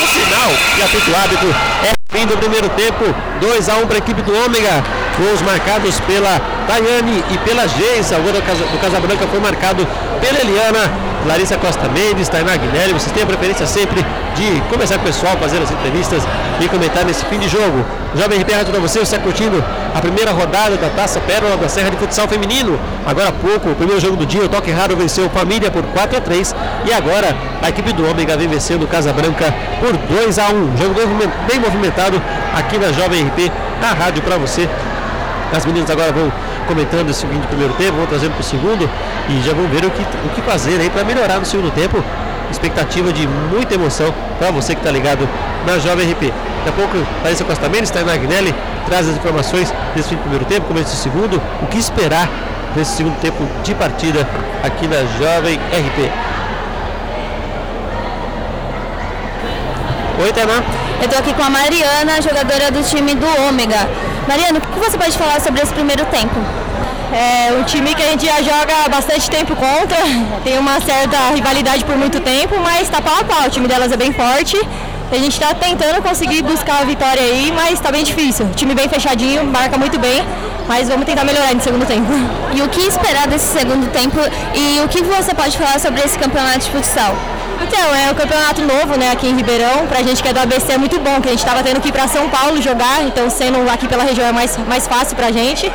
o sinal. E apita o árbitro. É fim do primeiro tempo. 2 a 1 para a equipe do Ômega. Gols marcados pela Tayane e pela Geisa. O gol do Casa, do Casa Branca foi marcado pela Eliana. Larissa Costa Mendes, Tainá Guilherme, vocês têm a preferência sempre de conversar com o pessoal, fazer as entrevistas e comentar nesse fim de jogo. Jovem RP Rádio para você, você está curtindo a primeira rodada da Taça Pérola da Serra de Futsal Feminino. Agora há pouco, o primeiro jogo do dia, o Toque Raro venceu Família por 4 a 3 e agora a equipe do Ômega vem vencendo Casa Branca por 2 a 1 Jogo bem movimen- bem movimentado aqui na Jovem RP, na rádio para você. As meninas agora vão comentando esse de primeiro tempo, vão trazendo para o segundo e já vão ver o que, o que fazer aí para melhorar no segundo tempo. Expectativa de muita emoção para você que está ligado na Jovem RP. Daqui a pouco, Larissa Costa Mendes, Tainá Agnelli, traz as informações desse fim de primeiro tempo, começo do segundo, o que esperar nesse segundo tempo de partida aqui na Jovem RP. Oi, Tainá. Eu tô aqui com a Mariana, jogadora do time do Ômega. Mariana, o que você pode falar sobre esse primeiro tempo? É um time que a gente já joga há bastante tempo contra, tem uma certa rivalidade por muito tempo, mas tá pau a pau, o time delas é bem forte. A gente está tentando conseguir buscar a vitória aí, mas está bem difícil. O time bem fechadinho, marca muito bem, mas vamos tentar melhorar no segundo tempo. E o que esperar desse segundo tempo e o que você pode falar sobre esse campeonato de futsal? Então, é um campeonato novo, né, aqui em Ribeirão. Pra gente que é do ABC é muito bom, que a gente estava tendo que ir para São Paulo jogar, então sendo aqui pela região é mais, mais fácil pra gente.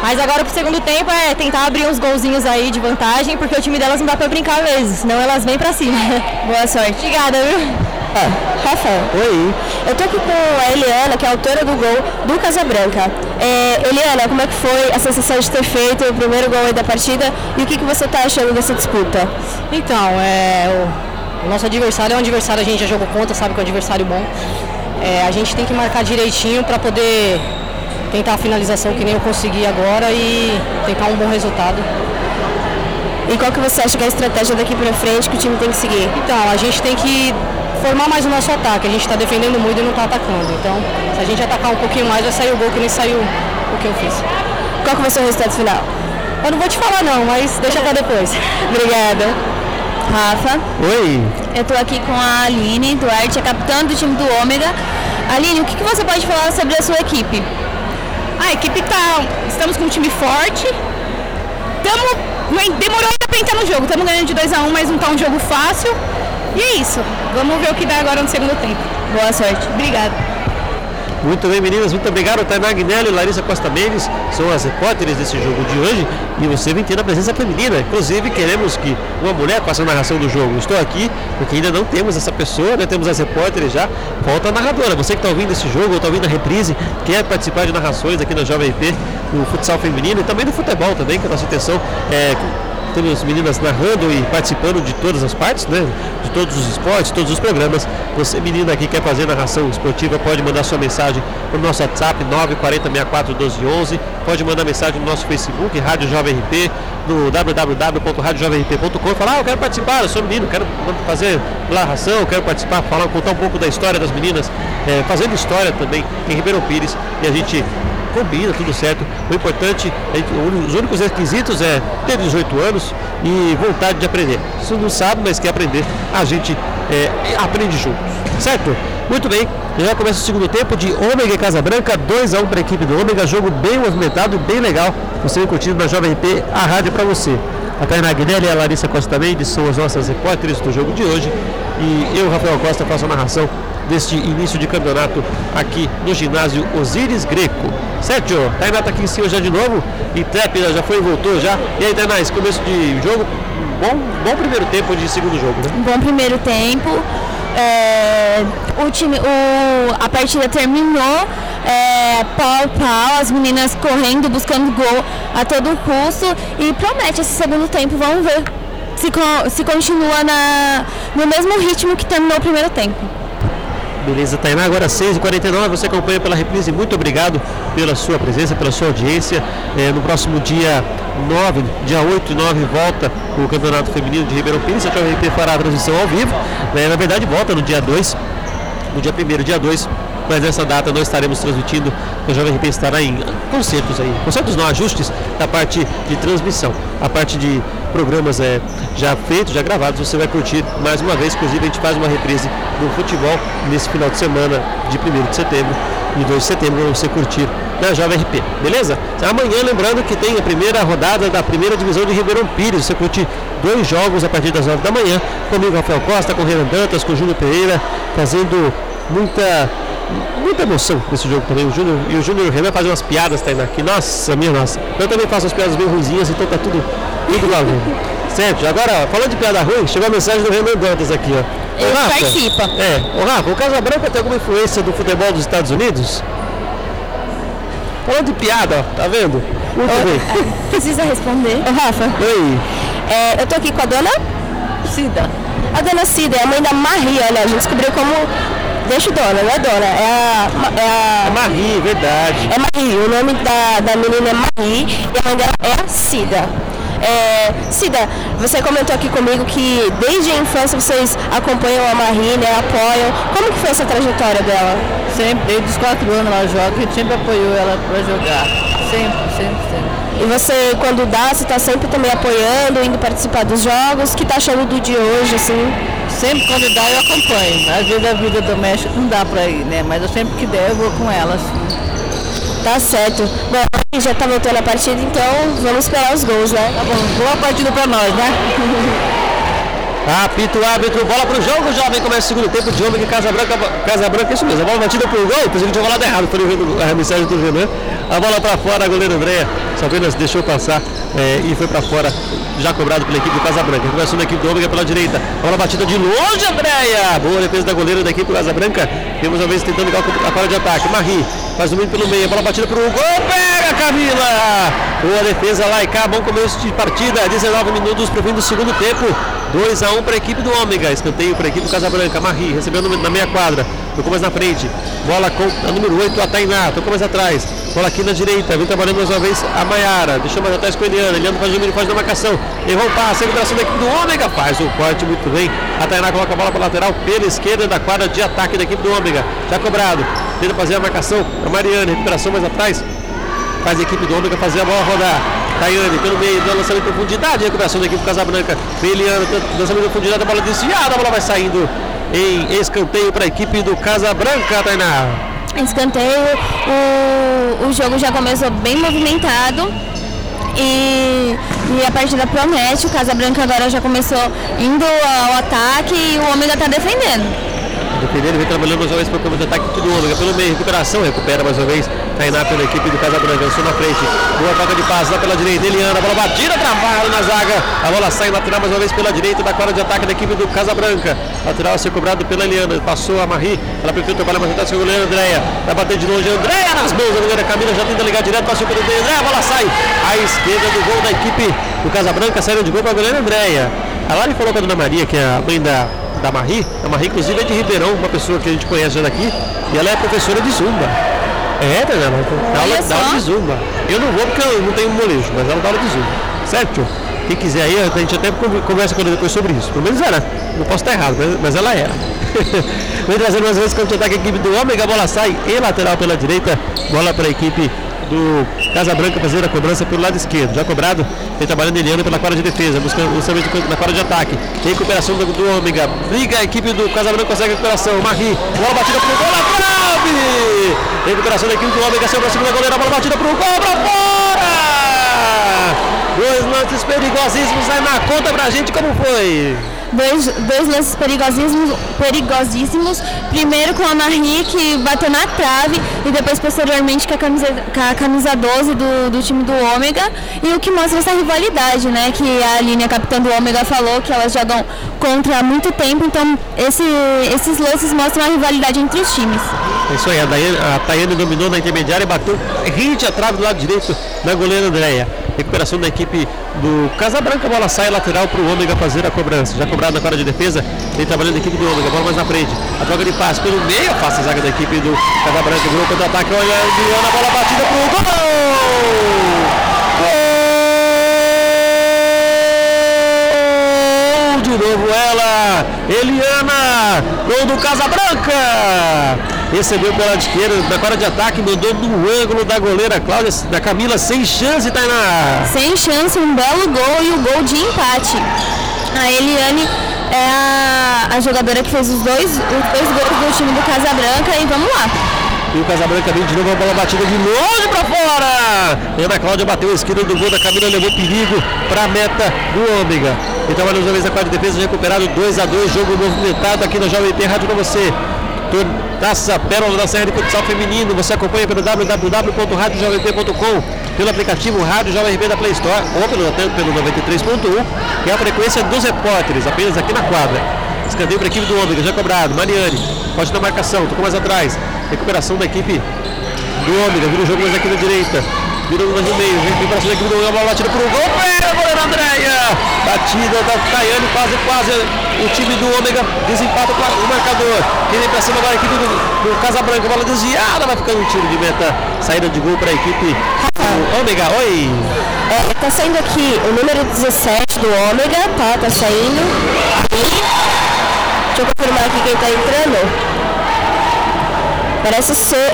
Mas agora pro segundo tempo é tentar abrir uns golzinhos aí de vantagem, porque o time delas não dá pra brincar mesmo, senão elas vêm pra cima. Boa sorte. Obrigada, viu? Rafael. Oi. Eu tô aqui com a Eliana, que é a autora do gol do Casabranca. É, Eliana, como é que foi a sensação de ter feito o primeiro gol aí da partida e o que, que você tá achando dessa disputa? Então, é, o, o nosso adversário é um adversário, a gente já jogou contra, sabe que é um adversário bom. É, a gente tem que marcar direitinho para poder tentar a finalização que nem eu consegui agora e tentar um bom resultado. E qual que você acha que é a estratégia daqui pra frente que o time tem que seguir? Então, a gente tem que formar mais o nosso ataque. A gente está defendendo muito e não está atacando. Então, se a gente atacar um pouquinho mais, vai sair o gol que nem saiu o que eu fiz. Qual que vai ser o resultado final? Eu não vou te falar não, mas deixa pra depois. Obrigada. Rafa. Oi. Eu tô aqui com a Aline Duarte, a capitã do time do Ômega. Aline, o que, que você pode falar sobre a sua equipe? A equipe tá. Estamos com um time forte. Tamo, demorou ainda pra entrar no jogo. Estamos ganhando de 2x1, um, mas não tá um jogo fácil. E é isso. Vamos ver o que dá agora no segundo tempo. Boa sorte. Obrigada. Muito bem, meninas, muito obrigado. Tainá Agnelli e Larissa Costa Mendes são as repórteres desse jogo de hoje e você vem tendo a presença feminina. Inclusive, queremos que uma mulher faça a narração do jogo. Estou aqui porque ainda não temos essa pessoa, né? temos as repórteres já. Falta a narradora. Você que está ouvindo esse jogo ou está ouvindo a reprise, quer participar de narrações aqui na Jovem IP, no futsal feminino e também no futebol também, que a nossa intenção é tendo as meninas narrando e participando de todas as partes, né? De todos os esportes, todos os programas. Você, menina que quer fazer narração esportiva, pode mandar sua mensagem no nosso WhatsApp 940641211, pode mandar mensagem no nosso Facebook, Rádio Jovem RP, no www.radiojovemrp.com falar, ah, eu quero participar, eu sou menino, quero fazer narração, quero participar, falar, contar um pouco da história das meninas, é, fazendo história também em Ribeirão Pires e a gente combina, tudo certo. O importante, é, os únicos requisitos é ter 18 anos e vontade de aprender. Se não sabe, mas quer aprender, a gente é, aprende juntos, certo? Muito bem, já começa o segundo tempo de Ômega e Casa Branca, 2x1 para a equipe do Ômega, jogo bem movimentado, bem legal. Você vem curtindo na Jovem P, a rádio para você. A Tainá Guinelli e a Larissa Costa Mendes são as nossas repórteres do jogo de hoje. E eu, Rafael Costa, faço a narração deste início de campeonato aqui no ginásio Osíris Greco. Certo, Tainá está aqui em cima já de novo e Trépida já foi e voltou já. E aí, Tainá, esse começo de jogo, bom, bom primeiro tempo de segundo jogo, né? Bom primeiro tempo. É, o time, o, a partida terminou é, pau pau, as meninas correndo, buscando gol a todo custo e promete esse segundo tempo, vamos ver se, se continua na, no mesmo ritmo que terminou o primeiro tempo. Beleza, Tainá, agora 6h49, você acompanha pela reprise, muito obrigado pela sua presença, pela sua audiência. É, no próximo dia 9, dia 8 e 9, volta o Campeonato Feminino de Ribeirão Pires, a JVP fará a transmissão ao vivo. É, na verdade, volta no dia 2, no dia 1 dia 2, mas nessa data nós estaremos transmitindo, a Jovem RP estará em concertos aí, concertos não, ajustes da parte de transmissão. A parte de programas é, já feitos, já gravados, você vai curtir mais uma vez. Inclusive, a gente faz uma reprise do futebol nesse final de semana de 1 de setembro e 2 de setembro para você curtir na Jovem RP, beleza? Amanhã, lembrando que tem a primeira rodada da primeira divisão de Ribeirão Pires. Você curte dois jogos a partir das 9 da manhã, comigo, Rafael Costa, com Renan Dantas, com Júnior Pereira, fazendo muita muita emoção nesse jogo também. O Júnior e o Júnior Renan fazem umas piadas, tá aqui. Nossa, minha nossa. Eu também faço as piadas bem ruizinhas, então tá tudo, tudo valendo. Certo, agora, falando de piada ruim, chegou a mensagem do Renan Dantas aqui, ó. Ele Rafa, participa. É, o Rafa, o Casabranca tem alguma influência do futebol dos Estados Unidos? Falando de piada, ó, tá vendo? Muito Ô, bem. é, Precisa responder. Ô, Rafa, Oi. é, eu tô aqui com a dona Cida. A dona Cida é a mãe da Maria, olha, a gente descobriu como. Deixa o dona, não é dona, é a. É a Marie, verdade. É Marie, o nome da, da menina é Marie e a mãe dela é a Cida. É, Cida, você comentou aqui comigo que desde a infância vocês acompanham a Marie, né, apoiam. Como que foi essa trajetória dela? Sempre, desde os quatro anos ela joga, a gente sempre apoiou ela para jogar. Sempre, sempre, sempre. E você, quando dá, você está sempre também apoiando, indo participar dos jogos. O que tá achando do dia hoje, assim? Sempre quando dá eu acompanho. Às vezes a vida doméstica não dá para ir, né? Mas eu sempre que der eu vou com elas. Tá certo. Bom, já tá voltando a partida, então vamos esperar os gols, né? Tá bom, boa partida para nós, né? Apita árbitro, bola pro jogo, jovem. Começa o segundo tempo de homem que Casa Branca, Casa Branca, isso mesmo. A bola batida pro gol, que tinha falado errado, foi vendo a mensagem do Renan. A bola pra fora, goleiro Andréia só apenas deixou passar é, e foi pra fora, já cobrado pela equipe do Casa Branca. Começando a equipe do Ômega pela direita. Bola batida de longe, Andréia. Boa defesa da goleira da equipe do Casa Branca. Temos uma vez tentando ligar a fora de ataque. Marri faz o meio pelo meio, bola batida pro gol, pega Camila! Boa defesa lá e cá, bom começo de partida, 19 minutos pro fim do segundo tempo. 2 a 1 para a equipe do Ômega, escanteio para a equipe do Casabranca, Marri recebeu na meia quadra, tocou mais na frente, bola com a número 8, a Tainá, tocou mais atrás, bola aqui na direita, vem trabalhando mais uma vez a Maiara, deixou mais atrás com a Eliana, Eliana faz o domínio, faz na marcação, errou o passe, recuperação da equipe do Ômega, faz o corte muito bem, a Tainá coloca a bola para lateral pela esquerda da quadra de ataque da equipe do Ômega, já cobrado, tenta fazer a marcação, a Mariana, recuperação mais atrás, faz a equipe do Ômega fazer a bola rodar. Tayane pelo meio, dando lançamento em profundidade, recuperação da equipe do Casabranca. Eliano, lançamento em profundidade, a bola desviada, a bola vai saindo em escanteio para a equipe do Casabranca, Tainá. Escanteio, o, o jogo já começou bem movimentado. E, e a partida promete, o Casabranca agora já começou indo ao ataque e o Ômega está defendendo defendendo, vem trabalhando mais uma vez para o campo de ataque do Ômega, pelo meio, recuperação, recupera mais uma vez, Tainá pela equipe do Casabranca, lançou na frente, boa troca de passe lá pela direita, Eliana, bola batida, travada na zaga, a bola sai lateral mais uma vez pela direita da quadra de ataque da equipe do Casabranca, lateral a ser cobrado pela Eliana, passou a Marri, ela preferiu trabalhar mais atrás com a goleira Andréia, vai bater de longe, Andréia nas mãos, a goleira Camila já tenta ligar direto, passou pelo Andréia, a bola sai, à esquerda do gol da equipe do Casabranca, saindo de gol para a goleira Andréia. A Lari falou com a dona Maria, que é a mãe da, da Marie. A Marie, inclusive, é de Ribeirão, uma pessoa que a gente conhece já daqui. E ela é professora de Zumba. É, tá? Dá aula, dá aula de Zumba. Eu não vou porque eu não tenho molejo, mas ela dá aula de Zumba. Certo? Quem quiser aí, a gente até conversa com ela depois sobre isso. Pelo menos era. Não posso estar errado, mas, mas ela era. Vem trazendo mais vezes contra-ataque a equipe do Ômega. A bola sai e lateral pela direita. Bola para a equipe do Casa Branca fazer a cobrança pelo lado esquerdo. Já cobrado, vem trabalhando Eliana pela quadra de defesa, buscando o lançamento na quadra de ataque. Recuperação do, do Ômega. Briga a equipe do Casa Branca, consegue a recuperação. Marri, bola batida pro gol, na trave! Recuperação da equipe do Ômega, saiu pra segunda goleira, bola batida pro gol, pra fora! Dois lances perigosíssimos aí na conta pra gente, como foi? Dois, dois lances perigosíssimos, perigosíssimos. Primeiro com a Marie, que bateu na trave, e depois posteriormente com a camisa, com a camisa 12 do, do time do Ômega. E o que mostra essa rivalidade, né? Que a Aline, a capitã do Ômega, falou que elas jogam contra há muito tempo, então esse, esses lances mostram a rivalidade entre os times. É isso aí, a, Daiane, a dominou na intermediária e bateu rente a trave do lado direito da goleira Andréia. Recuperação da equipe do Casabranca, a bola sai lateral para o Ômega fazer a cobrança. Já cobrado na cara de defesa, vem trabalhando a equipe do Ômega, bola mais na frente. A troca de passe pelo meio, afasta a zaga da equipe do Casabranca, virou contra-ataque, olha a Eliana, bola batida para o gol! De novo ela, Eliana, gol do Casabranca! Recebeu pela esquerda, na cara de ataque, mandou no ângulo da goleira Cláudia, da Camila, sem chance, Tainá. Sem chance, um belo gol e o gol de empate. A Eliane é a, a jogadora que fez os dois, os dois gols do time do Casabranca e vamos lá. E o Casabranca vem de novo, a bola batida de longe para fora. Ana Cláudia bateu a esquerda do gol da Camila, levou perigo para a meta do Ômega. E trabalhou mais uma vez a quadra de defesa, recuperado 2 a 2 jogo movimentado aqui na Jovem Pan Rádio para você. Taça Pérola da Serra de Futsal Feminino. Você acompanha pelo www.radiojovemp.com, pelo aplicativo Rádio Jovem RB da Play Store ou pelo, pelo 93.1, que é a frequência dos repórteres, apenas aqui na quadra. Escanteio para a equipe do Ômega, já cobrado. Mariane, pode na marcação, tocou mais atrás. Recuperação da equipe do Ômega, vira o jogo mais aqui na direita. Virou mais no meio, vem para cima da equipe do Ômega, a bola batida para o gol. Pega, goleiro Andréia! Batida da Tayane, quase, quase o time do Ômega desempata o marcador. Quem vem pra cima agora a equipe do, do Casabranca, bola desviada, vai ficando um tiro de meta. Saída de gol para a equipe do Ômega. Oi! É, tá saindo aqui o número 17 do Ômega, tá? Tá saindo. Deixa eu confirmar aqui quem tá entrando. Parece ser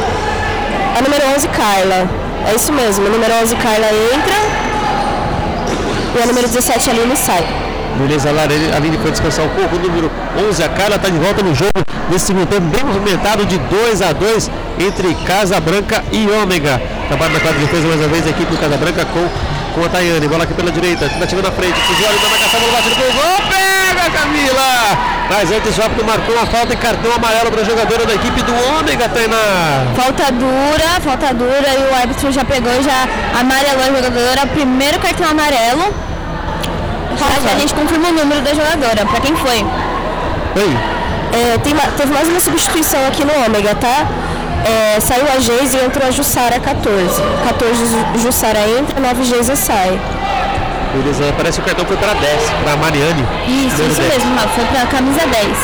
a número 11, Carla. É isso mesmo, o número 11, Carla entra. E a número 17, Aline, sai. Beleza, a Aline foi descansar um pouco. O número 11, a Carla está de volta no jogo. Nesse tempo, bem movimentado de 2 a 2 entre Casa Branca e Ômega. Trabalho na quadra de defesa mais uma vez a equipe do Casa Branca com com a Tayane. Bola aqui pela direita. Tentativa na frente. Ali na marcação. Bola batida pro gol. Pega, Camila! Mas antes o árbitro marcou uma falta e cartão amarelo para a jogadora da equipe do Ômega, Tainá. Falta dura, falta dura e o árbitro já pegou, já amarelou a jogadora. Primeiro cartão amarelo. Já a gente confirma o número da jogadora, pra quem foi. Oi. É, tem teve mais uma substituição aqui no Ômega, tá? É, saiu a Geise e entrou a Jussara 14. 14 Ju- Jussara entra, 9 Geise sai. Beleza, parece que o cartão foi para 10, para Mariane. Isso, isso 10. mesmo, Rafa, foi pra camisa 10.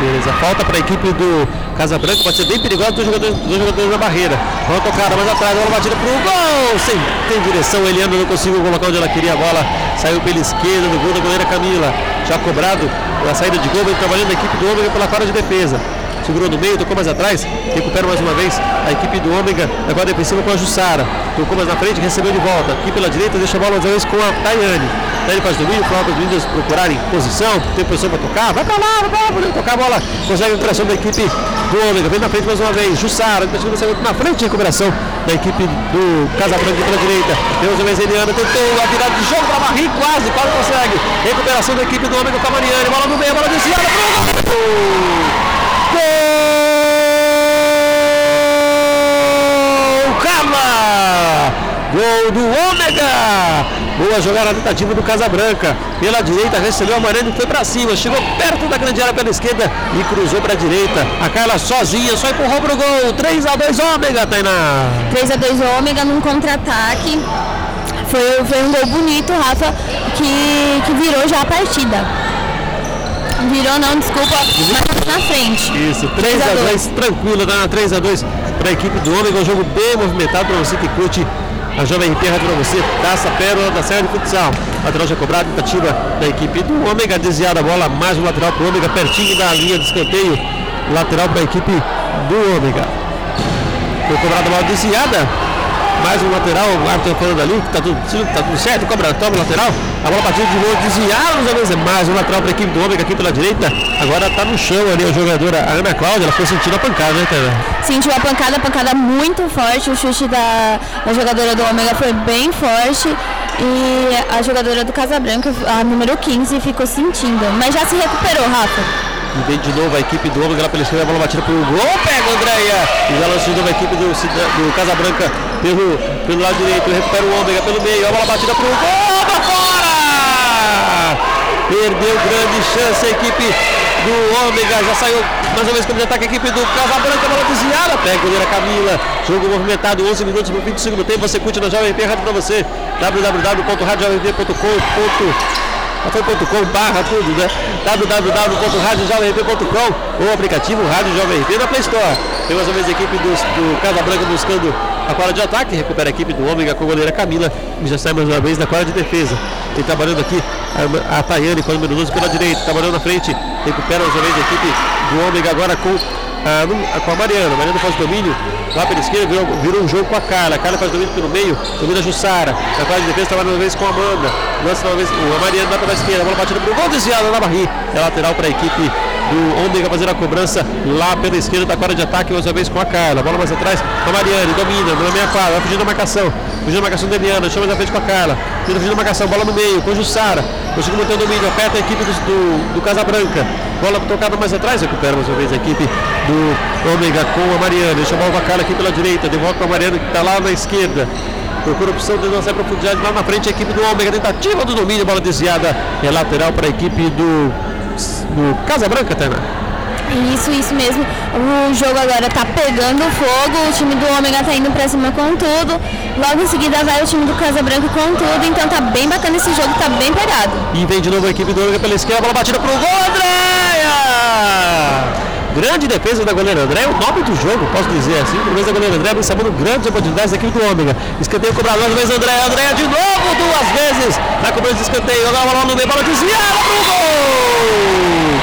Beleza, falta para a equipe do Casa Branca, pode ser bem perigosa dos jogadores, dos jogadores na barreira. Bola tocada mais atrás, bola batida pro gol! Sem tem direção, Eliana não conseguiu colocar onde ela queria a bola. Saiu pela esquerda no gol da goleira Camila. Já cobrado a saída de gol, vem trabalhando a equipe do Ômega pela quadra de defesa. Segurou no meio, tocou mais atrás, recupera mais uma vez a equipe do Ômega, agora defensiva com a Jussara. Tocou mais na frente, recebeu de volta. Aqui pela direita, deixa a bola mais uma com a Tayane. Tayane faz domínio, coloca os meninos procurarem posição, tem posição para tocar, vai pra lá, vai pra lá, poder tocar a bola. Consegue a recuperação da equipe do Ômega, vem na frente mais uma vez. Jussara, na frente, recuperação da equipe do Casa Branca pela direita. Uma vez Eliana, tentou a virada de jogo para Barri, quase, quase consegue. Recuperação da equipe do Ômega com a Mariane, bola no meio, bola desviada gol! Gol do Ômega! Boa jogada tentativa do Casabranca. Pela direita recebeu a Mariane e foi pra cima. Chegou perto da grande área pela esquerda e cruzou pra direita. A Carla sozinha, só empurrou pro gol. 3 a 2 Ômega, Tainá. 3 a 2 Ômega num contra-ataque. Foi, foi um gol bonito, Rafa, que, que virou já a partida. Virou não, desculpa, mas na frente. Isso, 3 a 2 tranquilo, dá 3 a 2 para a equipe do Ômega, um jogo bem movimentado para você que curte a Jovem Rádio para você, Taça Pérola da Serra de Futsal. Lateral já cobrado, tentativa da equipe do Ômega, desviada a bola, mais um lateral para o Ômega, pertinho da linha de escanteio, lateral para a equipe do Ômega. Foi cobrada a bola desviada, mais um lateral, o árbitro falando ali, que tá tudo, tá tudo certo, cobra, toma o lateral, a bola batida de novo, desviada, mais uma vez, mais um lateral para a equipe do Ômega aqui pela direita, agora tá no chão ali a jogadora, a Ana Cláudia, ela foi sentindo a pancada, né, Tana? Sentiu a pancada, a pancada muito forte. O chute da, da jogadora do Ômega foi bem forte. E a jogadora do Casabranca, a número 15, ficou sentindo. Mas já se recuperou, Rafa. E vem de novo a equipe do Ômega pela esquerda, a bola batida pelo gol, pega Andréia! E já lançou de novo a equipe do, do Casabranca pelo, pelo lado direito, recupera o Ômega pelo meio, a bola batida pro gol, pra fora! Perdeu grande chance a equipe do Ômega, já saiu mais uma vez como de ataque a equipe do Casabranca, bola desviada, pega goleira Camila, jogo movimentado, 11 minutos pro fim do segundo tempo, você curte na Jovem P Rádio pra você, www.radiojovemp.com.br foi ponto .com barra tudo, né? www.radiojovemp.com ou o aplicativo Rádio Jovem RP na Play Store. Tem mais uma vez a equipe dos- do Casa Branca buscando a quadra de ataque, recupera a equipe do Ômega com a goleira Camila, que já sai mais uma vez na quadra de defesa. Tem trabalhando aqui a, a Tayane com o número 12 pela direita, trabalhando na frente, recupera mais uma vez a equipe do Ômega agora com a, com a Mariana. Mariana faz domínio lá pela esquerda, virou, virou um jogo com a Carla. A Carla faz domínio pelo meio, domina a Jussara. Na quadra de defesa trabalha uma vez com a Amanda. Lança uma vez, a Mariana vai pela esquerda, a bola batida pro gol desviada na barriga. É lateral para a equipe do Ômega fazer a cobrança lá pela esquerda da quadra de ataque, mais uma vez com a Carla. Bola mais atrás, a Mariane domina, na meia quadra, vai fugindo da marcação. Fugindo da marcação da Eliana, chama à frente com a Carla. Fugir da marcação, bola no meio, com a Jussara. Conseguiu manter o domínio, aperta a equipe do, do, do Casabranca. Bola tocada mais atrás, recupera mais uma vez a equipe do Ômega com a Mariana. Com a Carla aqui pela direita, devolve para a Mariana que está lá na esquerda. Procura opção de lançar profundidade lá na frente a equipe do Ômega. Tentativa do domínio, bola desviada. É lateral para a equipe do, do Casabranca, Tana. Isso, isso mesmo. O jogo agora tá pegando fogo, o time do Ômega tá indo pra cima com tudo. Logo em seguida vai o time do Casa Branca com tudo, então tá bem bacana esse jogo, tá bem pegado. E vem de novo a equipe do Ômega pela esquerda, bola batida pro gol, Andréia! Grande defesa da goleira André, é o nome do jogo, posso dizer assim. Pelo menos a goleira André sabendo grandes oportunidades da equipe do Ômega. Escanteio cobrado mais vez, André. André de novo, duas vezes. Na cobrança de escanteio, joga a bola no meio, bola desviada pro gol!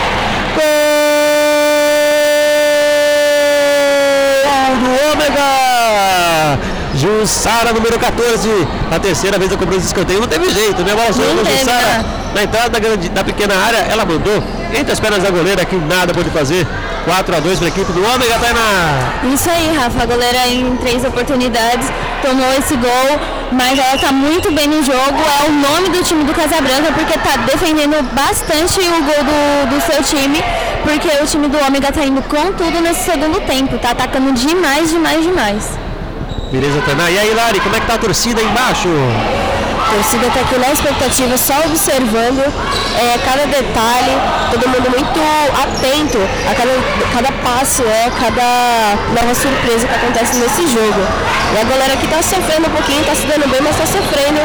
Gol do Ômega! Jussara, número 14. A terceira vez a cobrança de escanteio. Não teve jeito, né? Bola da teve, Jussara. né? Na entrada da, grande, da pequena área, ela mandou entre as pernas da goleira que nada pode fazer. 4 a 2 para a equipe do Ômega, Tainá. Isso aí, Rafa. A goleira em três oportunidades tomou esse gol. mas ela tá muito bem no jogo. É o nome do time do Casabranca porque tá defendendo bastante o gol do, do seu time, porque o time do Ômega tá indo com tudo nesse segundo tempo, tá atacando demais, demais, demais. Beleza, Tainá. E aí, Lari, como é que tá a torcida aí embaixo? Torcida está aqui na expectativa, só observando é, cada detalhe, todo mundo muito atento a cada, cada passo, é, cada nova surpresa que acontece nesse jogo. E a galera aqui está sofrendo um pouquinho, está se dando bem, mas está sofrendo.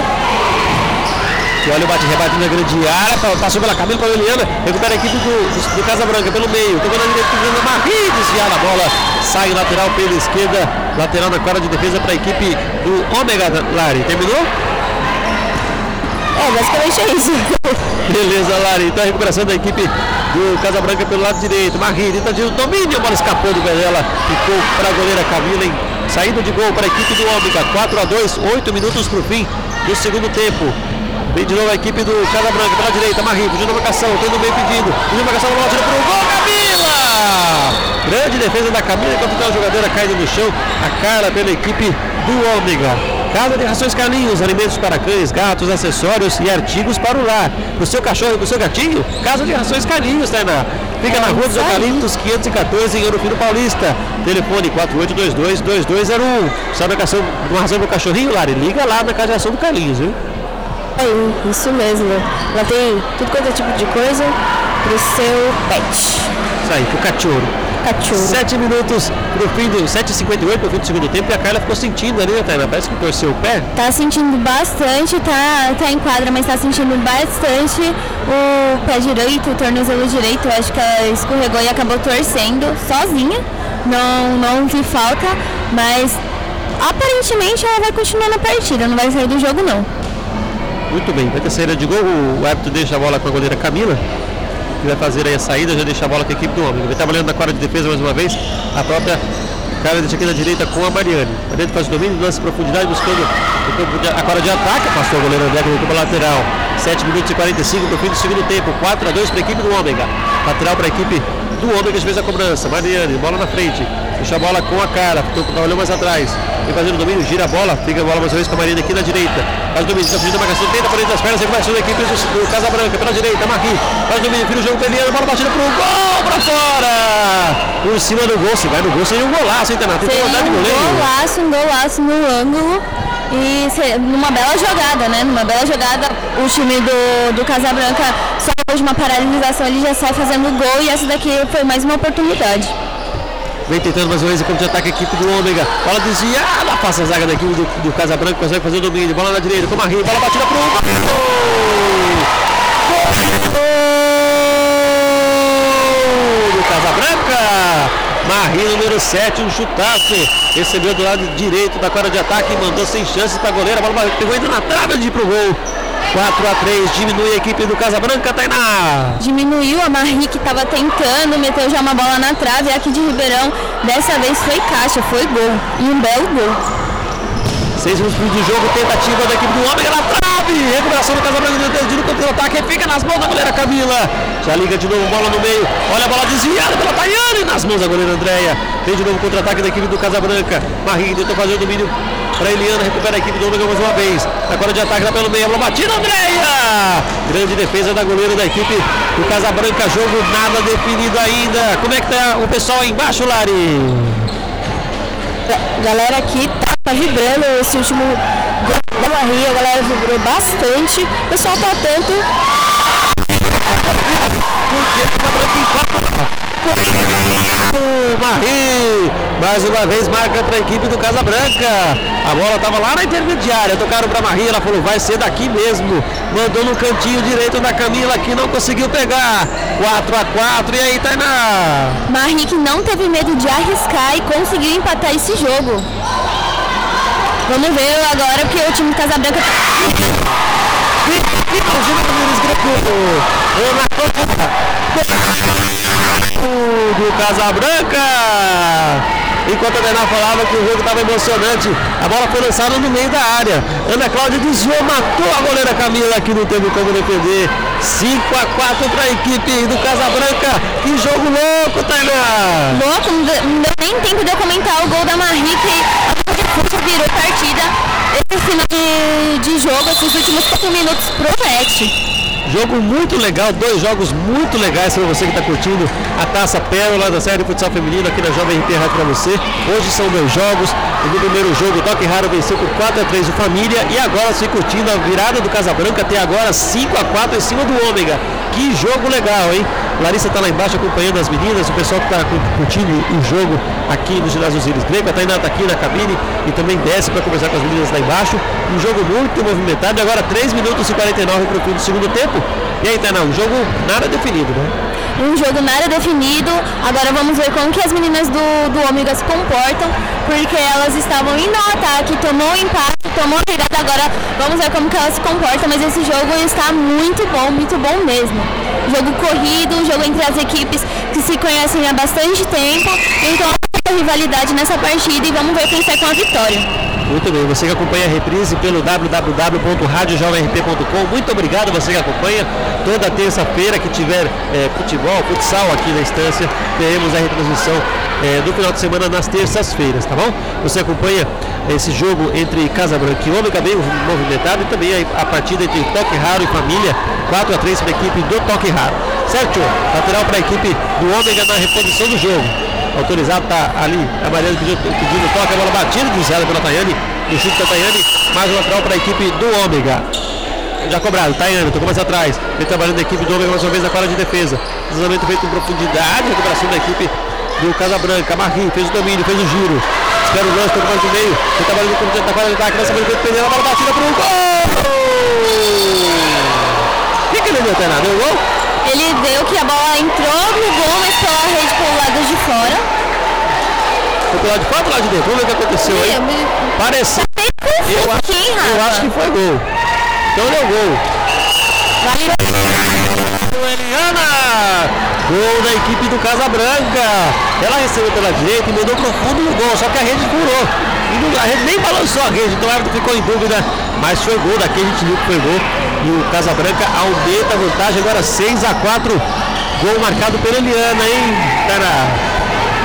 E olha o bate-rebate na grande área, pa- passou pela Camila para a Eliana, recupera a equipe do, do, do Casa Branca pelo meio, tocou na direita, a Marri, desviada a bola, sai lateral pela esquerda, lateral na quadra de defesa para a equipe do Ômega, Lari. Terminou? É, basicamente é isso. Beleza, Lari. Então a recuperação da equipe do Casa Branca pelo lado direito. Marri tenta de domínio, a bola escapou do pé dela. Ficou para a goleira Camila em saída de gol para a equipe do Ômega. 4 a 2 8 minutos para o fim do segundo tempo. Vem de novo a equipe do Casa Branca pela direita. Marri pedindo a marcação, meio pedindo. Pedindo a marcação, a bola tira para o gol. Camila! Grande defesa da Camila enquanto tem uma jogadora caída no chão. A Carla pela equipe do Ômega. Casa de Rações Carlinhos, alimentos para cães, gatos, acessórios e artigos para o lar. Para o seu cachorro e para o seu gatinho, Casa de Rações Carlinhos, Tainá. Fica na Rua dos Eucaliptos, 514, em Ouro Paulista. Telefone 4822-2201. Sabe a ração, uma ração para o cachorrinho, Lari? Liga lá na Casa de Ração do Carlinhos, viu? É isso mesmo. Ela tem tudo quanto é tipo de coisa pro seu pet. Isso aí, pro cachorro. Cachorro. 7 minutos pro fim do 7h58 pro fim do segundo tempo e a Carla ficou sentindo ali, né, Tainá? Parece que torceu o pé. Tá sentindo bastante, tá, tá em quadra, mas tá sentindo bastante o pé direito, o tornozelo direito. Acho que ela escorregou e acabou torcendo sozinha. Não, não vi falta, mas aparentemente ela vai continuar na partida, não vai sair do jogo não. Muito bem, vai ter saída de gol, o árbitro deixa a bola com a goleira Camila, que vai fazer aí a saída, já deixa a bola com a equipe do homem. Vai trabalhando na quadra de defesa mais uma vez, a própria cara deixa aqui na direita com a Mariane. Mariane faz o domínio, em profundidade, buscando o campo de- a quadra de ataque, passou o goleiro André recupera a lateral. 7 minutos e 45 para o fim do segundo tempo, 4 a 2 para a equipe do Ômega. Lateral para a equipe do Ômega que fez a cobrança. Mariane, bola na frente, deixa a bola com a cara, trabalhou mais atrás. Vem fazendo o domínio, gira a bola, fica a bola mais uma vez com a Mariane aqui na direita. Faz o domínio, está fugindo a marcação, tenta por entre as pernas, recuperação da equipe do, do Casa Branca pela direita, Marquinhos. Faz o domínio, vira o jogo peliano, bola batida pro gol, para fora! Por cima do gol, se vai no gol, seria um golaço, hein, Tanato? Tem um golaço, um golaço no ângulo. E numa bela jogada, né? Numa bela jogada, o time do, do Casabranca só depois de uma paralisação ele já sai fazendo gol e essa daqui foi mais uma oportunidade. Vem tentando mais uma vez o campo de ataque a equipe do Ômega. Bola desviada, passa a zaga da equipe do, do Casa Branca, consegue fazer o domínio. Bola na direita, com a Marrinha, bola batida pro gol! do Casa Branca! Marrinha número 7, um chutaço. Recebeu do lado direito da quadra de ataque e mandou sem chance para a goleira. A bola pegou ainda na trave de ir pro gol. 4 a 3 diminui a equipe do Casa Branca, Tainá. Diminuiu a Marri que estava tentando, meteu já uma bola na trave. Aqui de Ribeirão, dessa vez foi caixa, foi gol. E um belo gol. Seis minutos de jogo, tentativa da equipe do homem, ela trave! Recuperação do Casablanca, entendido contra o ataque, fica nas mãos da goleira Camila. Já liga de novo, bola no meio, olha a bola desviada pela Tayane, nas mãos da goleira Andréia. Tem de novo contra-ataque da equipe do Casabranca. Marinho tentou fazer o domínio para Eliana, recupera a equipe do Ômega mais uma vez. Agora de ataque lá pelo meio, a bola batida, Andréia! Grande defesa da goleira da equipe do Casabranca, jogo nada definido ainda. Como é que tá o pessoal aí embaixo, Lari? Galera aqui tá, tá vibrando esse último da Maria, a galera vibrou bastante. O pessoal tá atento. Marri, mais uma vez marca para a equipe do Casa Branca. A bola estava lá na intermediária, tocaram para Marri, ela falou, vai ser daqui mesmo. Mandou no cantinho direito da Camila que não conseguiu pegar. 4 a 4 e aí, Tainá? Marri que não teve medo de arriscar e conseguiu empatar esse jogo. Vamos ver agora porque o time do Casabranca do Casabranca. Enquanto a Tainá falava que o jogo estava emocionante, a bola foi lançada no meio da área. Ana Cláudia desviou, matou a goleira Camila que não teve como defender. 5 a 4 para a equipe do Casabranca. Que jogo louco, Tainá! louco, não deu nem tempo de eu comentar o gol da Marri que a virou partida. Esse final de jogo, esses últimos 4 minutos promete. Jogo muito legal, dois jogos muito legais para você que está curtindo a Taça Pérola da série de futsal feminino aqui na Jovem RP Rádio para você. Hoje são dois jogos. No primeiro jogo, o Toque Raro venceu por 4 a 3 o Família e agora se curtindo a virada do Casabranca até agora 5 a 4 em cima do Ômega. Que jogo legal, hein? Larissa está lá embaixo acompanhando as meninas, o pessoal que está curtindo o jogo aqui no ginásio Osiris Greco. A Tainá está aqui na cabine e também desce para conversar com as meninas lá embaixo. Um jogo muito movimentado agora 3 minutos e 49 para o fim do segundo tempo. E aí, Tainá, um jogo nada definido, né? Um jogo nada definido. Agora vamos ver como que as meninas do, do Ômega se comportam, porque elas estavam indo ao ataque, tomou um empate, tomou a virada. Agora vamos ver como que elas se comportam, mas esse jogo está muito bom, muito bom mesmo. Jogo corrido, jogo entre as equipes que se conhecem há bastante tempo. Então rivalidade nessa partida e vamos ver quem sai com a vitória. Muito bem, você que acompanha a reprise pelo www.radiojovemrp.com, muito obrigado você que acompanha. Toda terça-feira que tiver é, futebol, futsal aqui na estância, teremos a retransmissão é, do final de semana nas terças-feiras, tá bom? Você acompanha esse jogo entre Casa Branca e Ômega bem movimentado e também a, a partida entre Toque Raro e Família, 4 a 3 para a equipe do Toque Raro. Certo? Lateral para a equipe do Ômega na reposição do jogo. Autorizado está ali, Mariana pedindo, pedindo toque, a bola batida de zero pela Tayane, no chute da Tayane, mais um lateral para a equipe do Ômega. Já cobrado, Tayane, tocou mais atrás, vem trabalhando a equipe do Ômega mais uma vez na quadra de defesa. Deslizamento feito em profundidade, recuperação da equipe do Casa Branca. Marquinhos fez o domínio, fez o giro. Espera o lance, tocou mais no meio. Vem trabalhando com o da quadra de ataque, lançamento feito perdendo a bola batida para o gol! O que, que ele deu, Tainá? Deu gol? Ele deu que a bola entrou no gol, mas pela rede pelo lado de fora. Foi pelo lado de fora ou pelo lado de dentro? Vamos ver o que aconteceu aí. Pareceu. Eu acho, eu acho que foi gol. Então deu gol. Eliana! Gol da equipe do Casa Branca. Ela recebeu pela direita e mandou pro fundo do gol, só que a rede furou. A rede nem balançou a rede, então o árbitro ficou em dúvida. Mas foi gol daqui, a gente viu que foi gol. E o Casa Branca aumenta a vantagem agora 6 a 4 Gol marcado pela Eliana, hein, cara?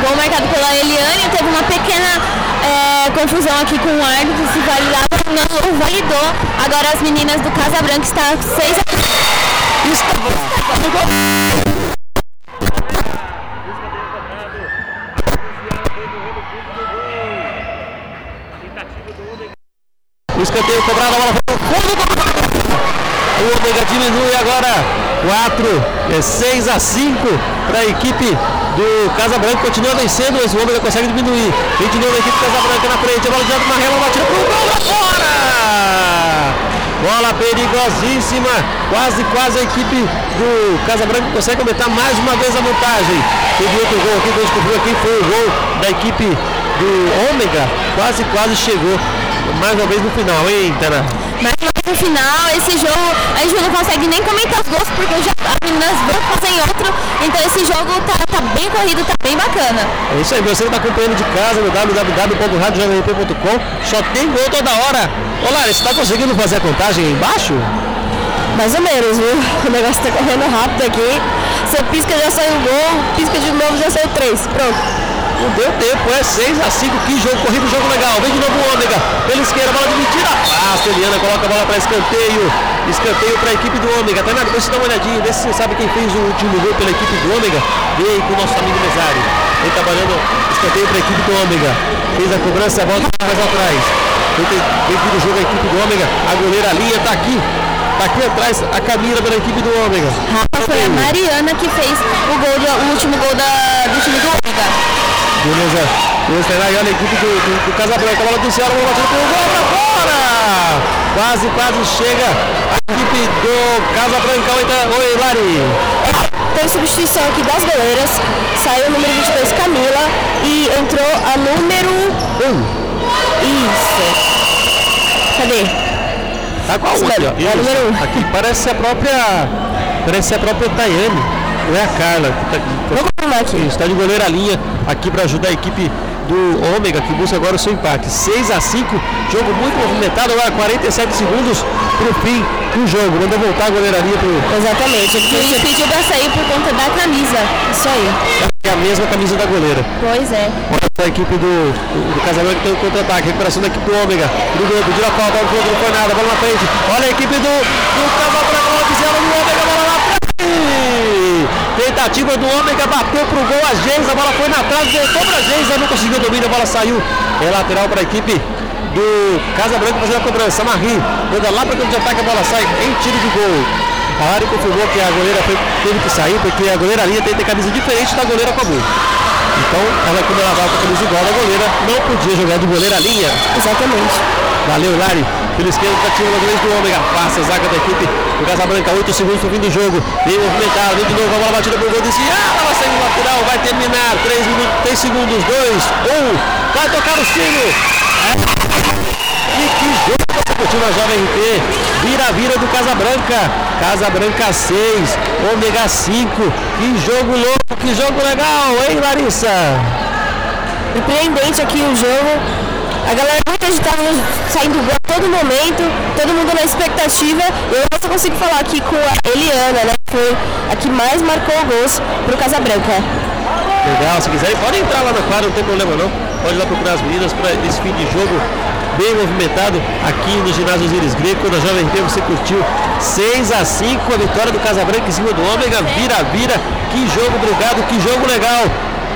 Gol marcado pela Eliane, teve uma pequena é, confusão aqui com o árbitro, se validava ou não, ou validou. Agora as meninas do Casa Branca estão 6 a O escanteio cobrado, a bola foi fundo do O Ômega diminui agora 4, é 6 a 5 para a equipe do Casa Branca. Continua vencendo, mas o Ômega consegue diminuir. Vem de novo a equipe do Casa Branca na frente. A bola de alto na rema, batida pro gol lá fora! Bola perigosíssima. Quase, quase a equipe do Casa Branca consegue aumentar mais uma vez a vantagem. Teve outro gol aqui que a gente descobriu aqui. Foi o gol da equipe do Ômega. Quase, quase chegou. Mais uma vez no final, hein, Tana? Mas no final, esse jogo, a gente não consegue nem comentar os gols, porque já as meninas vão fazer outro. Então esse jogo tá, tá bem corrido, tá bem bacana. É isso aí, você que está acompanhando de casa no www.radiojovemp.com só tem gol toda hora. Olá, você está conseguindo fazer a contagem aí embaixo? Mais ou menos, viu? O negócio tá correndo rápido aqui. Você pisca já saiu o gol, pisca de novo já saiu três. Pronto. Não deu tempo, é 6 a 5 que jogo corrido, jogo legal. Vem de novo o Ômega, pela esquerda, bola dividida. Passa, Eliana coloca a bola para escanteio. Escanteio para a equipe do Ômega. Tá depois você dá uma olhadinha, vê se você sabe quem fez o último gol pela equipe do Ômega. Vem com o nosso amigo Mesário. Vem trabalhando escanteio para a equipe do Ômega. Fez a cobrança, volta mais atrás. Vem, vir o jogo a equipe do Ômega. A goleira linha tá aqui. Aqui atrás a Camila pela equipe do Ômega. Rafa, foi a Mariana que fez o gol, do, o último gol da, do time do Ômega. Beleza. Beleza, tá aí, olha a equipe do, do, do Casa Branca. A bola do Ceará, bola batida pelo gol pra fora! Quase, quase chega a equipe do Casa Branca. Oi, tá- Oi Lari. Tem substituição aqui das goleiras. Saiu o número 22, Camila. E entrou a número 1. Isso. Cadê? Tá com a aqui, o Isso. número um. Aqui parece a própria. Parece a própria Tayane. Não é a Carla. Tá, aqui. Tá de goleira linha aqui para ajudar a equipe do Ômega, que busca agora o seu empate. 6 a 5 jogo muito movimentado, agora 47 segundos pro fim do jogo. Manda voltar a goleiraria pro. Exatamente. Ele O pediu pra sair por conta da camisa. Isso aí. É a mesma camisa da goleira. Pois é. Olha a equipe do, do, do Casamento tem o contra-ataque, recuperação da equipe do Ômega. Do gol, pediu a falta, o jogo não foi nada, bola na frente. Olha a equipe do, do Casamento, bola no Ômega, bola na frente. Tentativa do Ômega, bateu pro gol, a Geis, a bola foi na trave, voltou pra Geis, não conseguiu domínio, a bola saiu. É lateral para a equipe do Casa Branca fazendo a cobrança. Marri, manda lá para o de ataque, a bola sai em tiro de gol. A área confirmou que a goleira foi, teve que sair porque a goleira linha tem que ter camisa diferente da goleira comum. Então, ela, como ela vai com a camisa igual da goleira, não podia jogar de goleira linha. Exatamente. Valeu, Lari. Pelo esquerdo para time vez do Ômega. Passa a zaga da equipe do Casabranca. 8 segundos para o fim do jogo. Bem movimentado. Vem de novo a bola batida por gol. Desviada. Ela saiu lateral. Vai terminar. 3 minutos, 3 segundos. 2, 1. Vai tocar o sino. E que jogo consecutiva Jovem RT. Vira-vira do Casa Branca. Casa Branca 6, Ômega 5. Que jogo louco, que jogo legal, hein, Larissa? Surpreendente aqui o jogo. A galera muito agitada, saindo gol a todo momento, todo mundo na expectativa. Eu só consigo falar aqui com a Eliana, né? Que foi a que mais marcou gols pro Casa Branca. Legal, se quiserem, pode entrar lá na quadra, não tem problema não. Pode ir lá procurar as meninas para esse fim de jogo bem movimentado aqui no ginásio Osiris Greco. Na Jovem Pan você curtiu 6 a 5 a vitória do Casa Branca em cima do Ômega. Vira, vira. Que jogo, obrigado, que jogo legal.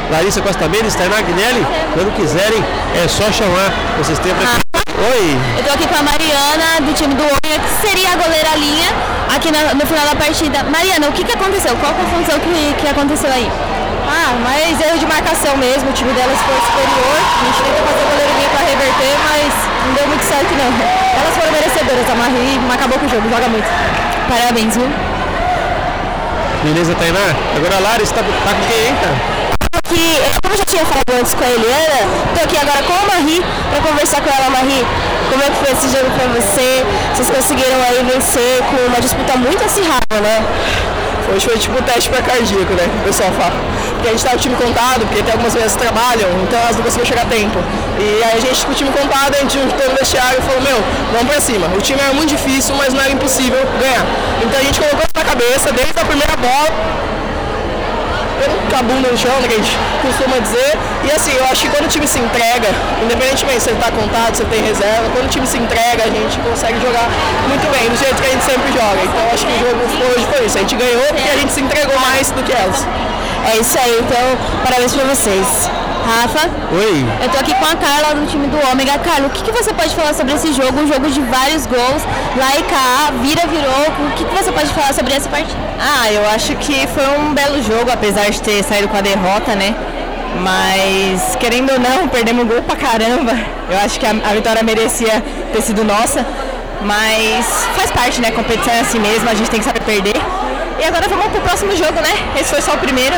Larissa Costa Mendes, Tainá Guinelli, quando quiserem é só chamar. Vocês têm pra... Oi. Eu tô aqui com a Mariana, do time do Ômega, que seria a goleira linha, aqui na- no final da partida. Mariana, o que, que aconteceu? Qual a função que, que aconteceu aí? Ah, mas erro de marcação mesmo, o time delas foi superior. A gente tentou fazer goleirinha para reverter, mas não deu muito certo não. Elas foram merecedoras, a Marie acabou com o jogo, joga muito. Parabéns, viu? Beleza, Tainá? Agora a Larissa tá, tá com quem, hein, cara? que, como eu já tinha falado antes com a Eliana, tô aqui agora com a Marie para conversar com ela, Marie. Como é que foi esse jogo para você? Vocês conseguiram aí vencer com uma disputa muito acirrada, né? Hoje foi tipo teste para cardíaco, né? O pessoal fala. Porque a gente tá o time contado, porque tem algumas vezes trabalham, então elas não conseguiam chegar a tempo. E aí a gente com o time contado, a gente juntou no vestiário e falou, meu, vamos pra cima. O time era muito difícil, mas não era impossível ganhar. Então a gente colocou na cabeça desde a primeira bola a bunda no chão, né, que a gente costuma dizer. E assim, eu acho que quando o time se entrega, independentemente se ele está contado, se ele tem reserva, quando o time se entrega, a gente consegue jogar muito bem, do jeito que a gente sempre joga. Então acho que o jogo hoje foi isso. A gente ganhou porque a gente se entregou mais do que elas. É isso aí, então parabéns pra vocês. Rafa? Oi. Eu tô aqui com a Carla do time do Ômega. Carla, o que, que você pode falar sobre esse jogo? Um jogo de vários gols. Lá e cá, vira, virou. O que, que você pode falar sobre essa partida? Ah, eu acho que foi um belo jogo, apesar de ter saído com a derrota, né? Mas, querendo ou não, perdemos gol pra caramba. Eu acho que a, a vitória merecia ter sido nossa. Mas faz parte, né? Competição é assim mesmo, a gente tem que saber perder. E agora vamos pro próximo jogo, né? Esse foi só o primeiro.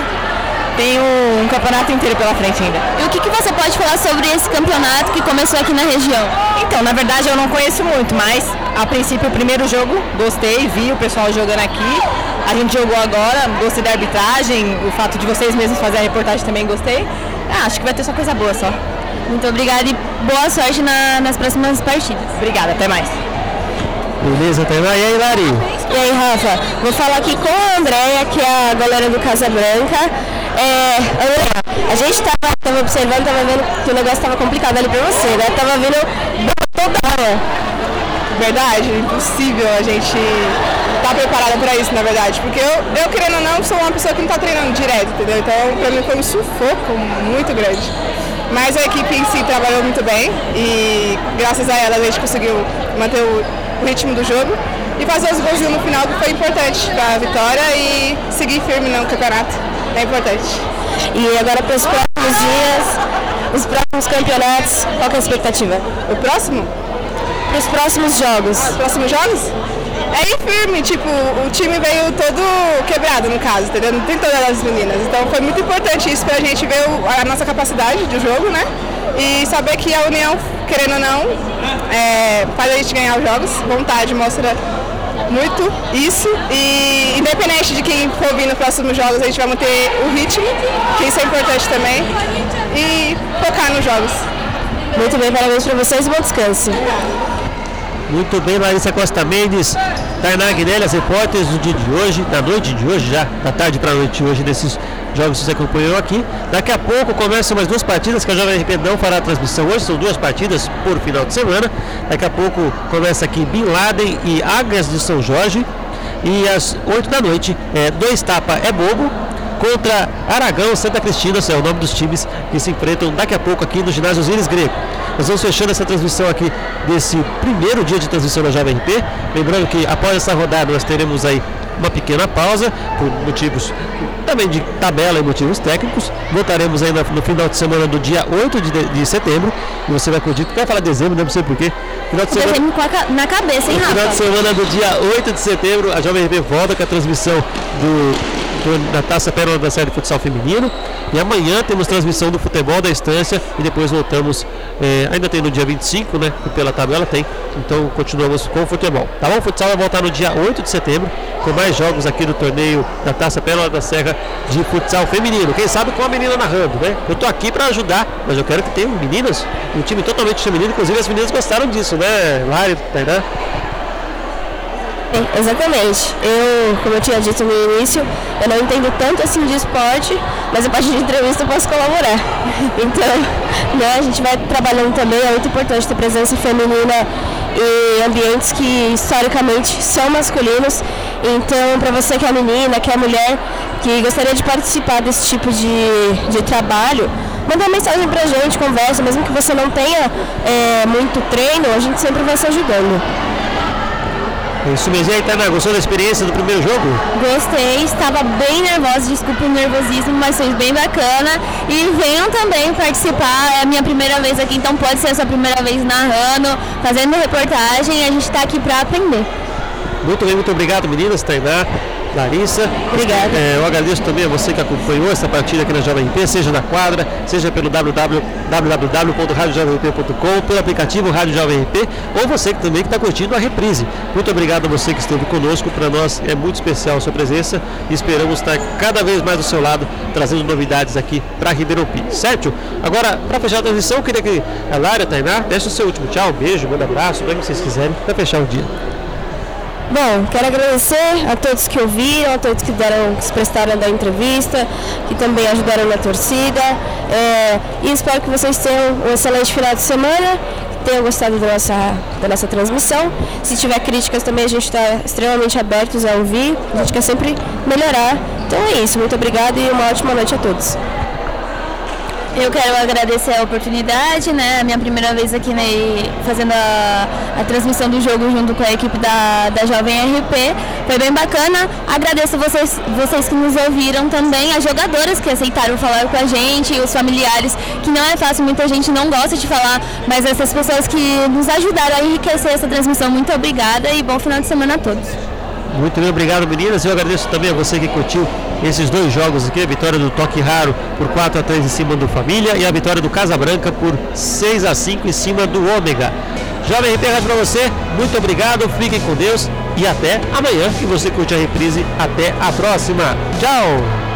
Tem um, um campeonato inteiro pela frente ainda. E o que, que você pode falar sobre esse campeonato que começou aqui na região? Então, na verdade eu não conheço muito, mas a princípio o primeiro jogo gostei, vi o pessoal jogando aqui. A gente jogou agora, gostei da arbitragem, o fato de vocês mesmos fazerem a reportagem também gostei. Ah, acho que vai ter só coisa boa só. Muito obrigada e boa sorte na- nas próximas partidas. Obrigada, até mais. Beleza, Tainá. E aí, Lari? E aí, Rafa, vou falar aqui com a Andréia, que é a goleira do Casa Branca. É, Andréia, a gente tava, tava observando, tava vendo que o negócio tava complicado ali pra você, né? Tava vindo toda hora. Verdade, impossível a gente estar preparada para isso, na verdade. Porque eu, eu, querendo ou não, sou uma pessoa que não está treinando direto, entendeu? Então, para mim foi um sufoco muito grande. Mas a equipe em si trabalhou muito bem e graças a ela a gente conseguiu manter o, o ritmo do jogo e fazer os golzinhos no final, que foi importante para a vitória e seguir firme no campeonato. É importante. E agora para os próximos dias, os próximos campeonatos, qual que é a expectativa? O próximo? Para os próximos jogos. Os próximos jogos? É ir firme, tipo, o time veio todo quebrado no caso, entendeu? Não tem todas as meninas. Então foi muito importante isso pra gente ver a nossa capacidade de jogo, né? E saber que a união, querendo ou não, é, faz a gente ganhar os jogos. Vontade mostra muito isso. E independente de quem for vir nos próximos jogos, a gente vai manter o ritmo, que isso é importante também. E focar nos jogos. Muito bem, parabéns para vocês e bom descanso. Muito bem, Larissa Costa Mendes, Tainá Guinelli, as repórteres do dia de hoje, da noite de hoje já, da tarde para a noite de hoje, desses jogos que você acompanhou aqui. Daqui a pouco começam mais duas partidas que a Jovem RP não fará a transmissão hoje, são duas partidas por final de semana. Daqui a pouco começa aqui Bin Laden e Águias de São Jorge. E às 8 da noite, é, dois tapa é bobo contra Aragão Santa Cristina, é o nome dos times que se enfrentam daqui a pouco aqui no ginásio Osíris Greco. Nós vamos fechando essa transmissão aqui desse primeiro dia de transmissão da Jovem RP. Lembrando que após essa rodada nós teremos aí uma pequena pausa por motivos também de tabela e motivos técnicos. Voltaremos ainda no final de semana do dia 8 de, de setembro. E você vai curtir, vai falar dezembro, não sei porquê. Final de semana, na cabeça, hein, Rafa? Final de semana do dia 8 de setembro, a Jovem RP volta com a transmissão do da Taça Pérola da Série de Futsal Feminino. E amanhã temos transmissão do futebol da estância e depois voltamos, eh, ainda tem no dia 25, né? Pela tabela tem. Então continuamos com o futebol. Tá bom? O futsal vai voltar no dia 8 de setembro, com mais jogos aqui do torneio da Taça Pérola da Serra de futsal feminino. Quem sabe com a menina narrando, né? Eu tô aqui para ajudar, mas eu quero que tenham meninas, um time totalmente feminino, inclusive as meninas gostaram disso, né? Lari, Tainá? Exatamente. Eu, como eu tinha dito no início, eu não entendo tanto assim de esporte, mas a partir de entrevista eu posso colaborar. Então, né, a gente vai trabalhando também, é muito importante ter presença feminina em ambientes que historicamente são masculinos. Então, para você que é menina, que é mulher, que gostaria de participar desse tipo de, de trabalho, manda uma mensagem pra gente, conversa, mesmo que você não tenha é, muito treino, a gente sempre vai se ajudando. Isso mesmo. E aí, Tana, gostou da experiência do primeiro jogo? Gostei, estava bem nervosa, desculpa o nervosismo, mas foi bem bacana. E venham também participar, é a minha primeira vez aqui, então pode ser a sua primeira vez narrando, fazendo reportagem, a gente está aqui para aprender. Muito bem, muito obrigado meninas, Tainá. Larissa. Obrigada. É, eu agradeço também a você que acompanhou essa partida aqui na Jovem P, seja na quadra, seja pelo www.radiojovemp.com, pelo aplicativo Rádio Jovem P, ou você que também que está curtindo a reprise. Muito obrigado a você que esteve conosco. Para nós é muito especial a sua presença e esperamos estar cada vez mais do seu lado, trazendo novidades aqui para Ribeirão Pires. Certo? Agora, para fechar a transmissão, eu queria que a Lara, a Tainá, deixe o seu último tchau, um beijo, manda abraço, o que vocês quiserem, para fechar o dia. Bom, quero agradecer a todos que ouviram, a todos que deram, que se prestaram da entrevista, que também ajudaram na torcida. É, e espero que vocês tenham um excelente final de semana, que tenham gostado da nossa, da nossa transmissão. Se tiver críticas também a gente está extremamente abertos a ouvir, a gente quer sempre melhorar. Então é isso, muito obrigada e uma ótima noite a todos. Eu quero agradecer a oportunidade, né? A minha primeira vez aqui né, fazendo a, a, transmissão do jogo junto com a equipe da, da Jovem RP. Foi bem bacana. Agradeço vocês, vocês que nos ouviram também, as jogadoras que aceitaram falar com a gente, os familiares, que não é fácil, muita gente não gosta de falar, mas essas pessoas que nos ajudaram a enriquecer essa transmissão. Muito obrigada e bom final de semana a todos. Muito bem, obrigado meninas. Eu agradeço também a você que curtiu esses dois jogos aqui, a vitória do Toque Raro por 4 a 3 em cima do Família e a vitória do Casa Branca por 6 a 5 em cima do Ômega. Jovem RP para você, muito obrigado, fiquem com Deus e até amanhã. E você curte a reprise, até a próxima. Tchau!